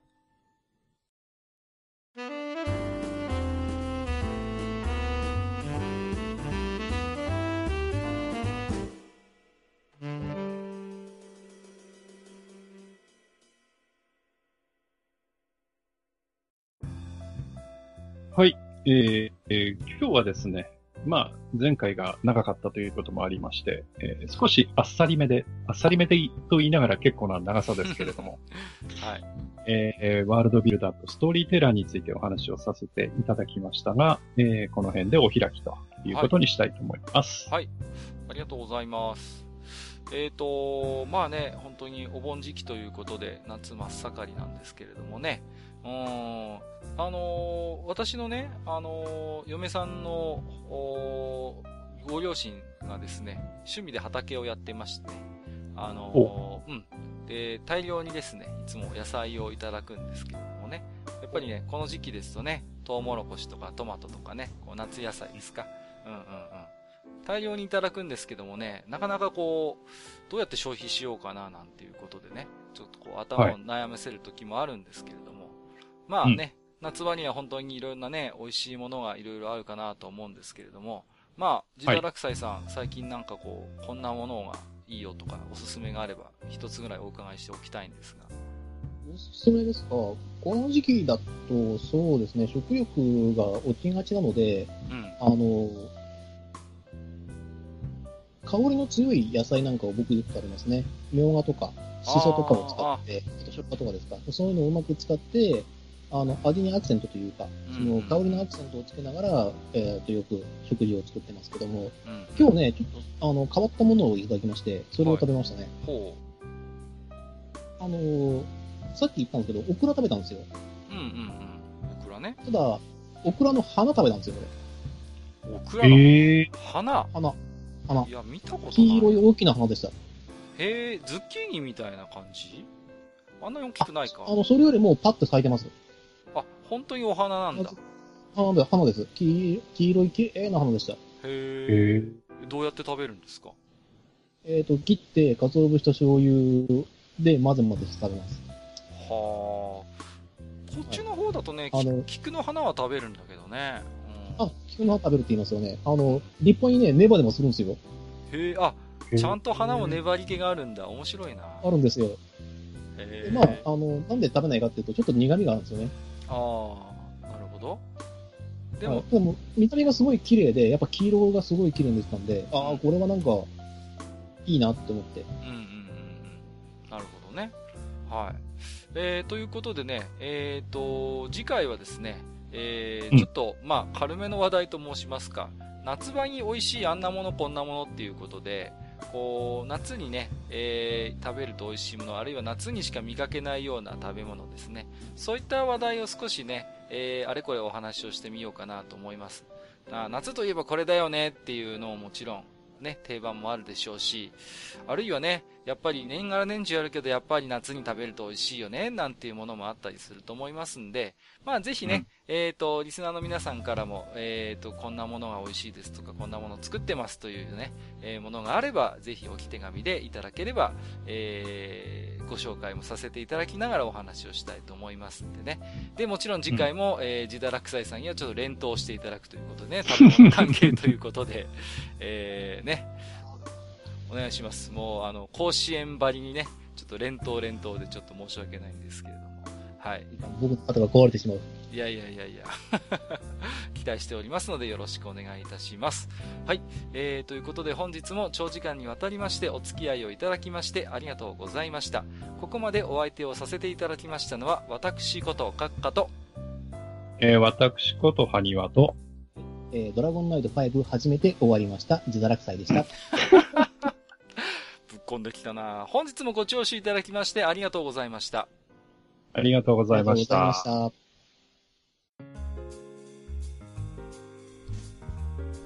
はい。えーえー今日はですね、まあ、前回が長かったということもありまして、えー少しあっさりめで、あっさりめでと言いながら結構な長さですけれども、はい。えーワールドビルダーとストーリーテラーについてお話をさせていただきましたが、えーこの辺でお開きということにしたいと思います。はい。ありがとうございます。えっ、と、まあね、本当にお盆時期ということで、夏真っ盛りなんですけれどもね。うーん。あのー私のね、あのー嫁さんの、ご両親がですね、趣味で畑をやってまして、あのーうん。で、大量にですね、いつも野菜をいただくんですけれどもね。やっぱりね、この時期ですとね、トウモロコシとかトマトとかね、こう夏野菜ですか？うんうんうん。大量にいただくんですけどもね、なかなかこう、どうやって消費しようかななんていうことでね、ちょっとこう頭を悩ませる時もあるんですけれども、まあね、夏場には本当にいろんなね、美味しいものがいろいろあるかなと思うんですけれども、まあ、ジダラクサイさん、最近なんかこう、こんなものがいいよとか、おすすめがあれば、一つぐらいお伺いしておきたいんですが。おすすめですか？この時期だと、そうですね、食欲が落ちがちなので、うん。あの、香りの強い野菜なんかを僕よく食べますね。みょうがとか、しそとかを使って、あとしょっぱとかですか？そういうのをうまく使って、あの、味にアクセントというか、その香りのアクセントをつけながら、えっ、と、よく食事を作ってますけども、うん。今日ね、ちょっと、あの、変わったものをいただきまして、それを食べましたね。ほあのーさっき言ったんですけど、オクラ食べたんですよ。う。うんうんうん。オクラね。ただ、オクラの花食べたんですよ、これ。オクラのえー、花？花。花い。や、見たことない。黄色い大きな花でした。へえ、ズッキーニみたいな感じ？あんなに大きくないかあの、それよりもパッと咲いてます。あ、本当にお花なんだ。花で、花です。黄黄色い綺麗な花でした。へええ。どうやって食べるんですか？えっ、と、切って、鰹節と醤油で混ぜ混ぜして食べます。はあ。こっちの方だとね、あのき菊の花は食べるんだけどね。うんあ、菊の葉食べるって言いますよね。あの、立派にね、ネバネバするんですよ。へえ、あ、ーちゃんと花も粘り気があるんだ。面白いな。あるんですよ。へえ。でまあ、あの、なんで食べないかっていうと、ちょっと苦味があるんですよね。ああ、なるほど。でもはい、でも、見た目がすごい綺麗で、やっぱ黄色がすごい綺麗に出てたんで、ああ、これはなんか、いいなって思って。うんうんうんうん。なるほどね。はい。えー、ということでね、えーと、次回はですね、えーうんちょっと、まあ、軽めの話題と申しますか、夏場に美味しいあんなものこんなものっていうことで、こう、夏にね、えー食べると美味しいもの、あるいは夏にしか見かけないような食べ物ですね。そういった話題を少しね、えーあれこれお話をしてみようかなと思います。あ夏といえばこれだよねっていうのももちろん、ね、定番もあるでしょうし、あるいはね、やっぱり年がら年中やるけど、やっぱり夏に食べると美味しいよね、なんていうものもあったりすると思いますんで、まあぜひね、えっ、と、リスナーの皆さんからも、えっ、と、こんなものが美味しいですとか、こんなものを作ってますというね、えーものがあれば、ぜひ置き手紙でいただければ、えーご紹介もさせていただきながらお話をしたいと思いますんでね。で、もちろん次回も、うん、えー、ジダラクサイさんにはちょっと連投していただくということでね、多分関係ということで、えー、ね、お願いします。もう、あの、甲子園ばりにね、ちょっと連投連投でちょっと申し訳ないんですけれども。はい。僕の肩が壊れてしまう。いやいやいやいや。期待しておりますのでよろしくお願いいたします。はい。えー、ということで本日も長時間にわたりましてお付き合いをいただきましてありがとうございました。ここまでお相手をさせていただきましたのは私こと閣下と、えー、私ことハニワと、えー、ドラゴンナイト5初めて終わりました。自堕落祭でした。込んできたな本日もご聴取いただきましてありがとうございました。ありがとうございました。ありがとうございました。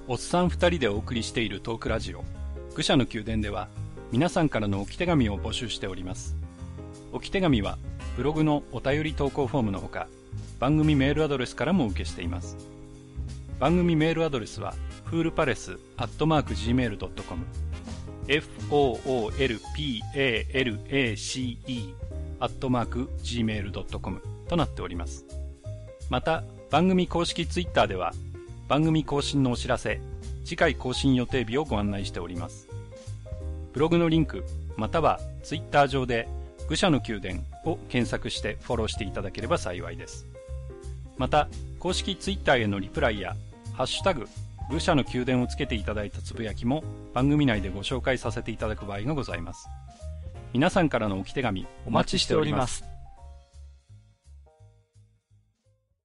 おっさん二人でお送りしているトークラジオ、愚者の宮殿では、皆さんからの置き手紙を募集しております。置き手紙は、ブログのお便り投稿フォームのほか、番組メールアドレスからも受けしています。番組メールアドレスは、フールパレスアットマーク Gmail.com foolpalace アットマーク gmail.com となっております。また、番組公式ツイッターでは、番組更新のお知らせ、次回更新予定日をご案内しております。ブログのリンク、またはツイッター上で、愚者の宮殿を検索してフォローしていただければ幸いです。また、公式ツイッターへのリプライや、ハッシュタグ、武者の宮殿をつけていただいたつぶやきも番組内でご紹介させていただく場合がございます。皆さんからの置き手紙お待ちしております。